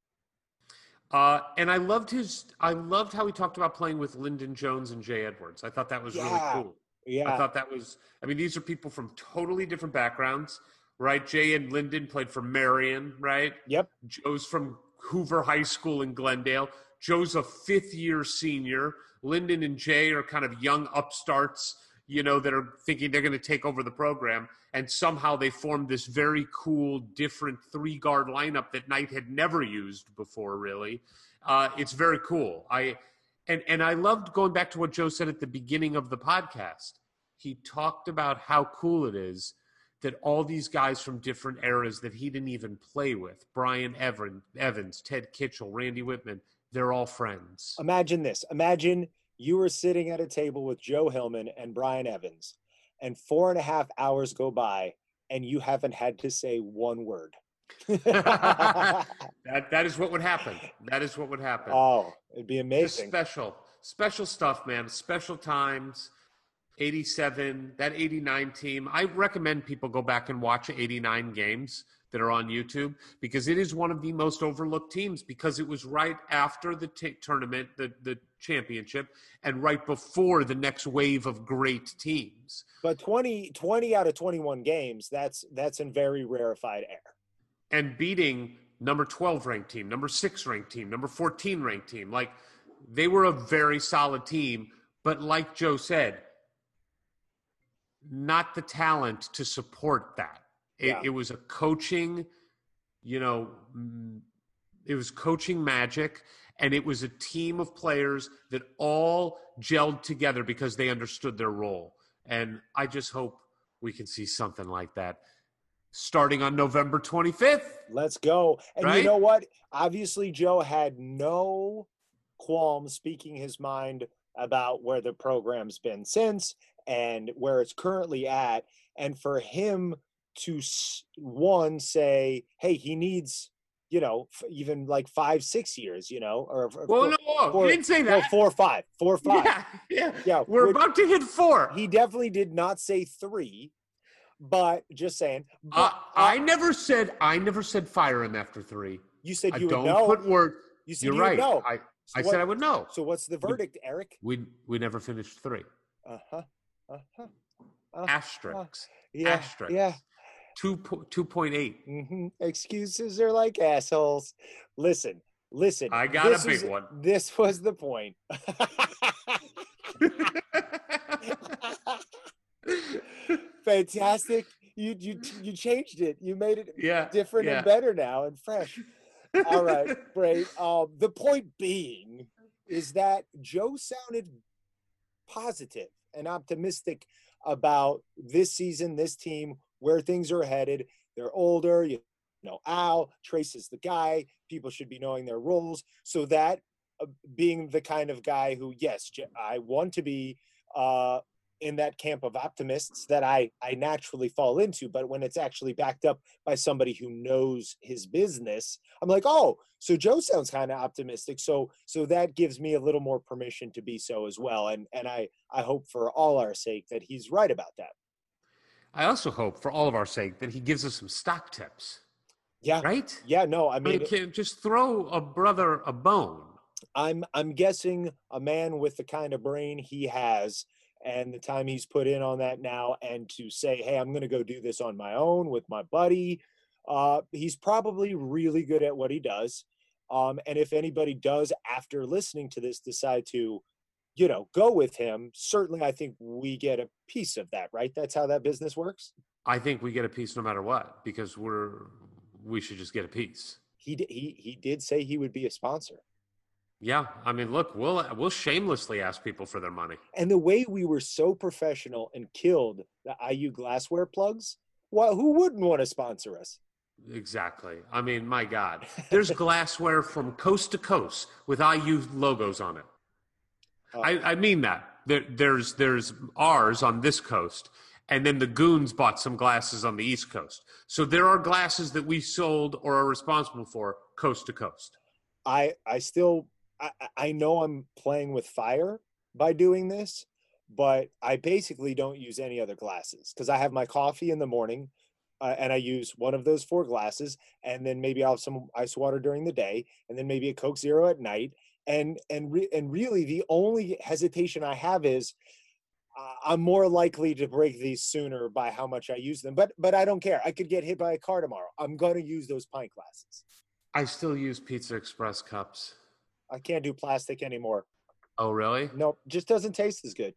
Uh, and I loved his. I loved how he talked about playing with Lyndon Jones and Jay Edwards. I thought that was Yeah. really cool. Yeah, I thought that was. I mean, these are people from totally different backgrounds, right? Jay and Lyndon played for Marion, right? Yep. Joe's from Hoover High School in Glendale. Joe's a fifth year senior. Lyndon and Jay are kind of young upstarts, you know, that are thinking they're going to take over the program. And somehow they formed this very cool, different three guard lineup that Knight had never used before, really. Uh, it's very cool. I and and I loved going back to what Joe said at the beginning of the podcast. He talked about how cool it is that all these guys from different eras that he didn't even play with Brian Evan, Evans, Ted Kitchel, Randy Wittman they're all friends. Imagine this. Imagine you were sitting at a table with Joe Hillman and Brian Evans, and four and a half hours go by, and you haven't had to say one word. [laughs] that that is what would happen. That is what would happen. oh, it'd be Just amazing. special, special stuff, man. Special times. 87, that 89 team. I recommend people go back and watch 89 games that are on YouTube because it is one of the most overlooked teams because it was right after the t- tournament, the, the championship, and right before the next wave of great teams. But 20, 20 out of 21 games, that's that's in very rarefied air. and beating number 12 ranked team, number 6 ranked team, number 14 ranked team. Like they were a very solid team, but like Joe said, not the talent to support that. It, Yeah. it was a coaching, you know, mm, it was coaching magic and it was a team of players that all gelled together because they understood their role. And I just hope we can see something like that starting on November 25th. Let's go. And you know what? Obviously, Joe had no qualm speaking his mind about where the program's been since and where it's currently at. And for him to, one, say, hey, he needs, you know, even like five, six years, you know, or or Well, four- no, whoa, four- didn't say no, that. four or five, four or five. Yeah, yeah. Yeah, We're about to hit four. He definitely did not say three, but just saying. Uh, But, I never said I never said fire him after three. you said I you would don't know. put word. you said You're you right. would know. I, So I what- said I would know. So what's the verdict, Eric? We we never finished three. Uh huh. Uh huh. Uh, Asterisks. yeah. Asterisks. Yeah. Two po- two point eight. hmm Excuses are like assholes. Listen, listen. I got a big was- one. This was the point. [laughs] Fantastic. You you you changed it. You made it yeah. different yeah. and better now and fresh. All right, [laughs] great. Um, the point being is that Joe sounded positive and optimistic about this season, this team, where things are headed. They're older, you know, Al, Trayce is the guy. People should be knowing their roles. So that uh, being the kind of guy who, yes, I want to be uh, in that camp of optimists that I I naturally fall into. But when it's actually backed up by somebody who knows his business, I'm like, oh, so Joe sounds kind of optimistic. So so that gives me a little more permission to be so as well. And and I I hope for all our sake that he's right about that. I also hope, for all of our sake, that he gives us some stock tips. Yeah. Right. Yeah, no, I I mean mean, can just throw a brother a bone. I'm I'm guessing a man with the kind of brain he has and the time he's put in on that now and to say, "Hey, I'm going to go do this on my own with my buddy." Uh he's probably really good at what he does. Um and if anybody does after listening to this decide to you know, go with him, certainly I think we get a piece of that, right? That's how that business works. I think we get a piece no matter what because we're we should just get a piece. He he he did say he would be a sponsor. Yeah, I mean, look, we'll we'll shamelessly ask people for their money. and the way we were so professional and killed the IU glassware plugs, well, who wouldn't want to sponsor us? Exactly. I mean, my God, [laughs] there's glassware from coast to coast with IU logos on it. Uh, I, I mean that. There, there's there's ours on this coast, and then the goons bought some glasses on the east coast. So there are glasses that we sold or are responsible for coast to coast. I I still I, know I'm playing with fire by doing this, but I basically don't use any other glasses because I have my coffee in the morning, uh, and I use one of those four glasses, and then maybe I'll have some ice water during the day, and then maybe a Coke Zero at night, and and re- and really the only hesitation I have is. Uh, I'm more likely to break these sooner by how much I use them, but but I don't care. I could get hit by a car tomorrow. I'm going to use those pint glasses. I still use Pizza Express cups. I can't do plastic anymore. Oh, really? Nope, just doesn't taste as good.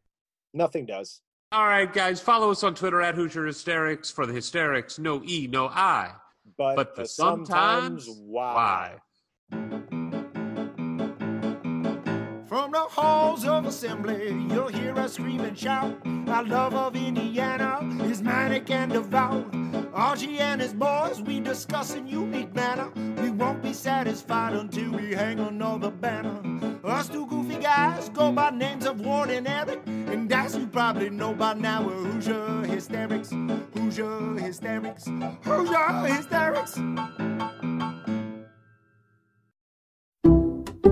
Nothing does. All right, guys, follow us on Twitter at Hoosier Hysterics for the hysterics. No E, no I. But, But the the sometimes sometimes why? why? From the halls of assembly, you'll hear us scream and shout. Our love of Indiana is manic and devout. Archie and his boys, we discuss in unique manner. We won't be satisfied until we hang another banner. Us two goofy guys go by names of Ward and Eric. And as you probably know by now, we're Hoosier Hysterics. Hoosier Hysterics. Hoosier Hysterics.